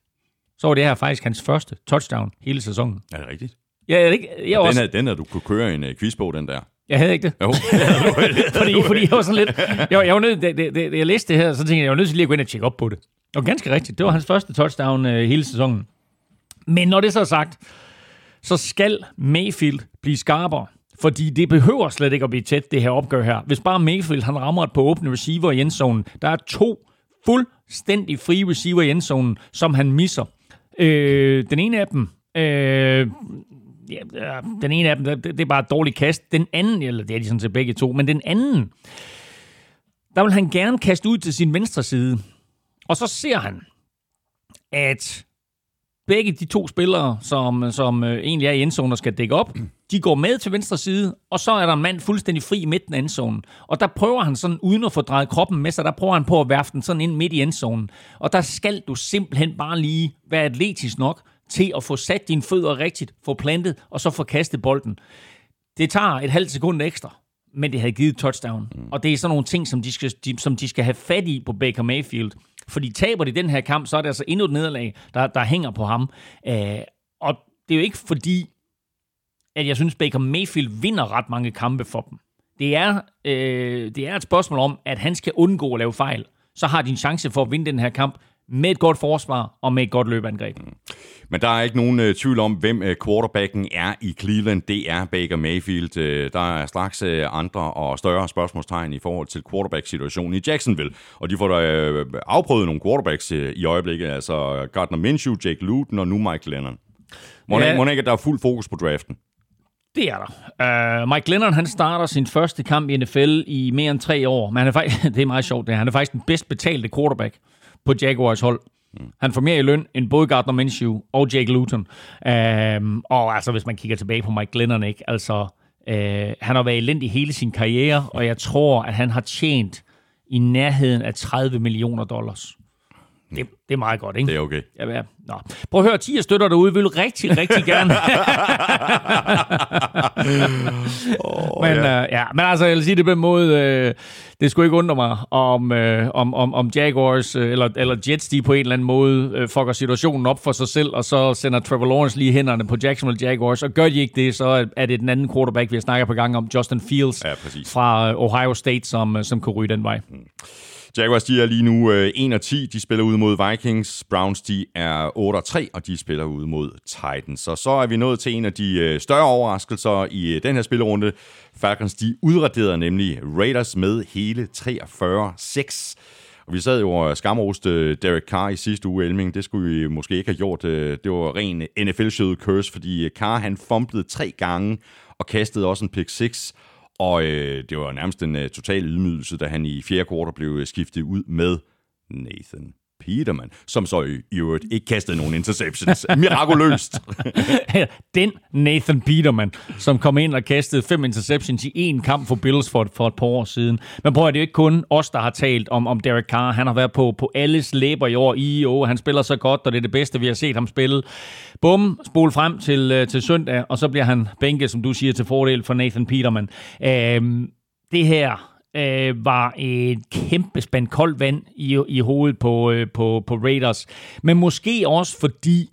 så var det her faktisk hans første touchdown hele sæsonen. Er det rigtigt? Ja, jeg, jeg, jeg den, også... er, den er du kunne køre en uh, quiz på, den der. Jeg havde ikke det. Jo. fordi, fordi jeg var sådan lidt... Jeg, jeg, var nødt, det, det, det, jeg læste det her, så tænkte jeg, jeg var nødt til lige at gå ind og tjekke op på det. Og ganske rigtigt. Det var hans første touchdown øh, hele sæsonen. Men når det så er sagt, så skal Mayfield blive skarpere. Fordi det behøver slet ikke at blive tæt, det her opgør her. Hvis bare Mayfield han rammer et på åbne receiver i endzonen, der er to fuldstændig frie receiver i endzonen, som han misser. Øh, den ene af dem, øh, ja, den ene af dem, det, det er bare et dårligt kast. Den anden, eller det er de sådan set begge to, men den anden, der vil han gerne kaste ud til sin venstre side. Og så ser han, at begge de to spillere, som, som øh, egentlig er i endzonen og skal dække op, de går med til venstre side, og så er der en mand fuldstændig fri i midten af endzonen. Og der prøver han sådan, uden at få drejet kroppen med sig, der prøver han på at værfe den sådan ind midt i endzonen. Og der skal du simpelthen bare lige være atletisk nok til at få sat dine fødder rigtigt, få plantet, og så få kastet bolden. Det tager et halvt sekund ekstra, men det havde givet touchdown. Mm. Og det er sådan nogle ting, som de, skal, de, som de skal have fat i på Baker Mayfield. Fordi taber de den her kamp, så er det altså endnu et nederlag, der, der hænger på ham. Øh, og det er jo ikke fordi, at jeg synes, Baker Mayfield vinder ret mange kampe for dem. Det er, øh, det er et spørgsmål om, at han skal undgå at lave fejl så har din chance for at vinde den her kamp med et godt forsvar og med et godt løbeangreb. Mm. Men der er ikke nogen uh, tvivl om, hvem uh, quarterbacken er i Cleveland. Det er Baker Mayfield. Uh, der er straks uh, andre og større spørgsmålstegn i forhold til quarterback-situationen i Jacksonville. Og de får da uh, afprøvet nogle quarterbacks uh, i øjeblikket. Altså Gardner Minshew, Jake Luton og nu Mike Lennon. Må ja. ikke, at der er fuld fokus på draften? Det er der. Uh, Mike Lennon, han starter sin første kamp i NFL i mere end tre år. Men han er faktisk, det er meget sjovt, det er. Han er faktisk den bedst betalte quarterback på Jaguars hold. Mm. Han får mere i løn end både Gardner Minshew og Jake Luton. Um, og altså, hvis man kigger tilbage på Mike Glennon, ikke? Altså, uh, han har været elendig hele sin karriere, og jeg tror, at han har tjent i nærheden af 30 millioner dollars. Det, det er meget godt, ikke? Det er okay. Ja, ja. Nå. Prøv at høre, 10 støtter derude vil rigtig, rigtig gerne. oh, men, ja. Øh, ja. men altså, jeg vil sige det på en måde, øh, det skulle ikke undre mig, om, øh, om, om, om Jaguars øh, eller, eller Jets, de på en eller anden måde øh, fucker situationen op for sig selv, og så sender Trevor Lawrence lige hænderne på Jacksonville Jaguars, og gør de ikke det, så er det den anden quarterback, vi har snakket på gang om, Justin Fields ja, fra øh, Ohio State, som, øh, som kan ryge den vej. Mm. Jaguars, de er lige nu øh, 1 og 10. De spiller ud mod Vikings. Browns, de er 8 og 3, og de spiller ud mod Titans. Så så er vi nået til en af de øh, større overraskelser i øh, den her spillerunde. Falcons, de udraderede nemlig Raiders med hele 43-6. Og vi sad jo og skamroste øh, Derek Carr i sidste uge, Elming. Det skulle vi måske ikke have gjort. Øh, det var ren NFL-showet curse, fordi øh, Carr han fumblede tre gange og kastede også en pick 6. Og øh, det var nærmest en øh, total ydmygelse, da han i fjerde kvartal blev øh, skiftet ud med Nathan. Peterman, som så i, i øvrigt ikke kastede nogen interceptions. Mirakuløst. Den Nathan Peterman, som kom ind og kastede fem interceptions i en kamp for Bills for, for et par år siden. Men prøv at det er jo ikke kun os, der har talt om, om Derek Carr. Han har været på, på alles læber i år. I år. Han spiller så godt, og det er det bedste, vi har set ham spille. Bum, spol frem til, øh, til søndag, og så bliver han bænket, som du siger, til fordel for Nathan Peterman. Øhm, det her øh, var en kæmpe spand koldt vand i, i hovedet på, øh, på, på Raiders. Men måske også fordi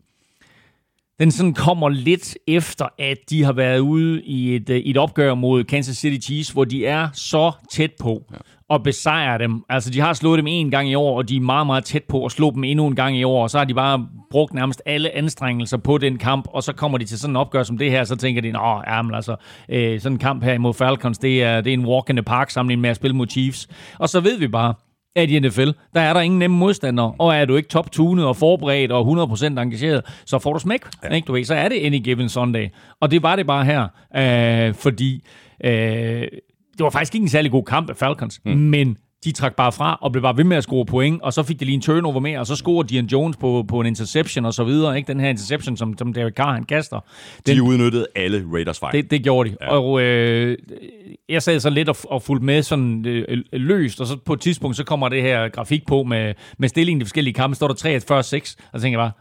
den sådan kommer lidt efter, at de har været ude i et, øh, et opgør mod Kansas City Chiefs, hvor de er så tæt på. Ja at besejre dem. Altså, de har slået dem en gang i år, og de er meget, meget tæt på at slå dem endnu en gang i år, og så har de bare brugt nærmest alle anstrengelser på den kamp, og så kommer de til sådan en opgør som det her, så tænker de, nå, ja, men altså, øh, sådan en kamp her imod Falcons, det er, det er en walk in the park sammenlignet med at spille mod Chiefs. Og så ved vi bare, at i NFL, der er der ingen nemme modstandere, og er du ikke top-tunet og forberedt og 100% engageret, så får du smæk, ja. ikke? Du ved, så er det any given Sunday. Og det var det bare her, øh, fordi øh, det var faktisk ikke en særlig god kamp af Falcons, mm. men de trak bare fra og blev bare ved med at score point, og så fik de lige en turnover mere, og så scorede Dion Jones på, på en interception og så videre. Ikke? Den her interception, som, som Derek Carr han kaster. Den, de udnyttede alle Raiders fejl. Det, det gjorde de. Ja. Og øh, jeg sad så lidt og, og fulgte med sådan øh, løst, og så på et tidspunkt, så kommer det her grafik på med, med stillingen i de forskellige kampe. Står der 43-6, og så tænker jeg bare,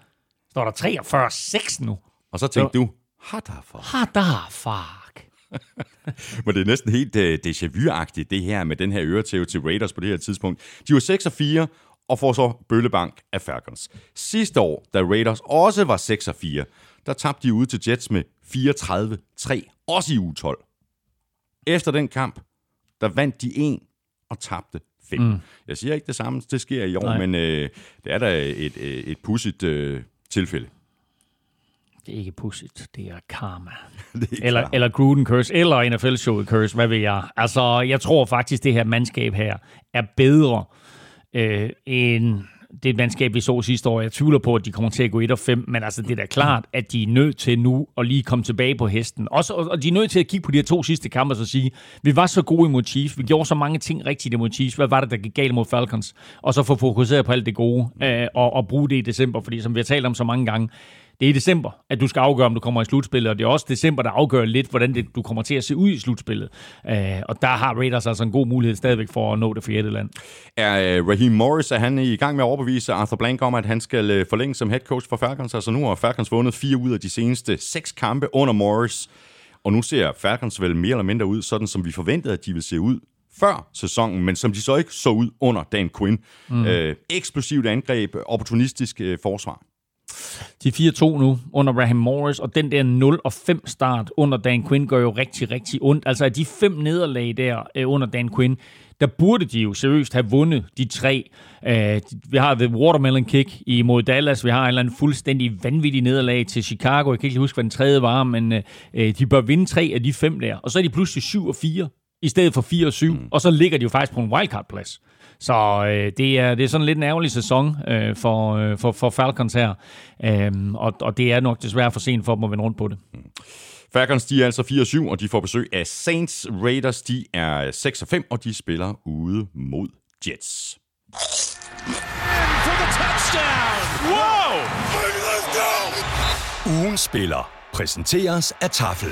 står der 43-6 nu? Og så tænkte så, du, Hadafar. Hadafar. Men det er næsten helt uh, déjà vu-agtigt, det her med den her øretæve til Raiders på det her tidspunkt. De var 6 og 4, og får så bøllebank af Falcons. Sidste år, da Raiders også var 6 og 4, der tabte de ud til Jets med 34-3, også i u 12. Efter den kamp, der vandt de en og tabte 5. Mm. Jeg siger ikke det samme, det sker i år, Nej. men øh, det er da et, et, et pudsigt øh, tilfælde. Det er ikke pudsigt, det er karma. det er eller, eller Gruden Curse, eller NFL-showet Curse, hvad ved jeg. Altså, jeg tror faktisk, det her mandskab her er bedre øh, end det mandskab, vi så sidste år. Jeg tvivler på, at de kommer til at gå 1 og 5, men altså, det er da klart, at de er nødt til nu at lige komme tilbage på hesten. Også, og de er nødt til at kigge på de her to sidste kampe og så sige, vi var så gode imod Chiefs, vi gjorde så mange ting rigtigt imod Chiefs, hvad var det, der gik galt mod Falcons? Og så få fokuseret på alt det gode, øh, og, og bruge det i december, fordi som vi har talt om så mange gange, det er i december, at du skal afgøre, om du kommer i slutspillet, og det er også december, der afgør lidt, hvordan det, du kommer til at se ud i slutspillet. Uh, og der har Raiders altså en god mulighed stadigvæk for at nå det fjerde land. Er uh, Raheem Morris, er han i gang med at overbevise Arthur Blank om, at han skal uh, forlænge som head coach for Falcons? Altså nu har Falcons vundet fire ud af de seneste seks kampe under Morris, og nu ser Falcons vel mere eller mindre ud, sådan som vi forventede, at de ville se ud før sæsonen, men som de så ikke så ud under Dan Quinn. Mm. Uh, eksplosivt angreb, opportunistisk uh, forsvar. Til 4-2 nu under Raheem Morris, og den der 0-5 start under Dan Quinn gør jo rigtig, rigtig ondt. Altså af de fem nederlag der øh, under Dan Quinn, der burde de jo seriøst have vundet de tre. Uh, vi har The Watermelon Kick imod Dallas. Vi har en eller anden fuldstændig vanvittig nederlag til Chicago. Jeg kan ikke huske, hvad den tredje var, men uh, de bør vinde tre af de fem der. Og så er de pludselig 7 og 4 i stedet for 4 og 7, mm. og så ligger de jo faktisk på en wildcard-plads. Så øh, det, er, det er sådan lidt en ærgerlig sæson øh, for, øh, for, for Falcons her, øhm, og, og det er nok desværre for sent for dem at vende rundt på det. Mm. Falcons, de er altså 4-7, og de får besøg af Saints. Raiders, de er 6-5, og de spiller ude mod Jets. For the touchdown! Wow! Ugen spiller præsenteres af Tafel.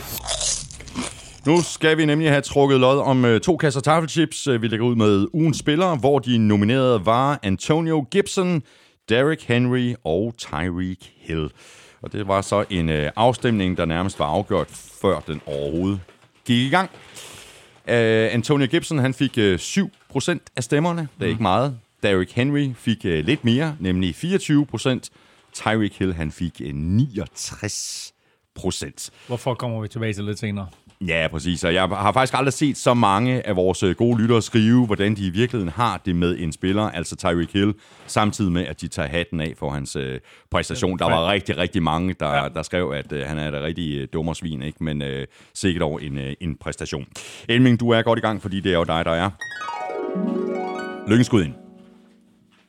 Nu skal vi nemlig have trukket lod om uh, to kasser taffelchips. Uh, vi lægger ud med ugens spillere, hvor de nominerede var Antonio Gibson, Derrick Henry og Tyreek Hill. Og det var så en uh, afstemning, der nærmest var afgjort, før den overhovedet gik i gang. Uh, Antonio Gibson han fik uh, 7% af stemmerne. Det er mm. ikke meget. Derrick Henry fik uh, lidt mere, nemlig 24%. Tyreek Hill han fik uh, 69% Hvorfor kommer vi tilbage til lidt senere? Ja, præcis. Og jeg har faktisk aldrig set så mange af vores øh, gode lyttere skrive, hvordan de i virkeligheden har det med en spiller, altså Tyreek Hill, samtidig med, at de tager hatten af for hans øh, præstation. Der var rigtig, rigtig mange, der, ja. der skrev, at øh, han er et rigtig øh, dummer svin, ikke? men øh, sikkert over en, øh, en præstation. Elming, du er godt i gang, fordi det er jo dig, der er. Lykkenskud ind.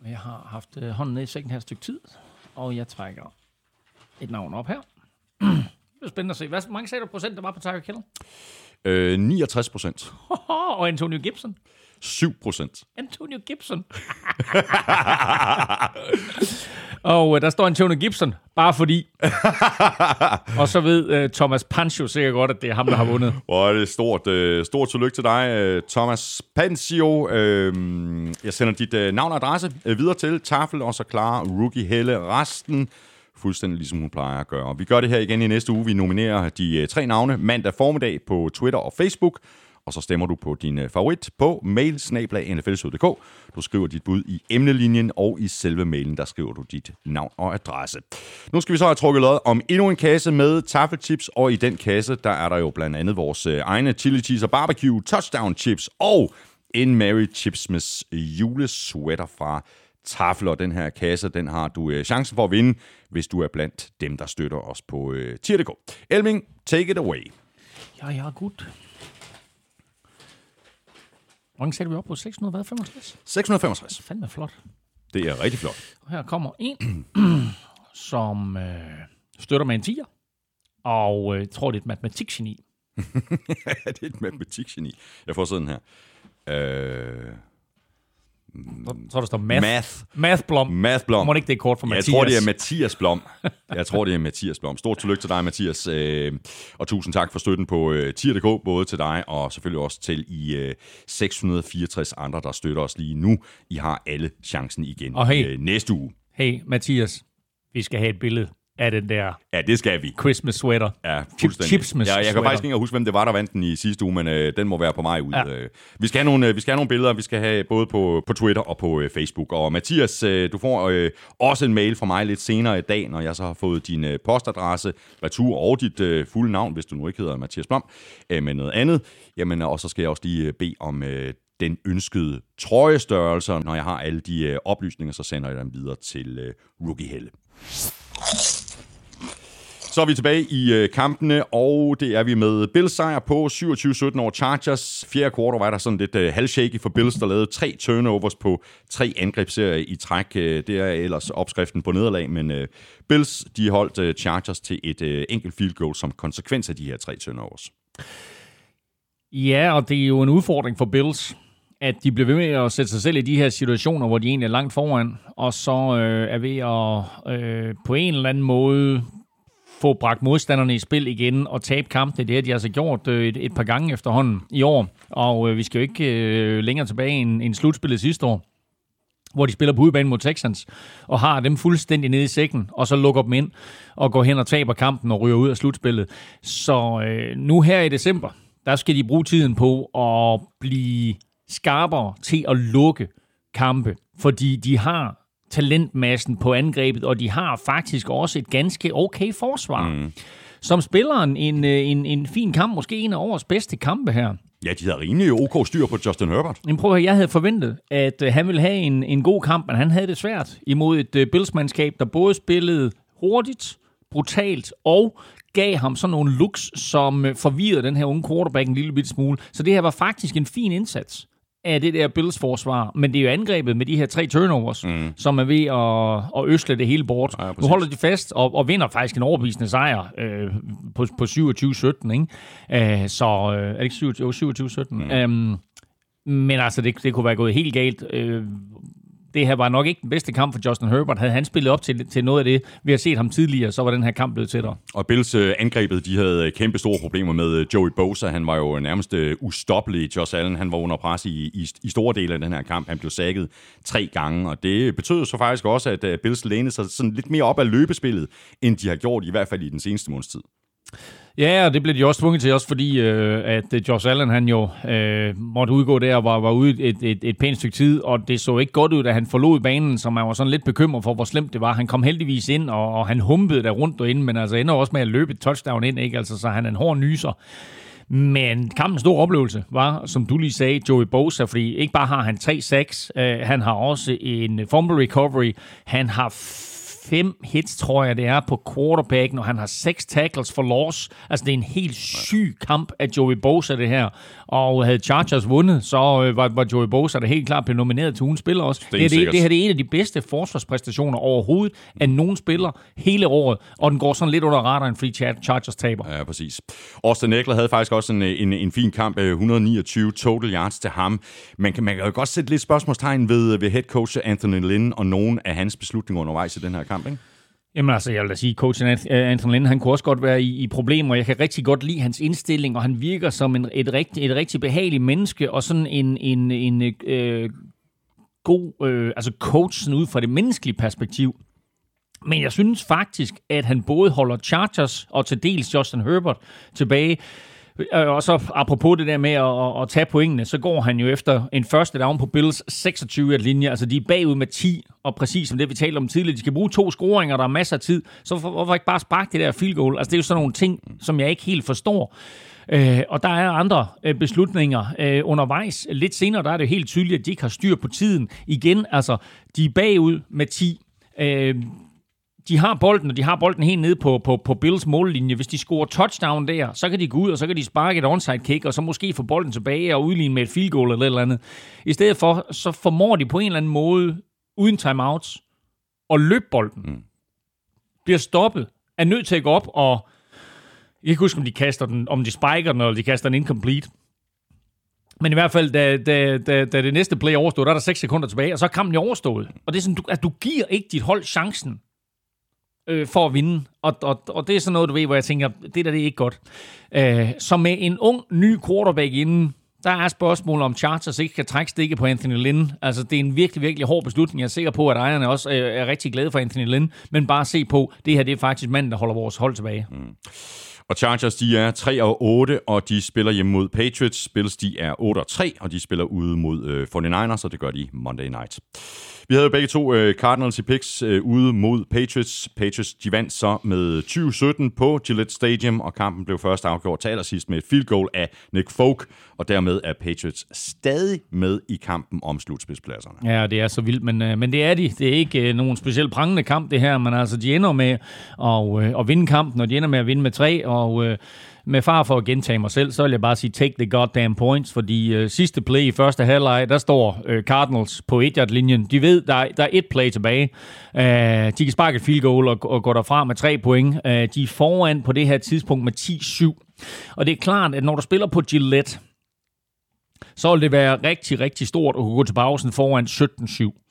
Jeg har haft øh, hånden ned i sækken her et stykke tid, og jeg trækker et navn op her. er spændende at se. Hvad, mange sagde du procent, der var på Tyreek Hill? Øh, 69 procent. og Antonio Gibson? 7 procent. Antonio Gibson. og uh, der står Antonio Gibson, bare fordi. og så ved uh, Thomas Pancho sikkert godt, at det er ham, der har vundet. Og det er stort, uh, stort tillykke til dig, uh, Thomas Pancho. Uh, jeg sender dit uh, navn og adresse uh, videre til Tafel, og så klarer Rookie Helle resten fuldstændig ligesom hun plejer at gøre. Vi gør det her igen i næste uge. Vi nominerer de øh, tre navne mandag formiddag på Twitter og Facebook, og så stemmer du på din øh, favorit på mail Du skriver dit bud i emnelinjen, og i selve mailen, der skriver du dit navn og adresse. Nu skal vi så have trukket lod om endnu en kasse med taffelchips, og i den kasse, der er der jo blandt andet vores øh, egne chili cheese og barbecue touchdown chips, og en Mary Chipsmas julesweater fra Tafel, og den her kasse, den har du øh, chancen for at vinde, hvis du er blandt dem, der støtter os på øh, tier.dk. Elming, take it away. Ja, ja, godt. Hvor mange sætter vi op på? 665? 665. Fandme flot. Det er rigtig flot. Og her kommer en, som øh, støtter med en 10'er, og øh, tror, det er et matematikgeni. ja, det er et matematikgeni. Jeg får sådan her. Øh... Så der står math. Math. Math Blom. Math Blom. Må ikke det er kort for Mathias? Jeg tror, det er Mathias Blom. Jeg tror, det er Mathias Blom. Stort tillykke til dig, Mathias. Øh, og tusind tak for støtten på øh, tier.dk, både til dig og selvfølgelig også til I 664 øh, andre, der støtter os lige nu. I har alle chancen igen og hey, næste uge. Hey, Mathias. Vi skal have et billede af den der ja, det skal vi. Christmas sweater. Ja, fuldstændig. Chipsmas ja, jeg kan sweater. faktisk ikke huske, hvem det var, der vandt den i sidste uge, men øh, den må være på mig ud. Ja. Øh, vi, skal have nogle, øh, vi skal have nogle billeder, vi skal have både på, på Twitter og på øh, Facebook. Og Mathias, øh, du får øh, også en mail fra mig lidt senere i dag, når jeg så har fået din øh, postadresse, retur og dit øh, fulde navn, hvis du nu ikke hedder Mathias Blom, øh, men noget andet. Jamen, og så skal jeg også lige øh, bede om øh, den ønskede trøjestørrelse. Når jeg har alle de øh, oplysninger, så sender jeg dem videre til øh, Rookie Helle. Så er vi tilbage i øh, kampene, og det er vi med Bills sejr på 27-17 over Chargers. Fjerde kvartal var der sådan lidt øh, halvshaky for Bills, der lavede tre turnovers på tre angrebsserier i træk. Øh, det er ellers opskriften på nederlag, men øh, Bills de holdt øh, Chargers til et øh, enkelt field goal som konsekvens af de her tre turnovers. Ja, og det er jo en udfordring for Bills at de bliver ved med at sætte sig selv i de her situationer, hvor de egentlig er langt foran, og så øh, er ved at øh, på en eller anden måde få bragt modstanderne i spil igen og tabe kampene. Det har de altså gjort øh, et, et par gange efterhånden i år. Og øh, vi skal jo ikke øh, længere tilbage end, end slutspillet sidste år hvor de spiller på udebane mod Texans, og har dem fuldstændig nede i sækken, og så lukker dem ind, og går hen og taber kampen og ryger ud af slutspillet. Så øh, nu her i december, der skal de bruge tiden på at blive skarpere til at lukke kampe, fordi de har talentmassen på angrebet, og de har faktisk også et ganske okay forsvar. Mm. Som spiller en, en, en, en fin kamp, måske en af årets bedste kampe her. Ja, de havde rimelig ok styr på Justin Herbert. Men prøv at høre, jeg havde forventet, at uh, han ville have en, en god kamp, men han havde det svært imod et uh, Bills-mandskab, der både spillede hurtigt, brutalt og gav ham sådan nogle looks, som forvirrede den her unge quarterback en lille bit smule. Så det her var faktisk en fin indsats af det der Bills forsvar, men det er jo angrebet med de her tre turnovers, mm. som er ved at, at øsle det hele bort. Ja, nu holder de fast og, og vinder faktisk en overbevisende sejr øh, på, på 27-17, ikke? Æh, så øh, er det ikke 27-17? Mm. Øhm, men altså, det, det kunne være gået helt galt. Øh, det her var nok ikke den bedste kamp for Justin Herbert. Havde han spillet op til, til noget af det, vi har set ham tidligere, så var den her kamp blevet tættere. Og Bills øh, angrebet, de havde øh, kæmpe store problemer med øh, Joey Bosa. Han var jo nærmest ustoppelig. Josh Allen, han var under pres i, i, i store dele af den her kamp. Han blev sækket tre gange, og det betød så faktisk også, at Bills lænede sig sådan lidt mere op af løbespillet, end de har gjort, i hvert fald i den seneste måneds tid. Ja, og det blev de også tvunget til, også fordi, øh, at øh, Josh Allen han jo øh, måtte udgå der og var, var ude et, et, et pænt stykke tid, og det så ikke godt ud, da han forlod banen, så man var sådan lidt bekymret for, hvor slemt det var. Han kom heldigvis ind, og, og han humpede der rundt derinde, men altså ender også med at løbe et touchdown ind, ikke? Altså, så han er en hård nyser. Men kampens store oplevelse var, som du lige sagde, Joey Bosa, fordi ikke bare har han 3-6, øh, han har også en fumble recovery, han har fem hits, tror jeg, det er på quarterbacken, og han har seks tackles for loss. Altså, det er en helt syg kamp af Joey Bosa, det her. Og havde Chargers vundet, så øh, var, var Joey Bosa der helt klart blevet nomineret til ugens spiller også. Det, det, det, det her det er en af de bedste forsvarspræstationer overhovedet af nogen spiller hele året, og den går sådan lidt under radaren, fordi Chargers taber. Ja, præcis. Austin Eckler havde faktisk også en, en, en fin kamp, 129 øh, total yards til ham. Man kan, man kan jo godt sætte lidt spørgsmålstegn ved, ved head coach Anthony Lynn og nogle af hans beslutninger undervejs i den her kamp, ikke? Jamen altså, jeg vil da sige, coach Anton Lind, han kunne også godt være i, i problemer, jeg kan rigtig godt lide hans indstilling, og han virker som en, et, rigtig, et rigtig behageligt menneske, og sådan en, en, en øh, god øh, altså coach sådan ud fra det menneskelige perspektiv. Men jeg synes faktisk, at han både holder Chargers og til dels Justin Herbert tilbage. Øh, og så apropos det der med at, at tage pointene, så går han jo efter en første down på Bills 26 linje. Altså de er bagud med 10, og præcis som det vi talte om tidligere, de skal bruge to scoringer, der er masser af tid. Så for, hvorfor ikke bare sparke det der field goal? Altså det er jo sådan nogle ting, som jeg ikke helt forstår. Øh, og der er andre øh, beslutninger øh, undervejs. Lidt senere, der er det helt tydeligt, at de ikke har styr på tiden. Igen, altså, de er bagud med 10. Øh, de har bolden, og de har bolden helt nede på, på, på Bills mållinje. Hvis de scorer touchdown der, så kan de gå ud, og så kan de sparke et onside kick, og så måske få bolden tilbage og udligne med et field goal eller et eller andet. I stedet for, så formår de på en eller anden måde, uden timeouts, at løbe bolden. Mm. Bliver stoppet, er nødt til at gå op og... Jeg kan ikke huske, om de kaster den, om de spiker den, eller de kaster den incomplete. Men i hvert fald, da, da, da, da det næste play overstod, der er der 6 sekunder tilbage, og så er kampen overstået. Og det er sådan, du, at du giver ikke dit hold chancen øh, for at vinde. Og, og, og det er sådan noget, du ved, hvor jeg tænker, det der det er ikke godt. Øh, så med en ung, ny quarterback inden, der er spørgsmål om Chargers ikke kan trække stikke på Anthony Lynn. Altså, det er en virkelig, virkelig hård beslutning. Jeg er sikker på, at ejerne også er, er rigtig glade for Anthony Lynn. Men bare se på, det her det er faktisk manden, der holder vores hold tilbage. Mm. Og Chargers, de er 3 og 8, og de spiller hjemme mod Patriots. Bills, de er 8 og 3, og de spiller ude mod øh, 49ers, og det gør de Monday Night. Vi havde jo begge to øh, Cardinals i picks øh, ude mod Patriots. Patriots de vandt så med 20-17 på Gillette Stadium, og kampen blev først afgjort til allersidst med et field goal af Nick Folk, og dermed er Patriots stadig med i kampen om slutspidspladserne. Ja, det er så vildt, men, øh, men det er de. Det er ikke nogen specielt prangende kamp, det her, men altså, de ender med at, uh, at vinde kampen, og de ender med at vinde med tre, og med far for at gentage mig selv, så vil jeg bare sige, take the goddamn points, fordi øh, sidste play i første halvleg, der står øh, Cardinals på 1 linjen De ved, der er, der er et play tilbage. Øh, de kan sparke et field goal og, og gå derfra med tre point. Øh, de er foran på det her tidspunkt med 10-7. Og det er klart, at når du spiller på Gillette, så vil det være rigtig, rigtig stort at kunne gå til pausen foran 17-7.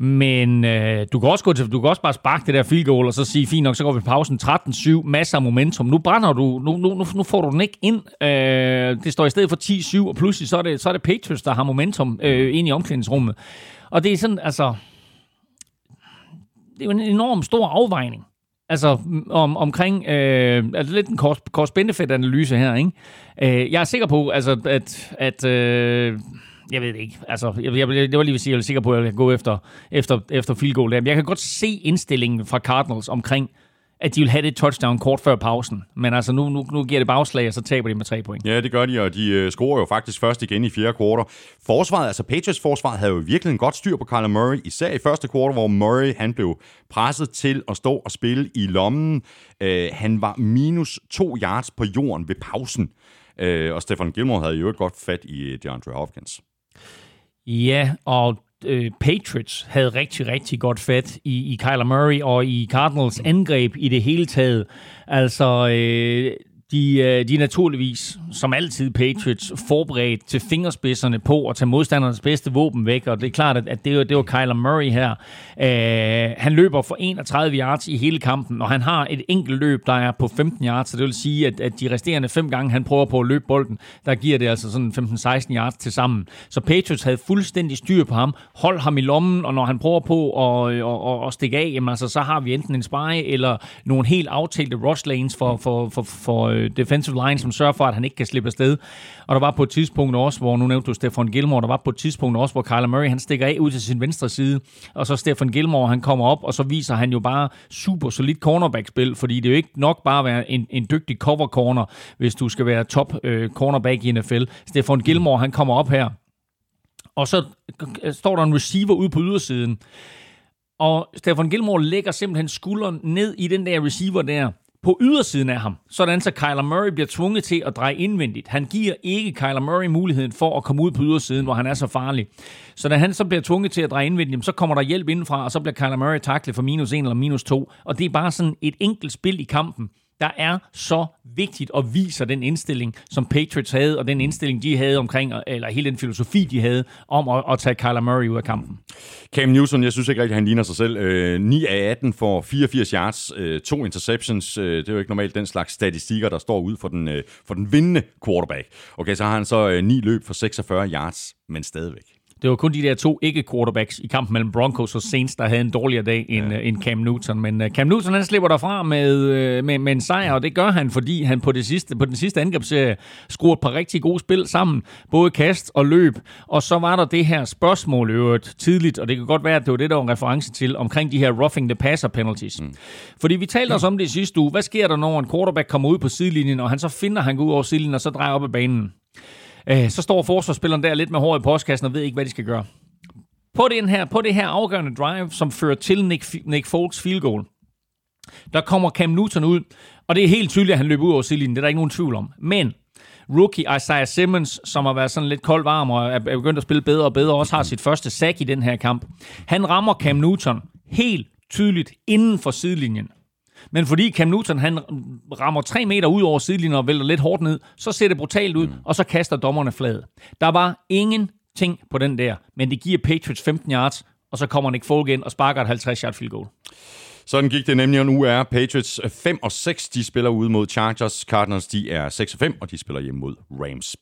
Men øh, du, kan også gå til, du kan også bare sparke det der field goal, og så sige, fint nok, så går vi på pausen 13-7, masser af momentum. Nu brænder du, nu, nu, nu får du den ikke ind. Øh, det står i stedet for 10-7, og pludselig så er, det, så er det Patriots, der har momentum øh, ind i omklædningsrummet. Og det er sådan, altså... Det er jo en enorm stor afvejning. Altså om, omkring, øh, altså lidt en cost-benefit-analyse her, ikke? Øh, jeg er sikker på, altså, at, at øh, jeg ved det ikke. Altså, jeg, jeg, det var lige vil sige, jeg er sikker på, at jeg kan gå efter, efter, efter field goal der. Men jeg kan godt se indstillingen fra Cardinals omkring, at de vil have det touchdown kort før pausen. Men altså, nu, nu, nu giver det bagslag, og så taber de med tre point. Ja, det gør de, og de øh, scorer jo faktisk først igen i fjerde kvartal. Forsvaret, altså Patriots forsvaret, havde jo virkelig en godt styr på Kyler Murray, især i første kvartal, hvor Murray han blev presset til at stå og spille i lommen. Øh, han var minus to yards på jorden ved pausen. Øh, og Stefan Gilmore havde jo et godt fat i øh, DeAndre Hopkins. Ja, og øh, Patriots havde rigtig, rigtig godt fat i, i Kyler Murray og i Cardinals angreb i det hele taget. Altså, øh, de, øh, de er naturligvis, som altid Patriots, forberedt til fingerspidserne på at tage modstandernes bedste våben væk, og det er klart, at det var, det var Kyler Murray her. Uh, han løber for 31 yards i hele kampen, og han har et enkelt løb, der er på 15 yards, så det vil sige, at, at de resterende fem gange, han prøver på at løbe bolden, der giver det altså sådan 15-16 yards til sammen. Så Patriots havde fuldstændig styr på ham, hold ham i lommen, og når han prøver på at, øh, at, at, at stikke af, jamen altså, så har vi enten en spy eller nogle helt aftalte rush lanes for, for, for, for Øh, defensive line, som sørger for, at han ikke kan slippe afsted. Og der var på et tidspunkt også, hvor nu nævnte du Stefan Gilmore, der var på et tidspunkt også, hvor Kyler Murray han stikker af ud til sin venstre side, og så Stefan Gilmore han kommer op, og så viser han jo bare super solidt cornerback-spil, fordi det er jo ikke nok bare at være en, en dygtig cover corner, hvis du skal være top øh, cornerback i NFL. Stefan Gilmore han kommer op her, og så står der en receiver ude på ydersiden, og Stefan Gilmore lægger simpelthen skulderen ned i den der receiver der, på ydersiden af ham, sådan så Kyler Murray bliver tvunget til at dreje indvendigt. Han giver ikke Kyler Murray muligheden for at komme ud på ydersiden, hvor han er så farlig. Så da han så bliver tvunget til at dreje indvendigt, så kommer der hjælp indenfra, og så bliver Kyler Murray taklet for minus 1 eller minus 2. Og det er bare sådan et enkelt spil i kampen, der er så vigtigt at vise den indstilling, som Patriots havde, og den indstilling, de havde omkring, eller hele den filosofi, de havde om at, at tage Kyler Murray ud af kampen. Cam Newton, jeg synes ikke rigtig, han ligner sig selv. Øh, 9 af 18 for 84 yards, øh, to interceptions. Øh, det er jo ikke normalt den slags statistikker, der står ud for den, øh, for den vindende quarterback. Okay, så har han så øh, 9 løb for 46 yards, men stadigvæk. Det var kun de der to ikke-quarterbacks i kampen mellem Broncos og Saints, der havde en dårligere dag end, ja. end Cam Newton. Men uh, Cam Newton han slipper derfra med, uh, med, med en sejr, og det gør han, fordi han på, det sidste, på den sidste angrebsserie skruede et par rigtig gode spil sammen. Både kast og løb. Og så var der det her spørgsmål øvrigt tidligt, og det kan godt være, at det var det, der var reference til, omkring de her roughing the passer penalties. Mm. Fordi vi talte også om det i sidste uge. Hvad sker der, når en quarterback kommer ud på sidelinjen, og han så finder, han går ud over sidelinjen, og så drejer op ad banen? Øh, så står forsvarsspilleren der lidt med hår i postkassen og ved ikke, hvad de skal gøre. På, den her, på det her afgørende drive, som fører til Nick, Nick Folks field goal, der kommer Cam Newton ud, og det er helt tydeligt, at han løber ud over sidelinjen. Det er der ikke nogen tvivl om. Men rookie Isaiah Simmons, som har været sådan lidt kold varm og er begyndt at spille bedre og bedre, også har sit første sack i den her kamp. Han rammer Cam Newton helt tydeligt inden for sidelinjen. Men fordi Cam Newton han rammer 3 meter ud over sidelinjen og vælter lidt hårdt ned, så ser det brutalt ud, mm. og så kaster dommerne fladet. Der var ingenting på den der, men det giver Patriots 15 yards, og så kommer Nick Folk ind og sparker et 50 yard field goal. Sådan gik det nemlig, og nu er Patriots 5 og 6. De spiller ude mod Chargers. Cardinals de er 6 og 5, og de spiller hjemme mod Rams.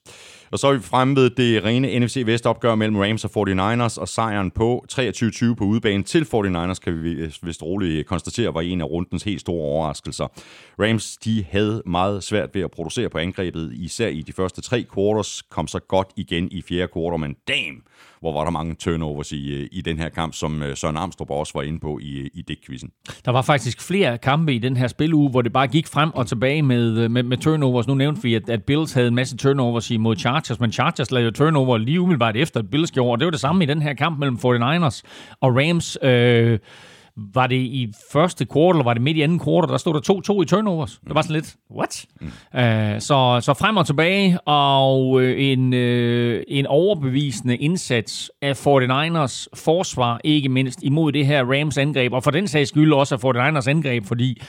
Og så er vi fremme ved det rene NFC Vest opgør mellem Rams og 49ers, og sejren på 23-20 på udebane til 49ers, kan vi vist roligt konstatere, var en af rundens helt store overraskelser. Rams de havde meget svært ved at producere på angrebet, især i de første tre quarters, kom så godt igen i fjerde quarter, men damn, hvor var der mange turnovers i, øh, i den her kamp, som øh, Søren Armstrong også var inde på i, øh, i Dick-quizzen. Der var faktisk flere kampe i den her spiluge, hvor det bare gik frem og tilbage med, med, med turnovers. Nu nævnte vi, at, at Bills havde en masse turnovers imod Chargers, men Chargers lavede turnover lige umiddelbart efter, at Bills gjorde, og det var det samme i den her kamp mellem 49ers og Rams. Øh, var det i første kvartal, eller var det midt i anden kvartal, der stod der 2-2 i turnovers. Det var sådan lidt, what? Mm. Uh, så, så frem og tilbage, og øh, en, uh, en overbevisende indsats af 49ers forsvar, ikke mindst imod det her Rams angreb, og for den sags skyld også af 49ers angreb, fordi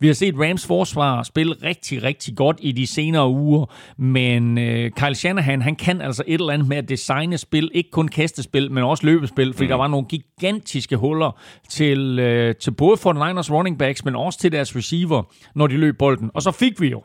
vi har set Rams forsvar spille rigtig, rigtig godt i de senere uger, men øh, Kyle Shanahan, han kan altså et eller andet med at designe spil, ikke kun kastespil, men også løbespil, fordi mm. der var nogle gigantiske huller til, øh, til både for Niners running backs, men også til deres receiver, når de løb bolden. Og så fik vi jo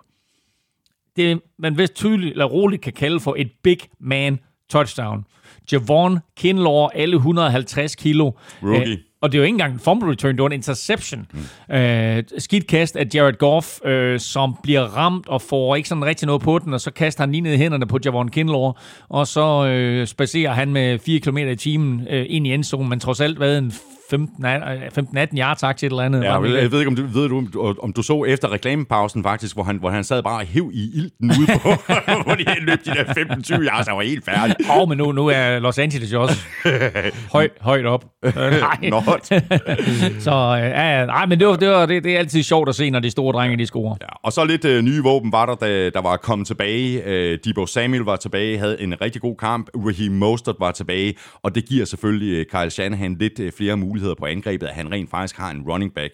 det, man vist tydeligt eller roligt kan kalde for et big man touchdown Javon Kinlaw, alle 150 kilo. Rookie. Øh, og det er jo ikke engang en fumble return, det var en interception. Mm. Øh, skidt kast af Jared Goff, øh, som bliver ramt og får ikke sådan rigtig noget på den, og så kaster han lige ned i hænderne på Javon Kinlaw, og så øh, spacerer han med 4 km i timen øh, ind i endzonen, men trods alt været en 15-18 yards til et eller andet. Ja, jeg, jeg ved ikke, om du, ved du, om du så efter reklamepausen faktisk, hvor han, hvor han sad bare og i ilten ude på, hvor de løb de der 15-20 yards, han var helt færdig. Åh, oh, men nu, nu er Los Angeles jo også højt, højt op. nej. så ja, nej, men det, var, det, var, det, det er altid sjovt at se, når de store drenge, de scorer. Ja, og så lidt uh, nye våben var der, da, der var kommet tilbage. Uh, Debo Samuel var tilbage, havde en rigtig god kamp. Raheem Mostert var tilbage, og det giver selvfølgelig uh, Kyle Shanahan lidt uh, flere muligheder muligheder på angrebet, at han rent faktisk har en running back,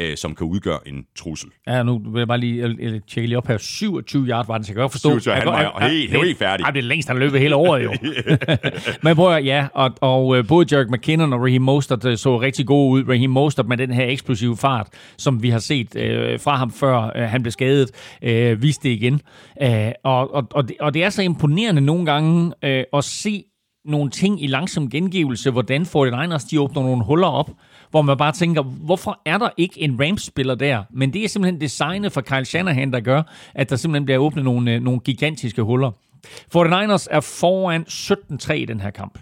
øh, som kan udgøre en trussel. Ja, nu vil jeg bare lige tjekke lige op her. 27 yard var den, så jeg kan godt forstå. 27, han var jeg, helt, helt, helt færdig. Ej, det er længst, han løbet hele året jo. Men prøv at, ja, og, og øh, både Jerk McKinnon og Raheem Mostert øh, så rigtig gode ud. Raheem Mostert med den her eksplosive fart, som vi har set øh, fra ham før øh, han blev skadet, øh, viste det igen. Øh, og, og, og, det, og det er så imponerende nogle gange øh, at se nogle ting i langsom gengivelse, hvordan 49ers de åbner nogle huller op, hvor man bare tænker, hvorfor er der ikke en Rams-spiller der? Men det er simpelthen designet fra Kyle Shanahan, der gør, at der simpelthen bliver åbnet nogle, øh, nogle gigantiske huller. 49ers er foran 17-3 i den her kamp.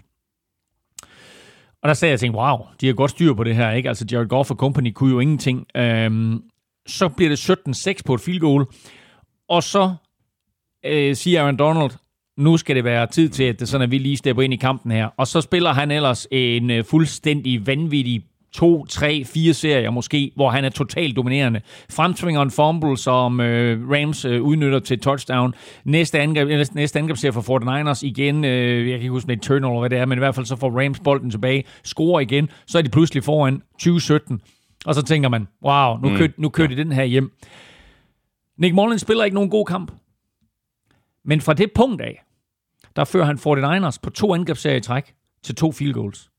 Og der sagde jeg, tænkte, wow, de har godt styr på det her, ikke? Altså Jared Goff og company kunne jo ingenting. Øhm, så bliver det 17-6 på et field goal, og så øh, siger Aaron Donald, nu skal det være tid til, at, det sådan, at vi lige stepper ind i kampen her. Og så spiller han ellers en øh, fuldstændig vanvittig to, tre, fire serier måske, hvor han er totalt dominerende. Fremtvinger en fumble, som øh, Rams øh, udnytter til touchdown. Næste, angreb, næste, næste angrebsserie for 49ers igen, øh, jeg kan ikke huske med et turn eller hvad det er, men i hvert fald så får Rams bolden tilbage, scorer igen, så er de pludselig foran 2017. Og så tænker man, wow, nu, mm. kører, nu kører de den her hjem. Nick Mullins spiller ikke nogen god kamp. Men fra det punkt af, der fører han 49ers på to angrebsserier i træk til to field goals.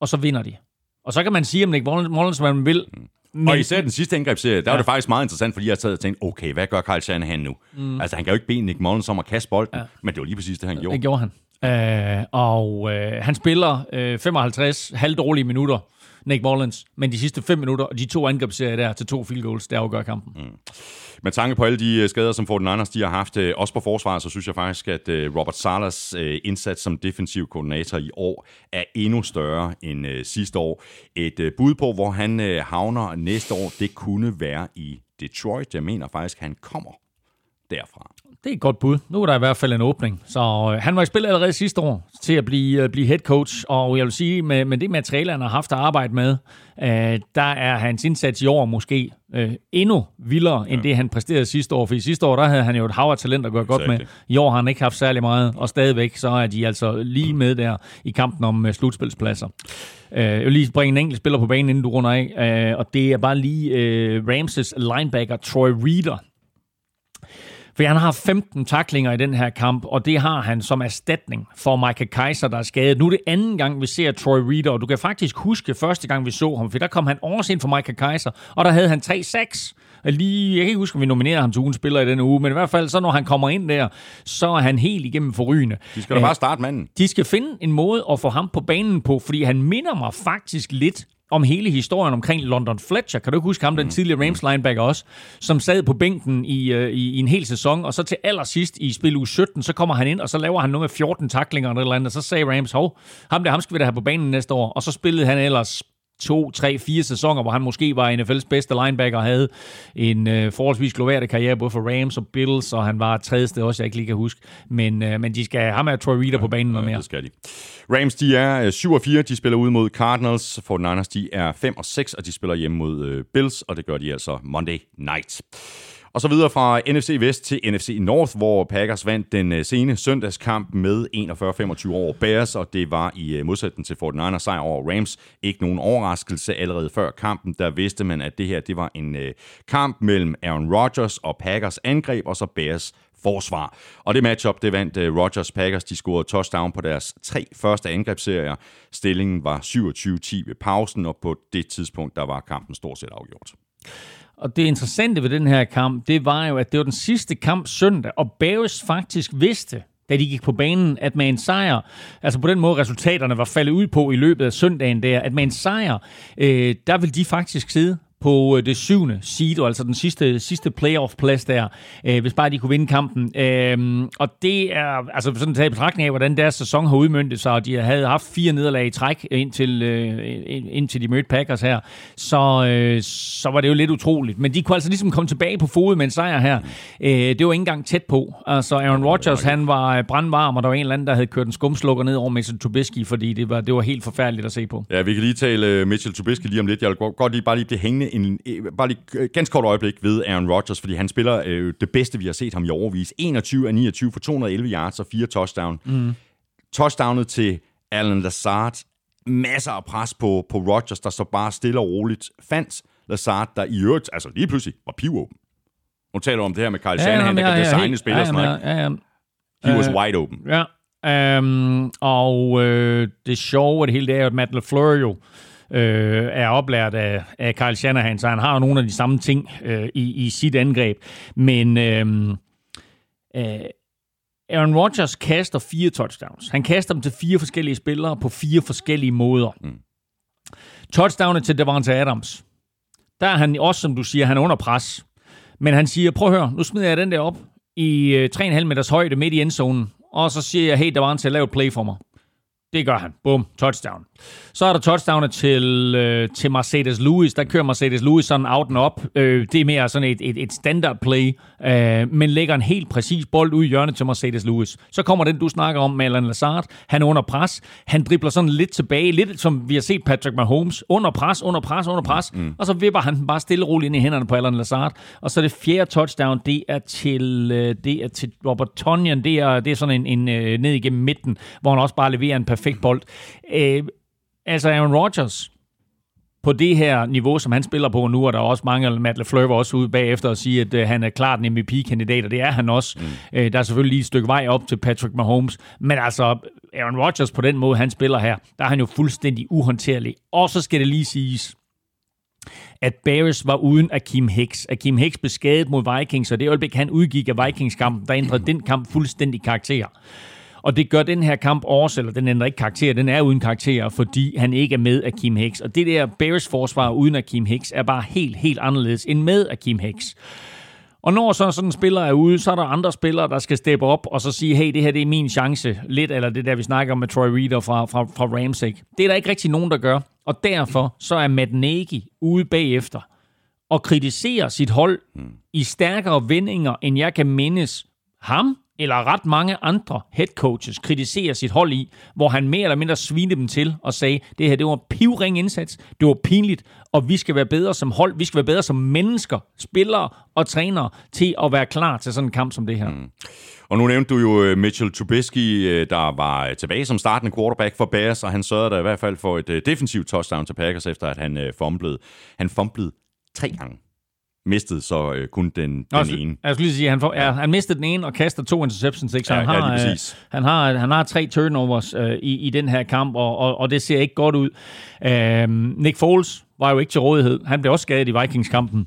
Og så vinder de. Og så kan man sige om Nick Mullins, hvad man vil. Men... Og især den sidste angrebsserie, der ja. var det faktisk meget interessant, fordi jeg sad og tænkte, okay, hvad gør Kyle Shanahan nu? Mm. Altså, han kan jo ikke bede Nick Mullins om at kaste bolden, ja. men det var lige præcis det, han gjorde. Det gjorde han. Uh, og øh, han spiller øh, 55 halvdårlige minutter Nick Mullins. Men de sidste fem minutter, og de to angrebsserier der til to field goals, der afgør kampen. Mm. Med tanke på alle de øh, skader, som Fortin Anders de har haft, øh, også på forsvaret, så synes jeg faktisk, at øh, Robert Salas øh, indsats som defensiv koordinator i år er endnu større end sidste år. Et bud på, hvor han havner næste år, det kunne være i Detroit. Jeg mener faktisk, at han kommer derfra. Det er et godt bud. Nu er der i hvert fald en åbning. Så øh, han var i spil allerede sidste år til at blive, øh, blive head coach, og jeg vil sige, med, med det materiale, han har haft at arbejde med, øh, der er hans indsats i år måske øh, endnu vildere, ja. end det han præsterede sidste år. For i sidste år, der havde han jo et hav talent at gøre godt med. I år har han ikke haft særlig meget, og stadigvæk så er de altså lige med der i kampen om uh, slutspilspladser. Uh, jeg vil lige bringe en enkelt spiller på banen, inden du runder af, uh, og det er bare lige uh, Ramses linebacker Troy Reader, for han har 15 taklinger i den her kamp, og det har han som erstatning for Michael Kaiser, der er skadet. Nu er det anden gang, vi ser Troy Reader, og du kan faktisk huske første gang, vi så ham, for der kom han også ind for Michael Kaiser, og der havde han 3-6. Lige, jeg kan ikke huske, om vi nominerede ham til ugens spiller i denne uge, men i hvert fald, så når han kommer ind der, så er han helt igennem forrygende. De skal da bare starte manden. De skal finde en måde at få ham på banen på, fordi han minder mig faktisk lidt om hele historien omkring London Fletcher. Kan du ikke huske ham, den mm. tidligere Rams linebacker også, som sad på bænken i, uh, i, i en hel sæson, og så til allersidst i spil u 17, så kommer han ind, og så laver han noget med 14 taklinger eller, eller andet, og så sagde Rams, hov, ham der, ham skal vi da have på banen næste år. Og så spillede han ellers to, tre, fire sæsoner, hvor han måske var NFL's bedste linebacker og havde en øh, forholdsvis gloværdig karriere, både for Rams og Bills, og han var tredje sted også, jeg ikke lige kan huske. Men, øh, men de skal have ham med Troy Reader ja, på banen noget mere. det skal de. Rams, de er 7 øh, og 4, de spiller ud mod Cardinals. For Niners, de er 5 og 6, og de spiller hjemme mod øh, Bills, og det gør de altså Monday night. Og så videre fra NFC Vest til NFC North, hvor Packers vandt den øh, sene søndagskamp med 41-25 over Bears, og det var i øh, modsætning til 49ers sejr over Rams ikke nogen overraskelse. Allerede før kampen, der vidste man, at det her det var en øh, kamp mellem Aaron Rodgers og Packers angreb, og så Bears forsvar. Og det matchup, det vandt Rodgers Packers. De scorede touchdown på deres tre første angrebsserier. Stillingen var 27-10 ved pausen, og på det tidspunkt, der var kampen stort set afgjort. Og det interessante ved den her kamp, det var jo, at det var den sidste kamp søndag, og Bears faktisk vidste, da de gik på banen, at med en sejr, altså på den måde resultaterne var faldet ud på i løbet af søndagen der, at med en sejr, øh, der vil de faktisk sidde på øh, det syvende seed, altså den sidste, sidste playoff-plads der, øh, hvis bare de kunne vinde kampen. Øh, og det er, altså sådan taget i betragtning af, hvordan deres sæson har udmyndtet sig, og de havde haft fire nederlag i træk indtil, øh, indtil de mødte Packers her, så, øh, så var det jo lidt utroligt. Men de kunne altså ligesom komme tilbage på fod med en sejr her. Øh, det var ikke engang tæt på. Altså Aaron Rodgers, han var øh, brandvarm, og der var en eller anden, der havde kørt en skumslukker ned over Mitchell Trubisky, fordi det var, det var helt forfærdeligt at se på. Ja, vi kan lige tale øh, Mitchell Trubisky lige om lidt. Jeg vil godt lige bare lige blive hængende en, bare lige ganske kort øjeblik ved Aaron Rodgers, fordi han spiller øh, det bedste, vi har set ham i overvis. 21 af 29 for 211 yards og fire touchdown. Mm. Touchdownet til Alan Lazard. Masser af pres på, på Rodgers, der så bare stille og roligt fandt Lazard, der i øvrigt, altså lige pludselig, var pivåben. Nu taler du om det her med Kyle ja, Shanahan, der kan ja, designe ja, spillere ja, ja, ja, ja. He was uh, wide open. Ja, um, og øh, det sjove af det hele, det er jo, at Matt LaFleur jo øh, er oplært af, af Kyle Shanahan, så han har nogle af de samme ting øh, i, i sit angreb. Men øh, øh, Aaron Rodgers kaster fire touchdowns. Han kaster dem til fire forskellige spillere på fire forskellige måder. Mm. Touchdownet til Devonta Adams. Der er han også, som du siger, han er under pres. Men han siger, prøv at høre, nu smider jeg den der op i øh, 3,5 meters højde midt i endzonen, og så siger jeg, hey, Devonta, lav et play for mig. Det gør han. Bum, touchdown. Så er der touchdownet til, øh, til Mercedes Lewis. Der kører Mercedes Lewis sådan out and up. Øh, det er mere sådan et, et, et standard play, øh, men lægger en helt præcis bold ud i hjørnet til Mercedes Lewis. Så kommer den, du snakker om med Alan Lazard. Han er under pres. Han dribler sådan lidt tilbage, lidt som vi har set Patrick Mahomes. Under pres, under pres, under pres. Mm. Og så vipper han bare stille og roligt ind i hænderne på Alan Lazard. Og så det fjerde touchdown, det er til, øh, det er til Robert Tonyan. Det er, det er sådan en, en øh, ned igennem midten, hvor han også bare leverer en perfekt bold. Øh, altså Aaron Rodgers, på det her niveau, som han spiller på nu, og der er også mange, Matt LaFleur var også ude bagefter og sige, at uh, han er klart en MVP-kandidat, og det er han også. Mm. Uh, der er selvfølgelig lige et stykke vej op til Patrick Mahomes, men altså, Aaron Rodgers på den måde, han spiller her, der er han jo fuldstændig uhåndterlig. Og så skal det lige siges, at Bears var uden Akeem Hicks. Akeem Hicks blev skadet mod Vikings, og det øjeblik, han udgik af Vikings-kampen, der ændrede den kamp fuldstændig karakter. Og det gør den her kamp også, eller den ændrer ikke karakter, den er uden karakter, fordi han ikke er med af Kim Hicks. Og det der Bears forsvar uden af Kim Hicks er bare helt, helt anderledes end med af Kim Hicks. Og når så sådan en spiller er ude, så er der andre spillere, der skal steppe op og så sige, hey, det her det er min chance. Lidt eller det der, vi snakker om med Troy Reader fra, fra, fra Ramsey. Det er der ikke rigtig nogen, der gør. Og derfor så er Matt Nagy ude bagefter og kritiserer sit hold i stærkere vendinger, end jeg kan mindes ham eller ret mange andre head coaches kritiserer sit hold i, hvor han mere eller mindre svinede dem til og sagde, det her det var en pivring indsats, det var pinligt, og vi skal være bedre som hold, vi skal være bedre som mennesker, spillere og trænere til at være klar til sådan en kamp som det her. Mm. Og nu nævnte du jo øh, Mitchell Trubisky, øh, der var øh, tilbage som startende quarterback for Bears, og han sørgede der i hvert fald for et defensivt touchdown til Packers, efter at han fumblede. Han fumblede tre gange mistede så øh, kun den, den altså, ene. Jeg skulle lige sige, han, får, ja, han mistede den ene og kaster to interceptions, ikke? Så ja, han, har, ja, øh, han, har, han har tre turnovers øh, i, i den her kamp, og, og, og det ser ikke godt ud. Øh, Nick Foles var jo ikke til rådighed. Han blev også skadet i Vikings-kampen,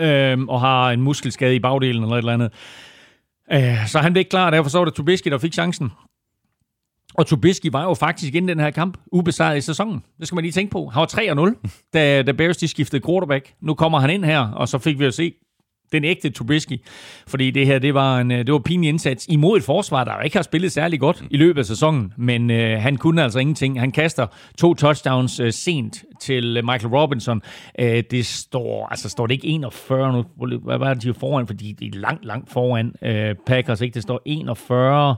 øh, og har en muskelskade i bagdelen eller et eller andet. Øh, så han blev ikke klar, derfor så var det Trubisky, der fik chancen. Og Trubisky var jo faktisk inden den her kamp ubesejret i sæsonen. Det skal man lige tænke på. Han var 3-0, da, da Bears de skiftede quarterback. Nu kommer han ind her, og så fik vi at se den ægte Trubisky. Fordi det her, det var en det var pinlig indsats imod et forsvar, der ikke har spillet særlig godt i løbet af sæsonen. Men øh, han kunne altså ingenting. Han kaster to touchdowns øh, sent til Michael Robinson. Øh, det står, altså står det ikke 41 nu? Hvad var det, de er foran? Fordi de er langt, langt foran øh, Packers. Ikke? Det står 41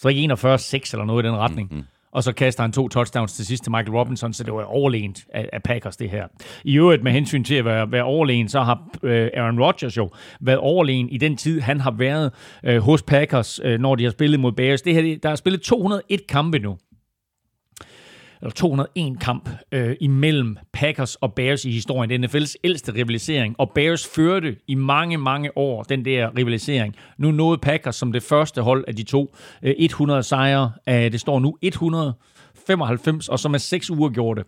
så ikke 41-6 eller noget i den retning. Mm-hmm. Og så kaster han to touchdowns til sidst til Michael Robinson, så det var overlænt af, af Packers, det her. I øvrigt med hensyn til at være, være overlegen, så har øh, Aaron Rodgers jo været overlegen i den tid, han har været øh, hos Packers, øh, når de har spillet mod Bears. Det her, der er spillet 201 kampe nu eller 201 kamp øh, imellem Packers og Bears i historien. Det er NFL's ældste rivalisering, og Bears førte i mange, mange år den der rivalisering. Nu nåede Packers som det første hold af de to øh, 100 sejre. Øh, det står nu 195, og så med seks uger gjorde det.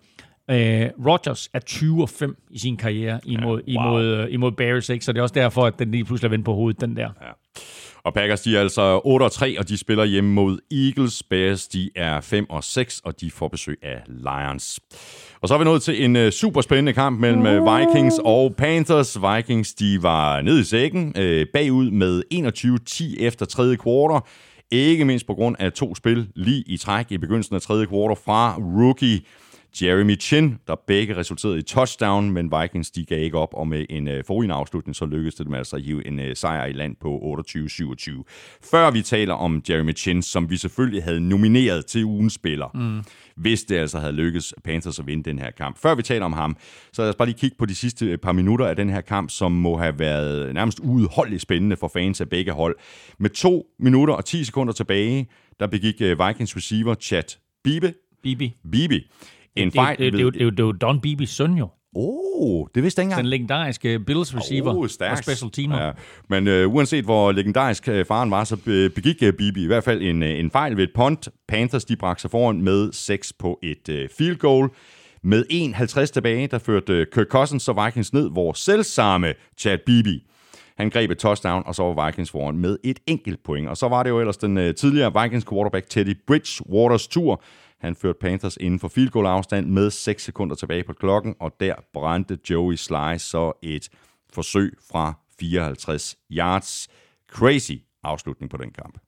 Øh, Rodgers er 20 i sin karriere imod, ja, wow. imod, øh, imod Bears, ikke? så det er også derfor, at den lige pludselig er vendt på hovedet, den der. Ja. Og Packers, de er altså 8 og 3, og de spiller hjemme mod Eagles. Bears, de er 5 og 6, og de får besøg af Lions. Og så er vi nået til en uh, super spændende kamp mellem uh, Vikings og Panthers. Vikings, de var nede i sækken, uh, bagud med 21-10 efter tredje kvartal. Ikke mindst på grund af to spil lige i træk i begyndelsen af tredje kvartal fra rookie Jeremy Chin, der begge resulterede i touchdown, men Vikings de gav ikke op, og med en uh, forrige afslutning, så lykkedes det dem altså at hive en uh, sejr i land på 28-27. Før vi taler om Jeremy Chin, som vi selvfølgelig havde nomineret til ugens spiller, mm. hvis det altså havde lykkedes Panthers at vinde den her kamp. Før vi taler om ham, så lad os bare lige kigge på de sidste par minutter af den her kamp, som må have været nærmest udholdeligt spændende for fans af begge hold. Med to minutter og 10 sekunder tilbage, der begik uh, Vikings receiver Chad Bibe, Bibi. Bibi en Det, fejl. det, det, det, det, det, jo Don Bibis søn jo. Oh, det vidste jeg ikke Den engang. legendariske Bills receiver Oh, og special teamer. Ja. Men øh, uanset hvor legendarisk øh, faren var, så begik øh, Bibi i hvert fald en, øh, en fejl ved et punt. Panthers de bragte sig foran med 6 på et øh, field goal. Med 1.50 tilbage, der førte øh, Kirk Cousins og Vikings ned, hvor selvsamme Chad Bibi han greb et touchdown, og så var Vikings foran med et enkelt point. Og så var det jo ellers den øh, tidligere Vikings quarterback Teddy Bridgewaters tur. Han førte Panthers inden for field goal afstand med 6 sekunder tilbage på klokken, og der brændte Joey Sly så et forsøg fra 54 yards. Crazy afslutning på den kamp.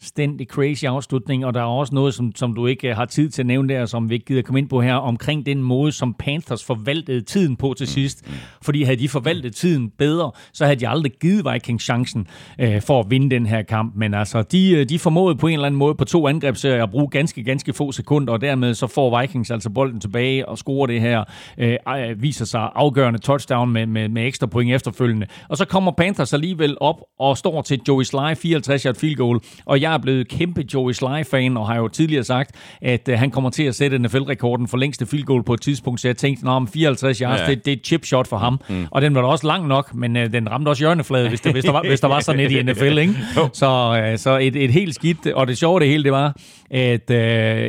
Fuldstændig crazy afslutning, og der er også noget, som, som du ikke øh, har tid til at nævne der, som vi ikke gider komme ind på her, omkring den måde, som Panthers forvaltede tiden på til sidst. Fordi havde de forvaltet tiden bedre, så havde de aldrig givet Vikings chancen øh, for at vinde den her kamp. Men altså, de, øh, de formåede på en eller anden måde på to angrebsserier at bruge ganske, ganske få sekunder, og dermed så får Vikings altså bolden tilbage og scorer det her, øh, viser sig afgørende touchdown med, med, med ekstra point efterfølgende. Og så kommer Panthers alligevel op og står til Joey Sly 54 yard field goal, og jeg er blevet kæmpe Joey Sly-fan, og har jo tidligere sagt, at øh, han kommer til at sætte NFL-rekorden for længste field goal på et tidspunkt, så jeg tænkte, om 54 yards, Ja. det, det er et chip shot for ham. Mm. Og den var da også lang nok, men øh, den ramte også hjørneflade, hvis, det, hvis, der var, hvis der var sådan et i NFL, ikke? Så, øh, så et, et helt skidt, og det sjove det hele, det var, at øh,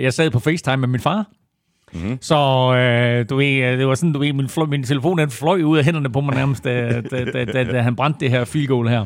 jeg sad på FaceTime med min far, Mm-hmm. Så øh, du ved, øh, det var sådan, du ved, min, fløj, min telefon den fløj ud af hænderne på mig nærmest, da, da, da, da, da han brændte det her field goal her.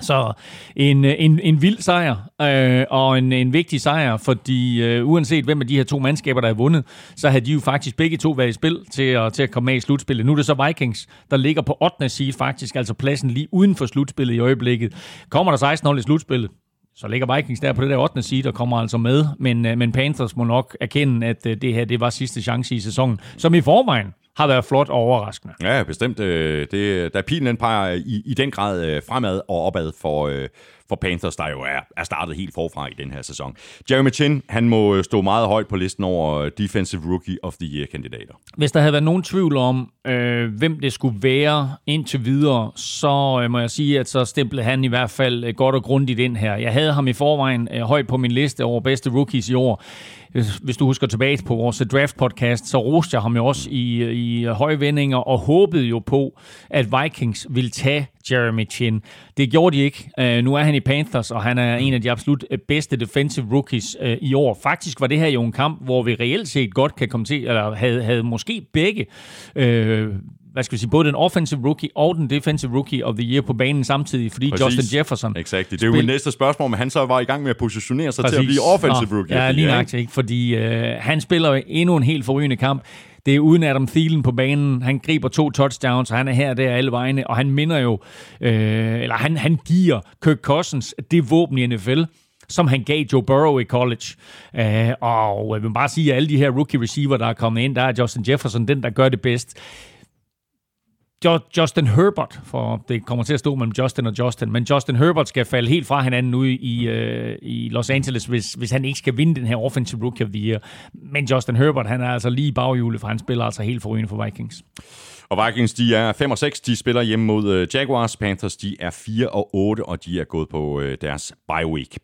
Så en, en, en vild sejr, øh, og en, en vigtig sejr, fordi øh, uanset hvem af de her to mandskaber, der er vundet, så havde de jo faktisk begge to været i spil til at, til at komme med i slutspillet. Nu er det så Vikings, der ligger på 8. side faktisk, altså pladsen lige uden for slutspillet i øjeblikket. Kommer der 16 hold i slutspillet, så ligger Vikings der på det der 8. seed og kommer altså med, men, øh, men Panthers må nok erkende, at øh, det her det var sidste chance i sæsonen, som i forvejen har været flot og overraskende. Ja, bestemt. øh, Det, der pilen den peger i, i den grad øh, fremad og opad for, øh, for Panthers, der jo er, er startet helt forfra i den her sæson. Jeremy Chin, han må stå meget højt på listen over Defensive Rookie of the Year-kandidater. Hvis der havde været nogen tvivl om, øh, hvem det skulle være indtil videre, så øh, må jeg sige, at så stemplede han i hvert fald godt og grundigt ind her. Jeg havde ham i forvejen øh, højt på min liste over bedste rookies i år. Hvis, du husker tilbage på vores draft-podcast, så roste jeg ham jo også i, i høje vendinger og håbede jo på, at Vikings ville tage Jeremy Chin. Det gjorde de ikke. Uh, nu er han i Panthers, og han er en af de absolut øh, bedste defensive rookies uh, i år. Faktisk var det her jo en kamp, hvor vi reelt set godt kan komme til, eller havde, havde måske begge uh, hvad skal vi sige, både den offensive rookie og den defensive rookie of the year på banen samtidig, fordi Præcis. Justin Jefferson Exakt. Det er jo Spil- næste spørgsmål, men han så var i gang med at positionere sig Præcis. til at blive offensive Nå, rookie. Ja, lige nok ikke, fordi øh, han spiller endnu en helt forrygende kamp. Det er uden Adam Thielen på banen. Han griber to touchdowns, og han er her og der alle vegne, og han minder jo, øh, eller han, han giver Kirk Cousins det våben i NFL, som han gav Joe Burrow i college. Øh, og jeg vil bare sige, at alle de her rookie receiver, der er kommet ind, der er Justin Jefferson den, der gør det bedst. Justin Herbert, for det kommer til at stå mellem Justin og Justin, men Justin Herbert skal falde helt fra hinanden ude i, øh, i Los Angeles, hvis, hvis han ikke skal vinde den her Offensive Rookie of the Year. Men Justin Herbert, han er altså lige baghjulet, for han spiller altså helt forrygende for Vikings. Og Vikings, de er 5 og 6. De spiller hjemme mod øh, Jaguars. Panthers, de er 4 og 8, og de er gået på øh, deres bye week.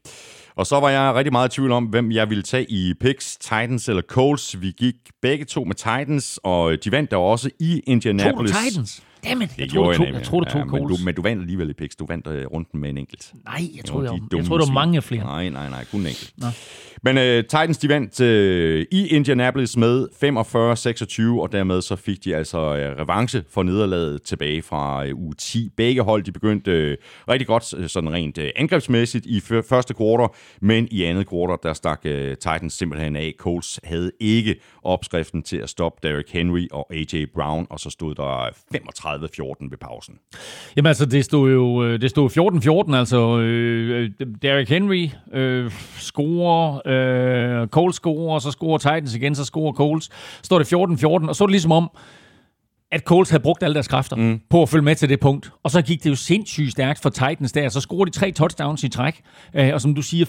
Og så var jeg rigtig meget i tvivl om, hvem jeg ville tage i picks, Titans eller Colts. Vi gik begge to med Titans, og de vandt der også i Indianapolis. To Titans. Dammit, jeg Det troede, gjorde to, jeg troede, to ja, men, Coles. du, men du vandt alligevel i picks. Du vandt øh, runden med en enkelt. Nej, jeg troede, Jo, jeg, jeg, troede, der var mange flere. Nej, nej, nej, kun en enkelt. Nå. Men øh, Titans, de vandt øh, i Indianapolis med 45-26, og dermed så fik de altså øh, revanche for nederlaget tilbage fra øh, uge 10. Begge hold, de begyndte øh, rigtig godt, øh, sådan rent øh, angrebsmæssigt i første kvartal, men i andet kvartal, der stak øh, Titans simpelthen af. Colts havde ikke opskriften til at stoppe Derrick Henry og A.J. Brown, og så stod der 35-14 ved pausen. Jamen altså, det stod jo øh, det stod 14-14, altså øh, øh, Derrick Henry øh, scorer, øh, Coles scorer, og så scorer Titans igen, så scorer Coles. Står det 14-14, og så er det ligesom om, at Coles havde brugt alle deres kræfter mm. på at følge med til det punkt. Og så gik det jo sindssygt stærkt for Titans der. Så scorede de tre touchdowns i træk. Øh, og som du siger,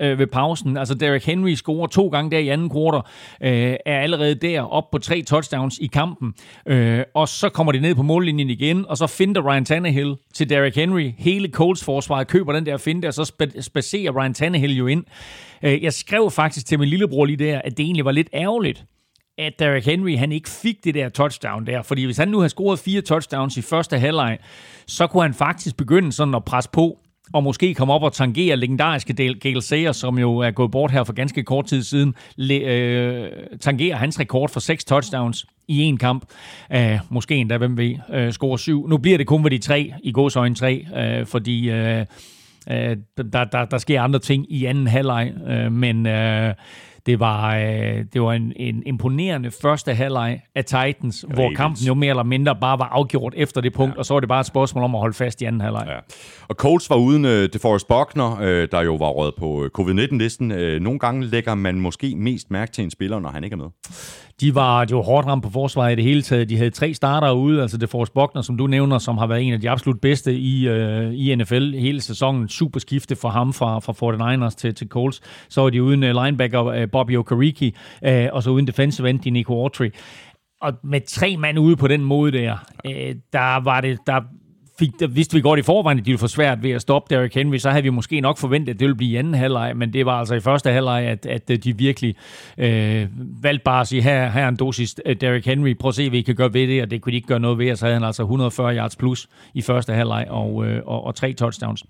35-14 øh, ved pausen. Altså Derrick Henry scorer to gange der i anden kvartal. Øh, er allerede der op på tre touchdowns i kampen. Øh, og så kommer de ned på mållinjen igen. Og så finder Ryan Tannehill til Derrick Henry. Hele Coles forsvaret køber den der finde, og så spa- spacerer Ryan Tannehill jo ind. Øh, jeg skrev faktisk til min lillebror lige der, at det egentlig var lidt ærgerligt, at Derrick Henry han ikke fik det der touchdown der. Fordi hvis han nu havde scoret fire touchdowns i første halvleg, så kunne han faktisk begynde sådan at presse på og måske komme op og tangere legendariske Gale Sayers, som jo er gået bort her for ganske kort tid siden, le, øh, tangere hans rekord for seks touchdowns i en kamp. Uh, måske endda, hvem ved, øh, score syv. Nu bliver det kun ved de tre, i godsøjne tre, øh, fordi... øh, øh, der, der, der sker andre ting i anden halvleg, øh, men Øh, det var, uh, det var en, en imponerende første halvleg af Titans, hvor vildt. kampen jo mere eller mindre bare var afgjort efter det punkt, ja. og så var det bare et spørgsmål om at holde fast i anden halvleg. Ja. Ja. Og Colts var uden øh, DeForest Buckner, øh, der jo var røget på øh, covid-19-listen. Øh, nogle gange lægger man måske mest mærke til en spiller, når han ikke er med. De var jo hårdt ramt på forsvaret i det hele taget. De havde tre starter ude, altså det Forrest Buckner, som du nævner, som har været en af de absolut bedste i, øh, i NFL hele sæsonen. Super skifte for ham fra, fra 49ers til, til Colts. Så var de uden øh, linebacker øh, Bobby Okereke, øh, og så uden defensive end Nico Autry. Og med tre mand ude på den måde der, øh, der var det, der fik, vidste vi godt i forvejen, at de ville få svært ved at stoppe Derrick Henry, så havde vi måske nok forventet, at det ville blive i anden halvleg, men det var altså i første halvleg, at, at de virkelig øh, valgte bare at sige, her, her er en dosis øh, Derrick Henry, prøv at se, hvad I kan gøre ved det, og det kunne de ikke gøre noget ved, og så havde han altså 140 yards plus i første halvleg og, øh, og, og tre touchdowns.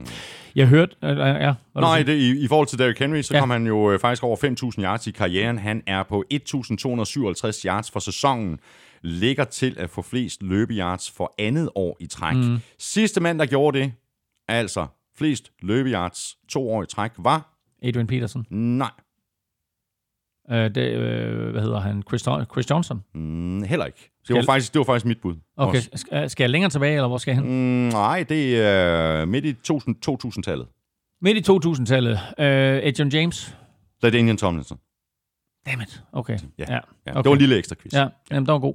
Jeg hørte, øh, ja, vil du Nej, det, i, i forhold til Derrick Henry, så Ja. ja. kom han jo øh, faktisk over 5.000 yards i karrieren. Han er på 1.257 yards for sæsonen. Ligger til at få flest løbeyards for andet år i træk. Mm. Sidste mand, der gjorde det, altså flest løbeyards to år i træk, var... Adrian Peterson. Nej, Øh, det, øh, hvad hedder han? Chris, Chris Johnson? mm, heller ikke. Det Skal- var, faktisk, det var faktisk mit bud. Okay, også. skal, skal jeg længere tilbage, eller hvor skal jeg hen? Mm, nej, det er midt i 2000 2000-tallet. Midt i 2000-tallet. Øh, Adrian James. Der er Daniel Tomlinson. Dammit. Okay. Ja, ja. ja. okay. Det var en lille ekstra quiz. Ja, jamen, der var god.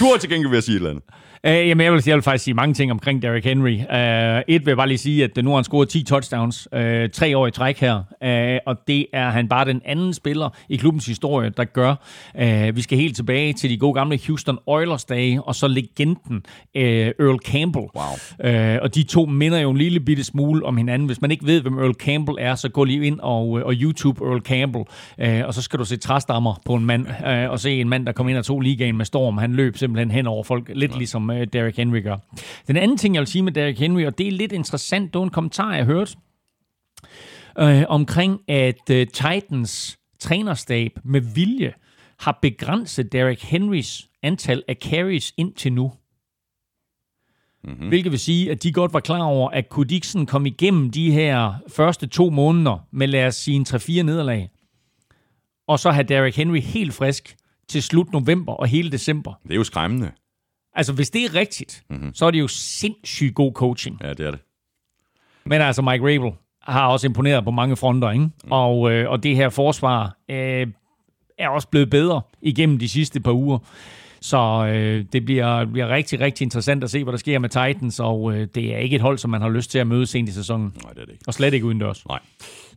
Du har til gengæld ved at sige et eller andet. Uh, jamen, jeg vil, jeg vil faktisk sige mange ting omkring Derrick Henry. Uh, et vil jeg bare lige sige, at nu har han scoret 10 touchdowns, uh, tre år i træk her, uh, og det er han bare den anden spiller i klubbens historie, der gør. Uh, vi skal helt tilbage til de gode gamle Houston Oilers dage, og så legenden uh, Earl Campbell. Wow. Uh, og de to minder jo en lille bitte smule om hinanden. Hvis man ikke ved, hvem Earl Campbell er, så gå lige ind og, og YouTube Earl Campbell, uh, og så skal du se træstammer på en mand, uh, og se en mand, der kom ind og tog ligaen med storm. Han løb simpelthen hen over folk, lidt ja. ligesom uh, Derrick Henry gør. Den anden ting, jeg vil sige med Derrick Henry, og det er lidt interessant, det var en kommentar, jeg hørte, øh, omkring, at øh, Titans trænerstab med vilje har begrænset Derrick Henrys antal af carries indtil nu. Mm-hmm. Hvilket vil sige, at de godt var klar over, at kunne sådan komme igennem de her første to måneder med, lad os sige, en 3-4 nederlag, og så have Derrick Henry helt frisk til slut november og hele december. Det er jo skræmmende. Altså, hvis det er rigtigt, mm-hmm. så er det jo sindssygt god coaching. Ja, det er det. Men altså, Mike Rabel har også imponeret på mange fronter, ikke? Mm. Og, øh, og det her forsvar øh, er også blevet bedre igennem de sidste par uger. Så øh, det bliver, bliver rigtig, rigtig interessant at se, hvad der sker med Titans, og øh, det er ikke et hold, som man har lyst til at møde sent i sæsonen. Nej, det er det ikke. Og slet ikke udendørs. Nej.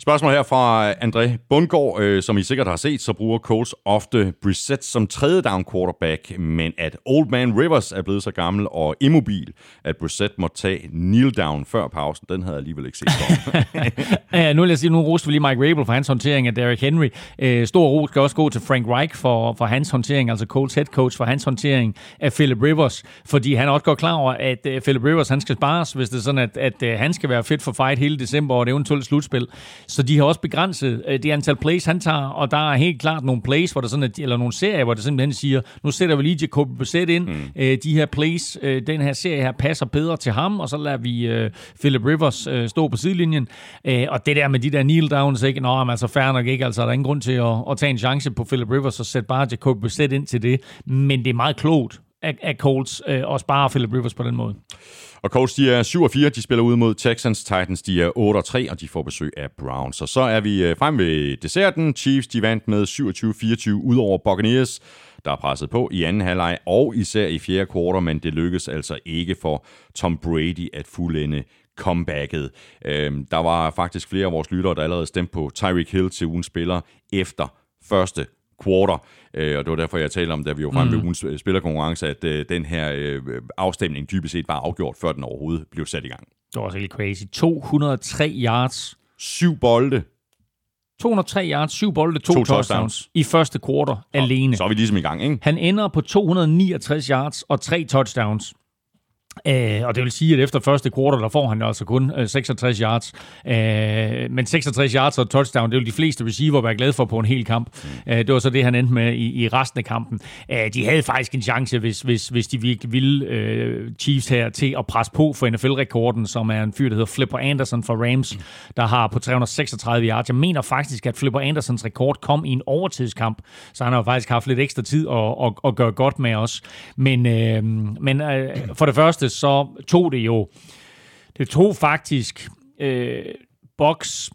Spørgsmål her fra André Bundgaard, øh, som I sikkert har set, så bruger Colts ofte Brissett som tredje down quarterback, men at Old Man Rivers er blevet så gammel og immobil, at Brissett må tage kneel down før pausen, den havde jeg alligevel ikke set ja, nu vil jeg sige, nu roste vi lige Mike Rabel for hans håndtering af Derrick Henry. Øh, stor ro skal også gå til Frank Reich for, for hans håndtering, altså Colts head coach for hans håndtering af Philip Rivers, fordi han også går klar over, at øh, Philip Rivers han skal spares, hvis det er sådan, at, at øh, han skal være fit for fight hele december og det eventuelt slutspil. Så de har også begrænset uh, det antal plays, han tager, og der er helt klart nogle plays, hvor der sådan, at, eller nogle serier, hvor det simpelthen siger, nu sætter vi lige Jacob Brissett ind, mm. uh, de her plays, uh, den her serie her passer bedre til ham, og så lader vi uh, Philip Rivers uh, stå på sidelinjen. Uh, og det der med de der kneel downs, ikke? Nå, men altså fair nok ikke, altså der er ingen grund til at, at tage en chance på Philip Rivers og sætte bare Jacob Brissett ind til det, men det er meget klogt af, af Colts øh, og spare Philip Rivers på den måde. Og Colts, de er 7 og 4, de spiller ud mod Texans, Titans, de er 8 og 3, og de får besøg af Browns. Så så er vi øh, frem ved desserten. Chiefs, de vandt med 27-24 ud over Buccaneers, der er presset på i anden halvleg og især i fjerde kvartal, men det lykkedes altså ikke for Tom Brady at fuldende comebacket. Øhm, der var faktisk flere af vores lyttere, der allerede stemte på Tyreek Hill til ugen spiller efter første quarter. Øh, og det var derfor, jeg talte om, da vi var fremme mm. ved ugens øh, spillerkonkurrence, at øh, den her øh, afstemning dybest set var afgjort, før den overhovedet blev sat i gang. Det var også helt crazy. 203 yards. Syv bolde. 203 yards, syv bolde, to, to touchdowns, touchdowns i første kvartal alene. Så er vi ligesom i gang, ikke? Han ender på 269 yards og tre touchdowns. Øh, og det vil sige, at efter første kvartal, der får han altså kun øh, 66 yards. Øh, men 66 yards og touchdown, det vil de fleste receiver være glade for på en hel kamp. Mm. Øh, det var så det, han endte med i, i resten af kampen. Øh, de havde faktisk en chance, hvis, hvis, hvis de virkelig ville øh, Chiefs her til at presse på for NFL-rekorden, som er en fyr, der hedder Flipper Anderson fra Rams, mm. der har på 336 yards. Jeg mener faktisk, at Flipper Andersons rekord kom i en overtidskamp, så han har faktisk haft lidt ekstra tid at, at, at gøre godt med os. Men, øh, men øh, for det første, så tog det jo, det tog faktisk øh, boks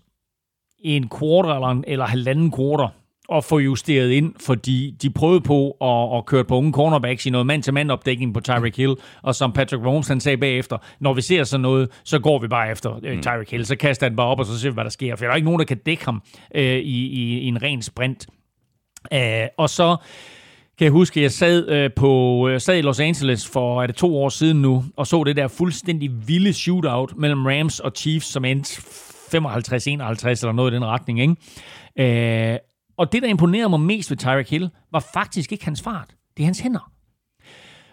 en quarter eller, en, eller halvanden quarter at få justeret ind, fordi de prøvede på at, at køre på unge cornerbacks i noget mand-til-mand opdækning på Tyreek Hill, og som Patrick Mahomes han sagde bagefter, når vi ser sådan noget, så går vi bare efter øh, mm. Tyreek Hill, så kaster han bare op, og så ser vi, hvad der sker, for der er ikke nogen, der kan dække ham øh, i, i, i en ren sprint. Uh, og så kan jeg huske, at jeg sad, øh, på, jeg sad i Los Angeles for er det to år siden nu, og så det der fuldstændig vilde shootout mellem Rams og Chiefs, som endte 55-51 eller noget i den retning. Ikke? Øh, og det, der imponerede mig mest ved Tyreek Hill, var faktisk ikke hans fart. Det er hans hænder.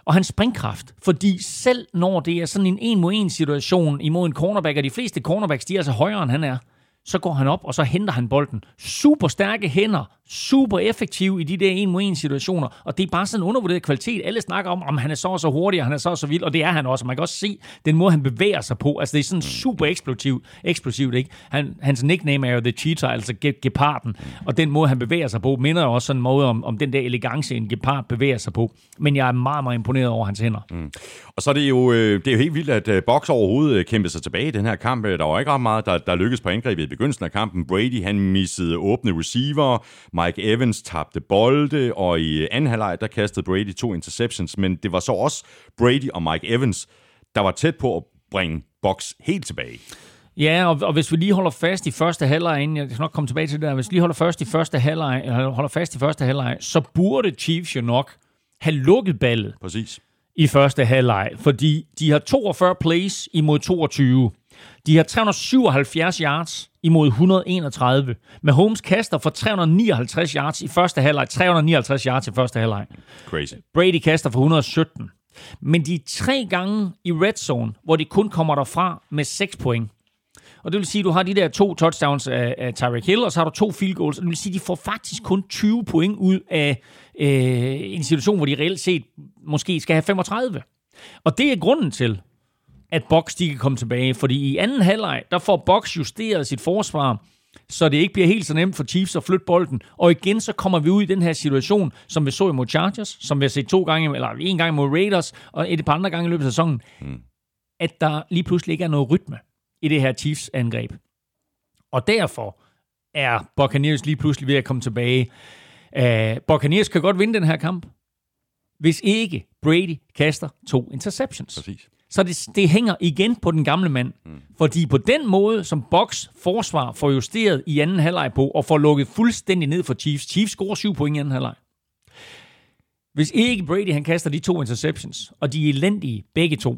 Og hans springkraft. Fordi selv når det er sådan en en mod en situation imod en cornerback, og de fleste cornerbacks, de er altså højere, end han er, så går han op, og så henter han bolden. Super stærke hænder, super effektiv i de der en mod en situationer, og det er bare sådan en undervurderet kvalitet. Alle snakker om, om han er så og så hurtig, og han er så og så vild, og det er han også. Man kan også se den måde, han bevæger sig på. Altså det er sådan super eksplosivt, eksplosivt ikke? Han, hans nickname er jo The Cheetah, altså geparden, og den måde, han bevæger sig på, minder jo også sådan en måde om, om den der elegance, en gepard bevæger sig på. Men jeg er meget, meget imponeret over hans hænder. Mm. Og så er det jo, øh, det er jo helt vildt, at øh, Boks Box overhovedet øh, kæmpede sig tilbage i den her kamp. Der var ikke ret meget, der, der lykkedes på angrebet i begyndelsen af kampen. Brady, han missede åbne receiver. Mike Evans tabte bolde, og i anden halvleg, der kastede Brady to interceptions. Men det var så også Brady og Mike Evans, der var tæt på at bringe Box helt tilbage. Ja, og, og hvis vi lige holder fast i første halvleg, inden jeg skal nok komme tilbage til det der, hvis vi lige holder fast i første halvleg, holder fast i første halvleg, så burde Chiefs jo nok have lukket ballet. Præcis i første halvleg, fordi de har 42 plays imod 22. De har 377 yards imod 131. Med Holmes kaster for 359 yards i første halvleg. 359 yards i første halvleg. Crazy. Brady kaster for 117. Men de er tre gange i red zone, hvor de kun kommer derfra med 6 point. Og det vil sige, at du har de der to touchdowns af, af Tyreek Hill, og så har du to field goals. Og det vil sige, at de får faktisk kun 20 point ud af øh, en situation, hvor de reelt set måske skal have 35. Og det er grunden til, at Box de kan komme tilbage. Fordi i anden halvleg, der får Box justeret sit forsvar, så det ikke bliver helt så nemt for Chiefs at flytte bolden. Og igen, så kommer vi ud i den her situation, som vi så imod Chargers, som vi har set to gange, eller en gang mod Raiders, og et par andre gange i løbet af sæsonen, mm. at der lige pludselig ikke er noget rytme i det her Chiefs-angreb. Og derfor er Buccaneers lige pludselig ved at komme tilbage. Uh, Buccaneers kan godt vinde den her kamp, hvis ikke Brady kaster to interceptions. Præcis. Så det, det hænger igen på den gamle mand. Mm. Fordi på den måde, som Box forsvar får justeret i anden halvleg på, og får lukket fuldstændig ned for Chiefs. Chiefs scorer syv point i anden halvleg. Hvis ikke Brady han kaster de to interceptions, og de er elendige begge to,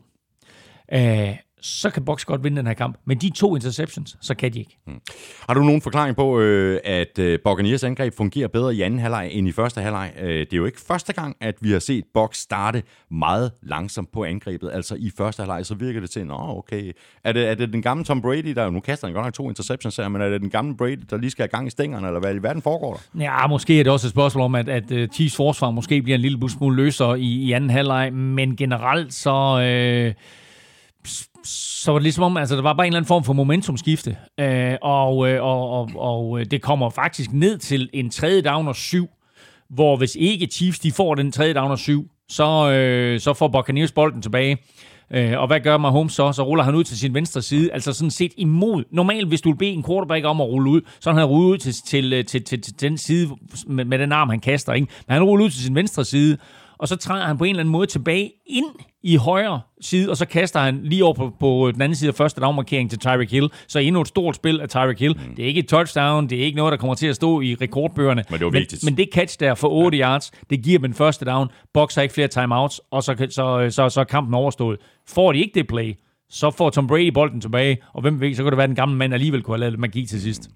øh, så kan Box godt vinde den her kamp. Men de to interceptions, så kan de ikke. Mm. Har du nogen forklaring på, øh, at øh, Buccaneers angreb fungerer bedre i anden halvleg end i første halvleg? Øh, det er jo ikke første gang, at vi har set Box starte meget langsomt på angrebet. Altså i første halvleg, så virker det til, nå okay, er det, er det den gamle Tom Brady, der nu kaster han godt nok to interceptions her, men er det den gamle Brady, der lige skal have gang i stængerne, eller hvad i verden foregår der? Ja, måske er det også et spørgsmål om, at, at uh, Chiefs forsvar måske bliver en lille smule løsere i, i anden halvleg, men generelt så... Øh, så var det ligesom om, altså der var bare en eller anden form for momentumskifte, øh, og, øh, og, og, og øh, det kommer faktisk ned til en tredje down og syv, hvor hvis ikke Chiefs de får den tredje down og syv, så, øh, så får Buccaneers bolden tilbage. Øh, og hvad gør Mahomes så? Så ruller han ud til sin venstre side, altså sådan set imod. Normalt, hvis du vil bede en quarterback om at rulle ud, så han rullet ud til, til, til, til, til den side med, med den arm, han kaster. Ikke? Men han ruller ud til sin venstre side, og så træder han på en eller anden måde tilbage ind i højre side, og så kaster han lige over på, på den anden side af første dagmarkering til Tyreek Hill. Så endnu et stort spil af Tyreek Hill. Mm. Det er ikke et touchdown, det er ikke noget, der kommer til at stå i rekordbøgerne. Men det var vigtigt. Men, men det catch der for 8 ja. yards, det giver dem en første down. Box har ikke flere timeouts, og så, så, så, så er kampen overstået. Får de ikke det play, så får Tom Brady bolden tilbage, og hvem ved, så kan det være, at den gamle mand alligevel kunne have lavet magi til sidst.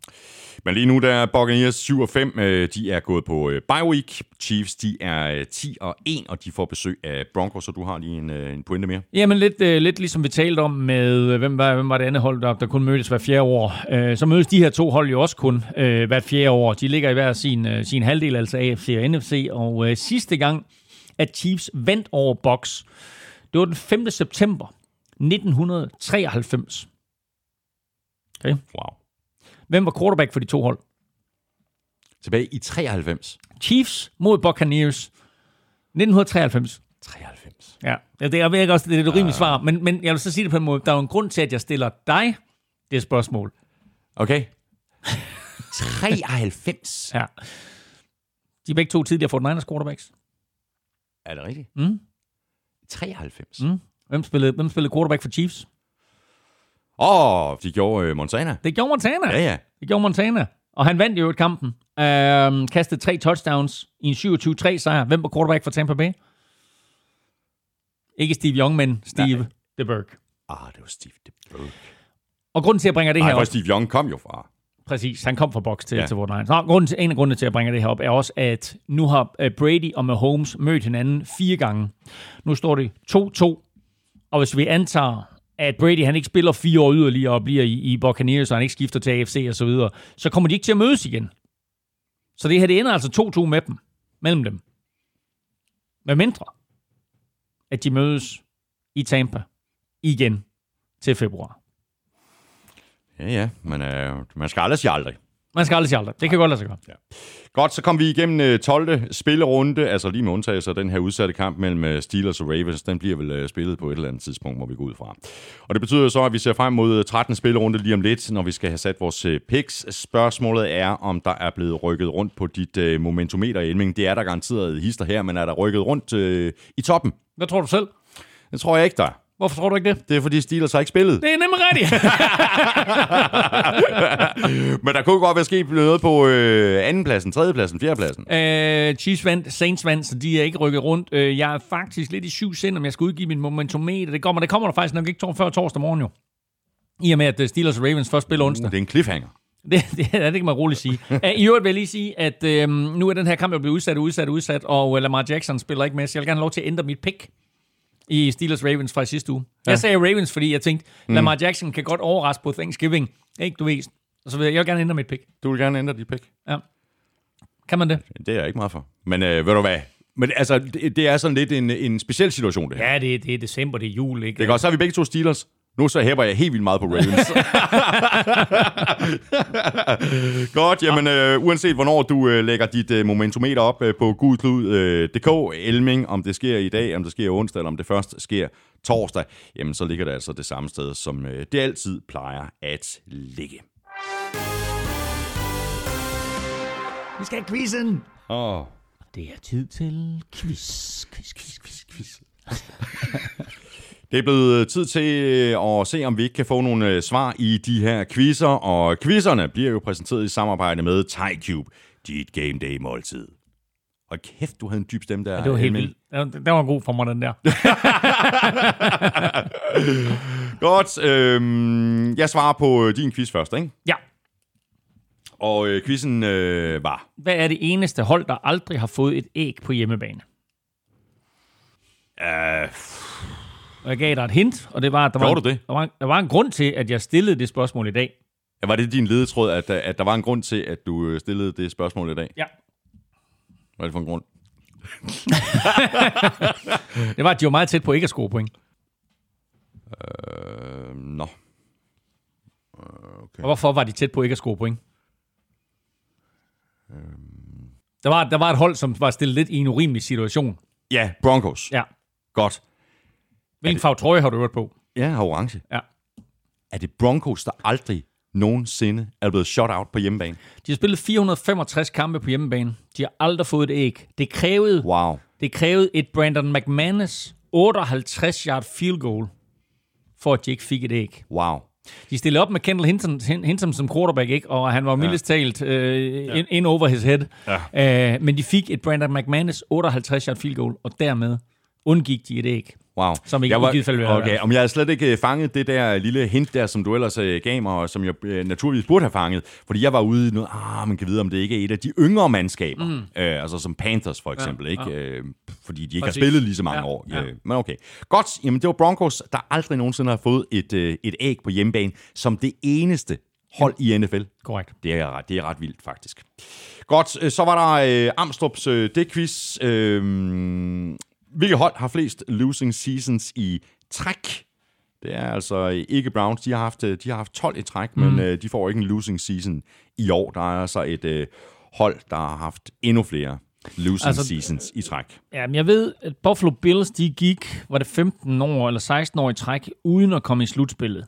Men lige nu der er Buccaneers 7 og 5. Øh, de er gået på øh, bye week. Chiefs de er 10 øh, og 1, og de får besøg af Broncos, så du har lige en, en pointe mere. Jamen lidt, lidt ligesom vi talte om med, hvem var, hvem var det andet hold, der, der kun mødtes hver fjerde år. Så mødes de her to hold jo også kun hvert fjerde år. De ligger i hver sin, sin halvdel, altså AFC og NFC. Og sidste gang, at Chiefs vandt over Box, det var den 5. september 1993. Okay. Wow. Hvem var quarterback for de to hold? Tilbage i 93. Chiefs mod Buccaneers. 1993. 93. Ja, ja det er jeg også, det er et rimelig svar, men, men jeg vil så sige det på en måde. Der er jo en grund til, at jeg stiller dig det spørgsmål. Okay. 93? ja. De er begge to tidligere for Niners quarterbacks. Er det rigtigt? Mm. 93? Mm. Hvem spillede, hvem spillede quarterback for Chiefs? Åh, oh, de gjorde uh, Montana. Det gjorde Montana. Ja, ja. Det gjorde Montana. Og han vandt jo et kampen. Uh, kastede tre touchdowns i en 27-3 sejr. Hvem var quarterback for Tampa Bay? Ikke Steve Young, men Steve Nej. DeBerg. Ah, det var Steve DeBerg. Og grunden til, at jeg bringer det Nej, her op... Steve Young kom jo fra. Præcis, han kom fra boks til, ja. til Fort Niners. Nå, grunden til, en af grundene til, at jeg bringer det her op, er også, at nu har uh, Brady og Mahomes mødt hinanden fire gange. Nu står det 2-2, og hvis vi antager, at Brady han ikke spiller fire år yderligere og bliver i, i Buccaneers, og han ikke skifter til AFC og så videre, så kommer de ikke til at mødes igen. Så det her, det ender altså 2-2 med dem, mellem dem. Med mindre, at de mødes i Tampa igen til februar. Ja, ja, men øh, man skal aldrig sige aldrig. Man skal aldrig sige aldrig. Det kan godt lade sig gøre. Ja. Godt, så kom vi igennem 12. Øh, spillerunde, altså lige med undtagelse af den her udsatte kamp mellem øh, Steelers og Ravens. Den bliver vel øh, spillet på et eller andet tidspunkt, må vi gå ud fra. Og det betyder så, at vi ser frem mod 13. spillerunde lige om lidt, når vi skal have sat vores picks. Spørgsmålet er, om der er blevet rykket rundt på dit momentometer, Elming. Det er der garanteret hister her, men er der rykket rundt øh, i toppen? Hvad tror du selv? Det tror jeg ikke, der Hvorfor tror du ikke det? Det er, fordi Steelers har ikke spillet. Det er nemlig rigtigt. Men der kunne godt være sket noget på øh, andenpladsen, tredjepladsen, fjerdepladsen. Øh, Chiefs vandt, Saints vandt, så de er ikke rykket rundt. Øh, jeg er faktisk lidt i syv sind, om jeg skal udgive min momentometer. Det kommer, det kommer der faktisk nok ikke før torsdag morgen jo. I og med, at øh, Steelers og Ravens først spiller onsdag. Uh, det er en cliffhanger. Det, det, det kan man roligt sige. I øvrigt vil jeg lige sige, at øh, nu er den her kamp jo blevet udsat, udsat, udsat, og Lamar Jackson spiller ikke med, så jeg vil gerne have lov til at ændre mit pick i Steelers Ravens fra sidste uge. Ja. Jeg sagde Ravens, fordi jeg tænkte, mm. Lamar Jackson kan godt overraske på Thanksgiving. Ikke, du ved. Så vil jeg, jeg vil gerne ændre mit pick. Du vil gerne ændre dit pick? Ja. Kan man det? Det er jeg ikke meget for. Men øh, ved du hvad? Men altså, det, det er sådan lidt en, en speciel situation, det her. Ja, det, det er december, det er jul, ikke? Det er godt, så har vi begge to Steelers. Nu så hæber jeg helt vildt meget på Ravens. Godt, jamen øh, uanset hvornår du øh, lægger dit øh, momentometer op øh, på gudklud.dk, øh, Elming, om det sker i dag, om det sker onsdag, eller om det først sker torsdag, jamen så ligger det altså det samme sted, som øh, det altid plejer at ligge. Vi skal have quizzen! Åh. Oh. Det er tid til quiz, quiz, quiz, quiz, quiz. Det er blevet tid til at se, om vi ikke kan få nogle øh, svar i de her quizzer, og quizzerne bliver jo præsenteret i samarbejde med TyCube, dit game day måltid. Og kæft, du havde en dyb stemme der. Det var helt vildt. Den, var god for mig, den der. Godt, øhm, jeg svarer på øh, din quiz først, ikke? Ja. Og øh, quizzen øh, var... Hvad er det eneste hold, der aldrig har fået et æg på hjemmebane? Øh, Og jeg gav dig et hint, og det var, at der, var, en? Der, var, en- der var en grund til, at jeg stillede det spørgsmål i dag. var det din ledetråd, at, øh, at der var en grund til, at du øh, stillede det spørgsmål i dag? Ja. Hvad er det for en grund? Det var, at de var meget tæt på ikke at score point. Øh, nå. Og hvorfor var de tæt på ikke at score point? Øhm. Der var, der var et hold, som var stillet lidt i en urimelig situation. Ja, Broncos. Ja. Godt. Hvilken farve trøje har du hørt på? Ja, har orange. Ja. Er det Broncos, der aldrig nogensinde er blevet shot out på hjemmebane? De har spillet 465 kampe på hjemmebane. De har aldrig fået et æg. Det krævede, Wow. det krævede et Brandon McManus 58 yard field goal, for at de ikke fik et æg. Wow. De stillede op med Kendall Hinton, Hin- Hinton som quarterback, ikke? og han var mildest talt øh, ja. in, in over his head. Ja. Øh, men de fik et Brandon McManus 58 yard field goal, og dermed undgik de et æg. Wow. Som ikke jeg var, i givet fald have Okay, om jeg havde slet ikke fanget det der lille hint der, som du ellers øh, gav mig, og som jeg øh, naturligvis burde have fanget. Fordi jeg var ude i noget, ah, man kan vide, om det ikke er et af de yngre mandskaber. Mm. Øh, altså som Panthers for eksempel, ja, ikke? Øh, fordi de ikke Præcis. har spillet lige så mange Ja, år. ja. Øh, men okay. Godt, jamen det var Broncos, der aldrig nogensinde har fået et, øh, et æg på hjemmebane, som det eneste hold i NFL. Korrekt. Det er, ret- det er ret vildt, faktisk. Godt, så var der øh, Amstrup's øh, det-quiz. Øh, hvilket hold har flest losing seasons i træk? Det er altså ikke Browns. De har haft, øh, de har haft 12 i træk, mm. men øh, de får ikke en losing season i år. Der er altså et øh, hold, der har haft endnu flere losing Altså, seasons i træk. Ja, men jeg ved, at Buffalo Bills, de gik, var det 15 år eller 16 år i træk, uden at komme i slutspillet.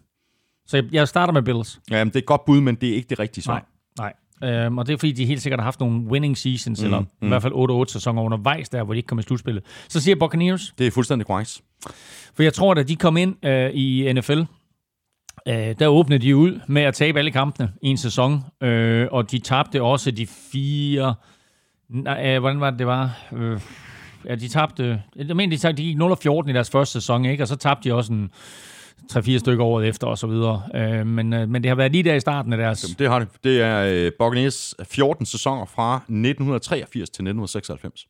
Så jeg, jeg starter med Bills. Ja, det er et godt bud, men det er ikke det rigtige svar. Nej. Nej. Øhm, og det er fordi, de helt sikkert har haft nogle winning seasons, mm, eller mm. i hvert fald 8-8 sæsoner undervejs der, hvor de ikke kom i slutspillet. Så siger Buccaneers, Det er fuldstændig korrekt. for jeg tror, at de kom ind øh, i NFL, øh, der åbnede de ud med at tabe alle kampene i en sæson, øh, og de tabte også de fire... Nej, øh, hvordan var det, det var? Øh, ja, de tabte... Jeg mener, de, tabte, de gik 0-14 i deres første sæson, ikke? Og så tabte de også en 3-4 stykker året efter, og så videre. Øh, men, øh, men det har været lige der i starten af deres... Det har det. Det er øh, Buccaneers 14 sæsoner fra 1983 til 1996.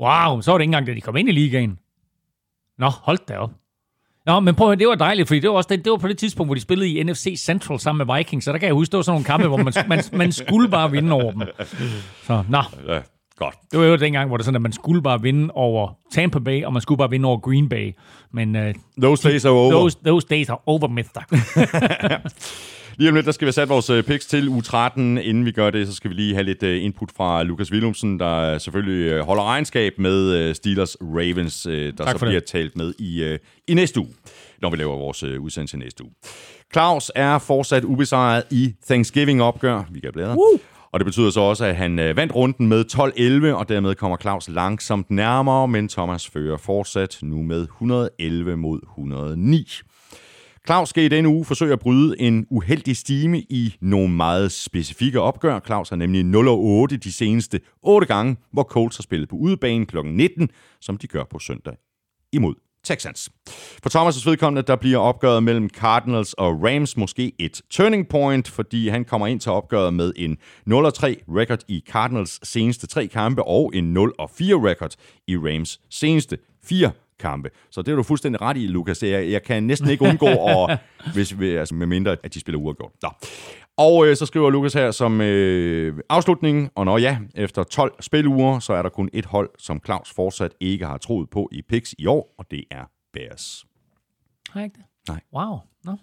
Wow, så var det ikke engang, da de kom ind i ligaen. Nå, hold da op. Nå, men prøv at det var dejligt, fordi det var, også det, det var på det tidspunkt, hvor de spillede i NFC Central sammen med Vikings, så der kan jeg huske, det var sådan nogle kampe, hvor man, man, man skulle bare vinde over dem. Så, nå, Ja, godt. det var jo dengang, hvor det sådan, at man skulle bare vinde over Tampa Bay, og man skulle bare vinde over Green Bay. Men uh, Those days are over. those, those days are over, mister. Lige om lidt, der skal vi sat vores øh, picks til u 13. Inden vi gør det, så skal vi lige have lidt øh, input fra Lukas Willumsen, der selvfølgelig holder regnskab med Steelers Ravens, der Tak så for det. bliver talt med i, i næste uge, når vi laver vores udsendelse næste uge. Claus er fortsat ubesejret i Thanksgiving-opgør. Vi kan bladre. Woo! Og det betyder så også, at han øh, vandt runden med 12-11, og dermed kommer Claus langsomt nærmere, men Thomas fører fortsat nu med 111 mod 109. Claus skal i denne uge forsøge at bryde en uheldig stime i nogle meget specifikke opgør. Claus har nemlig 0-8 de seneste 8 gange, hvor Colts har spillet på udebane kl. 19, som de gør på søndag imod Texans. For Thomas' vedkommende, der bliver opgøret mellem Cardinals og Rams måske et turning point, fordi han kommer ind til opgøret med en 0-3 record i Cardinals seneste tre kampe og en 0-4 record i Rams seneste fire kampe. Så det er du fuldstændig ret i, Lukas. Jeg, jeg kan næsten ikke undgå, at, hvis, vi- altså med mindre, at de spiller uafgjort. Nå. Og øh, så skriver Lukas her som øh, afslutning, og når ja, efter 12 spiluger, så er der kun et hold, som Claus fortsat ikke har troet på i picks i år, og det er Bears. Har ikke det? Nej. Wow. Nå.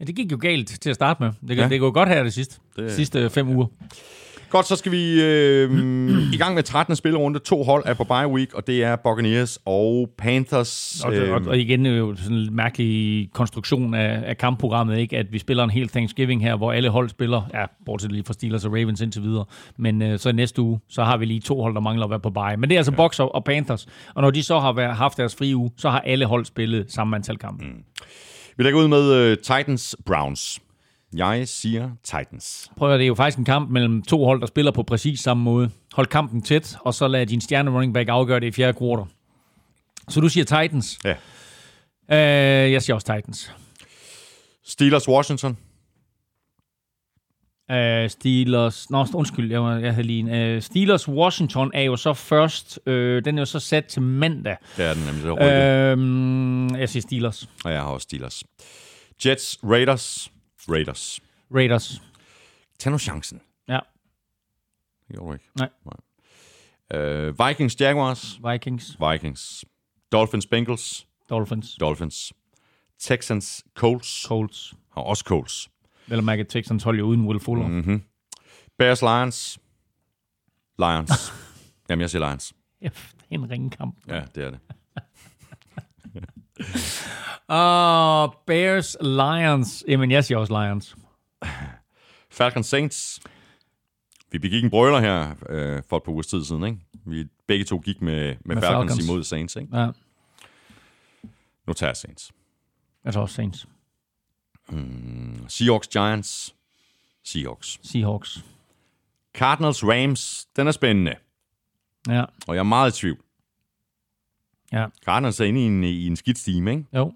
Ja, det gik jo galt til at starte med. Det, Ja. det går godt her det sidste. Det- sidste fem uger. Godt, så skal vi øh, i gang med 13. spillerunde. To hold er på bye week, og det er Buccaneers og Panthers. Og, Øh, og, og igen er jo sådan en mærkelig konstruktion af, af kampprogrammet, ikke? at vi spiller en hel Thanksgiving her, hvor alle hold spiller, ja, bortset lige fra Steelers og Ravens indtil videre, men øh, så i næste uge, så har vi lige to hold, der mangler at være på bye. Men det er altså ja. Bucks og, og Panthers, og når de så har været, haft deres frie uge, så har alle hold spillet samme antal kampe. Mm. Vi lægger ud med uh, Titans-Browns. Jeg siger Titans. Prøv at det er jo faktisk en kamp mellem to hold, der spiller på præcis samme måde. Hold kampen tæt, og så lad din stjerne running back afgøre det i fjerde kvartal. Så du siger Titans. Ja. Øh, jeg siger også Titans. Steelers-Washington. Uh, Steelers... Nå, undskyld, jeg, var, jeg havde lige en. Uh, Steelers Washington er jo så først... Uh, den er jo så sat til mandag. Det er den nemlig. Det er Uh, jeg siger Steelers. Og jeg har også Steelers. Jets, Raiders. Raiders. Raiders. Tag nu chancen. Ja. Det gjorde du ikke. Nej. Nej. Uh, Vikings, Jaguars. Vikings. Vikings. Dolphins, Bengals. Dolphins. Dolphins. Texans, Colts. Colts. Og også Colts. Vel mærke, at Texans hold jo uden Will Fuller. Mm. Mm-hmm. Bears, Lions. Lions. Jamen, jeg siger Lions. Ja, en ringekamp. Ja, det er det. Og Bears Lions. Jamen, jeg siger også Lions. Falcons, Saints. Vi begik en brøler her øh, for et par uger tid siden, ikke? Vi begge to gik med, med, med Falcons, Falcons. imod Saints, ikke? Ja, Nu tager jeg Saints. jeg tror også Saints. Seahawks, Giants. Seahawks. Seahawks. Cardinals, Rams. Den er spændende. Ja, Og jeg er meget i tvivl. Ja. Cardinals er inde i en, i en skidt stime, ikke? Jo.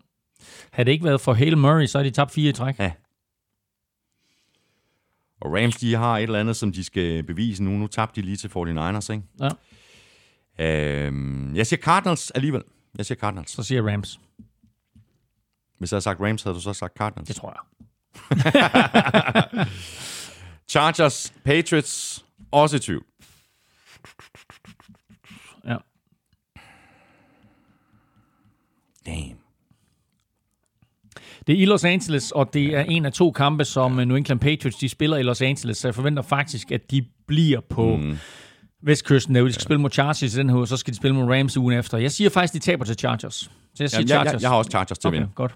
Havde det ikke været for Hale Murray, så har de tabt fire i træk. Ja. Og Rams, de har et eller andet, som de skal bevise nu. Nu tabte de lige til 49ers, ikke? Ja. Øhm, jeg siger Cardinals alligevel. Jeg siger Cardinals. Så siger Rams. Hvis jeg havde sagt Rams, havde du så sagt Cardinals. Det tror jeg. Chargers, Patriots, også i tvivl. Ja. Damn. Det er i Los Angeles, og det er en af to kampe, som New England Patriots de spiller i Los Angeles. Så jeg forventer faktisk, at de bliver på mm. vestkysten. Der de skal ja. spille mod Chargers i den her uge, så skal de spille mod Rams ugen efter. Jeg siger faktisk, de taber til Chargers. Så jeg siger Jamen, jeg, Chargers. jeg, jeg har også Chargers til at okay, vinde. godt.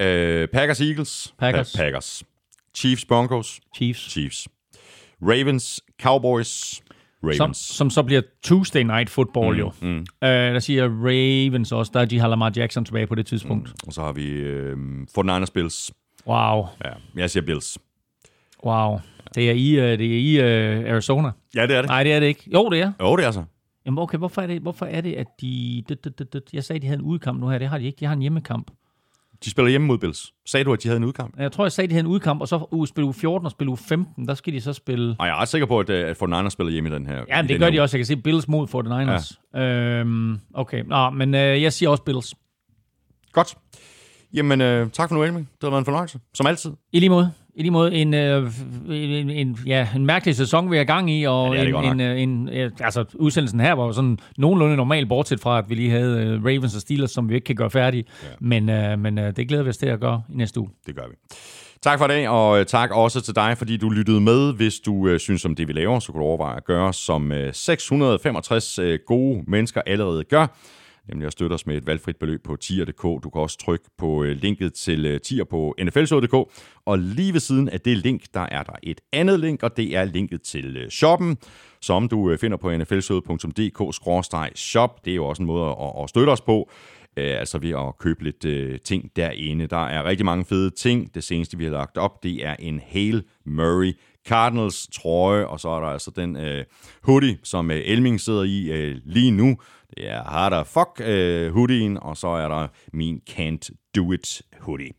Øh, Packers, Eagles. Packers. Pa- Packers. Chiefs, Broncos. Chiefs. Chiefs. Ravens, Cowboys. Som, Ravens. som så bliver Tuesday Night Football mm, jo. Mm. Øh, der siger Ravens også. Der er de har Lamar Jackson tilbage på det tidspunkt. Mm. Og så har vi øh, 49ers, Bills. Wow. Ja, jeg siger Bills. Wow. Det er i, uh, det er i uh, Arizona. Ja, det er det. Nej, det er det ikke. Jo, det er. Jo, det er så. Jamen okay, hvorfor er det, hvorfor er det at de... Det, det, det, det, jeg sagde, de havde en udkamp nu her. Det har de ikke. De har en hjemmekamp. De spiller hjemme mod Bills. Sagde du, at de havde en udkamp? Jeg tror, jeg sagde, de havde en udkamp, og så uge, spille uge 14 og spille uge 15. Der skal de så spille... Og jeg er ret sikker på, at, øh, at 49ers spiller hjemme i den her. Ja, det gør de også. Jeg kan se Bills mod 49ers. Ja. Øhm, okay, Nå, men øh, jeg siger også Bills. Godt. Jamen, øh, tak for nu, Elming. Det har været en fornøjelse. Som altid. I lige måde. I lige måde en, øh, en, en, ja, en mærkelig sæson, vi er gang i, og Ja, en, en, øh, en, øh, altså, udsendelsen her var jo sådan nogenlunde normal, bortset fra, at vi lige havde øh, Ravens og Steelers, som vi ikke kan gøre færdige. Ja. Men, øh, men øh, det glæder vi os til at gøre i næste uge. Det gør vi. Tak for det, og tak også til dig, fordi du lyttede med. Hvis du øh, synes om det, vi laver, så kan du overveje at gøre, som øh, 665 øh, gode mennesker allerede gør. Nemlig at støtte os med et valgfrit beløb på tier.dk. Du kan også trykke på øh, linket til øh, tier på nflshow.dk. Og lige ved siden af det link, der er der et andet link, og det er linket til øh, shoppen, som du finder på nflshow.dk-shop. Det er jo også en måde at, støtte os på. Altså ved at købe lidt øh, ting derinde. Der er rigtig mange fede ting. Det seneste, vi har lagt op, det er en Hale Murray Cardinals trøje, og så er der altså den øh, hoodie, som øh, Elming sidder i øh, lige nu. Det er Harder Fuck øh, hoodien, og så er der min Can't Do It hoodie.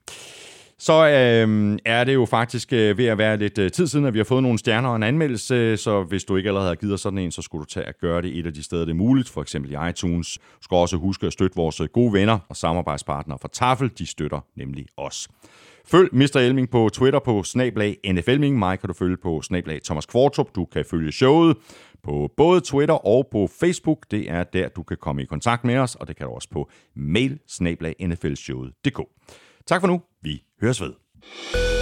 Så øh, er det jo faktisk øh, ved at være lidt øh, tid siden, at vi har fået nogle stjerner og en anmeldelse, så hvis du ikke allerede har givet os sådan en, så skulle du tage at gøre det et af de steder, det er muligt, for eksempel i iTunes. Du skal også huske at støtte vores øh, gode venner og samarbejdspartnere fra Tafel, de støtter nemlig os. Følg Mr. Elming på Twitter på snablag NFLming. Mig kan du følge på snablag Thomas Kvartrup. Du kan følge showet på både Twitter og på Facebook. Det er der, du kan komme i kontakt med os, og det kan du også på mail Tak for nu. Vi høres ved.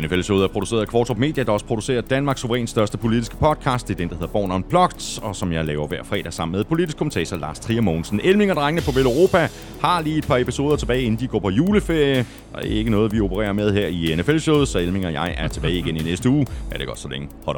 NFL-showet er produceret af Kvartrup Media, der også producerer Danmarks suverænt største politiske podcast. Det er den, der hedder Born Unplugged, og som jeg laver hver fredag sammen med politisk kommentator Lars Trier Mogensen. Elming og drengene på Vel Europa har lige et par episoder tilbage, inden de går på juleferie. Der er ikke noget, vi opererer med her i NFL-showet, så Elming og jeg er tilbage igen i næste uge. Er det godt så længe. Hot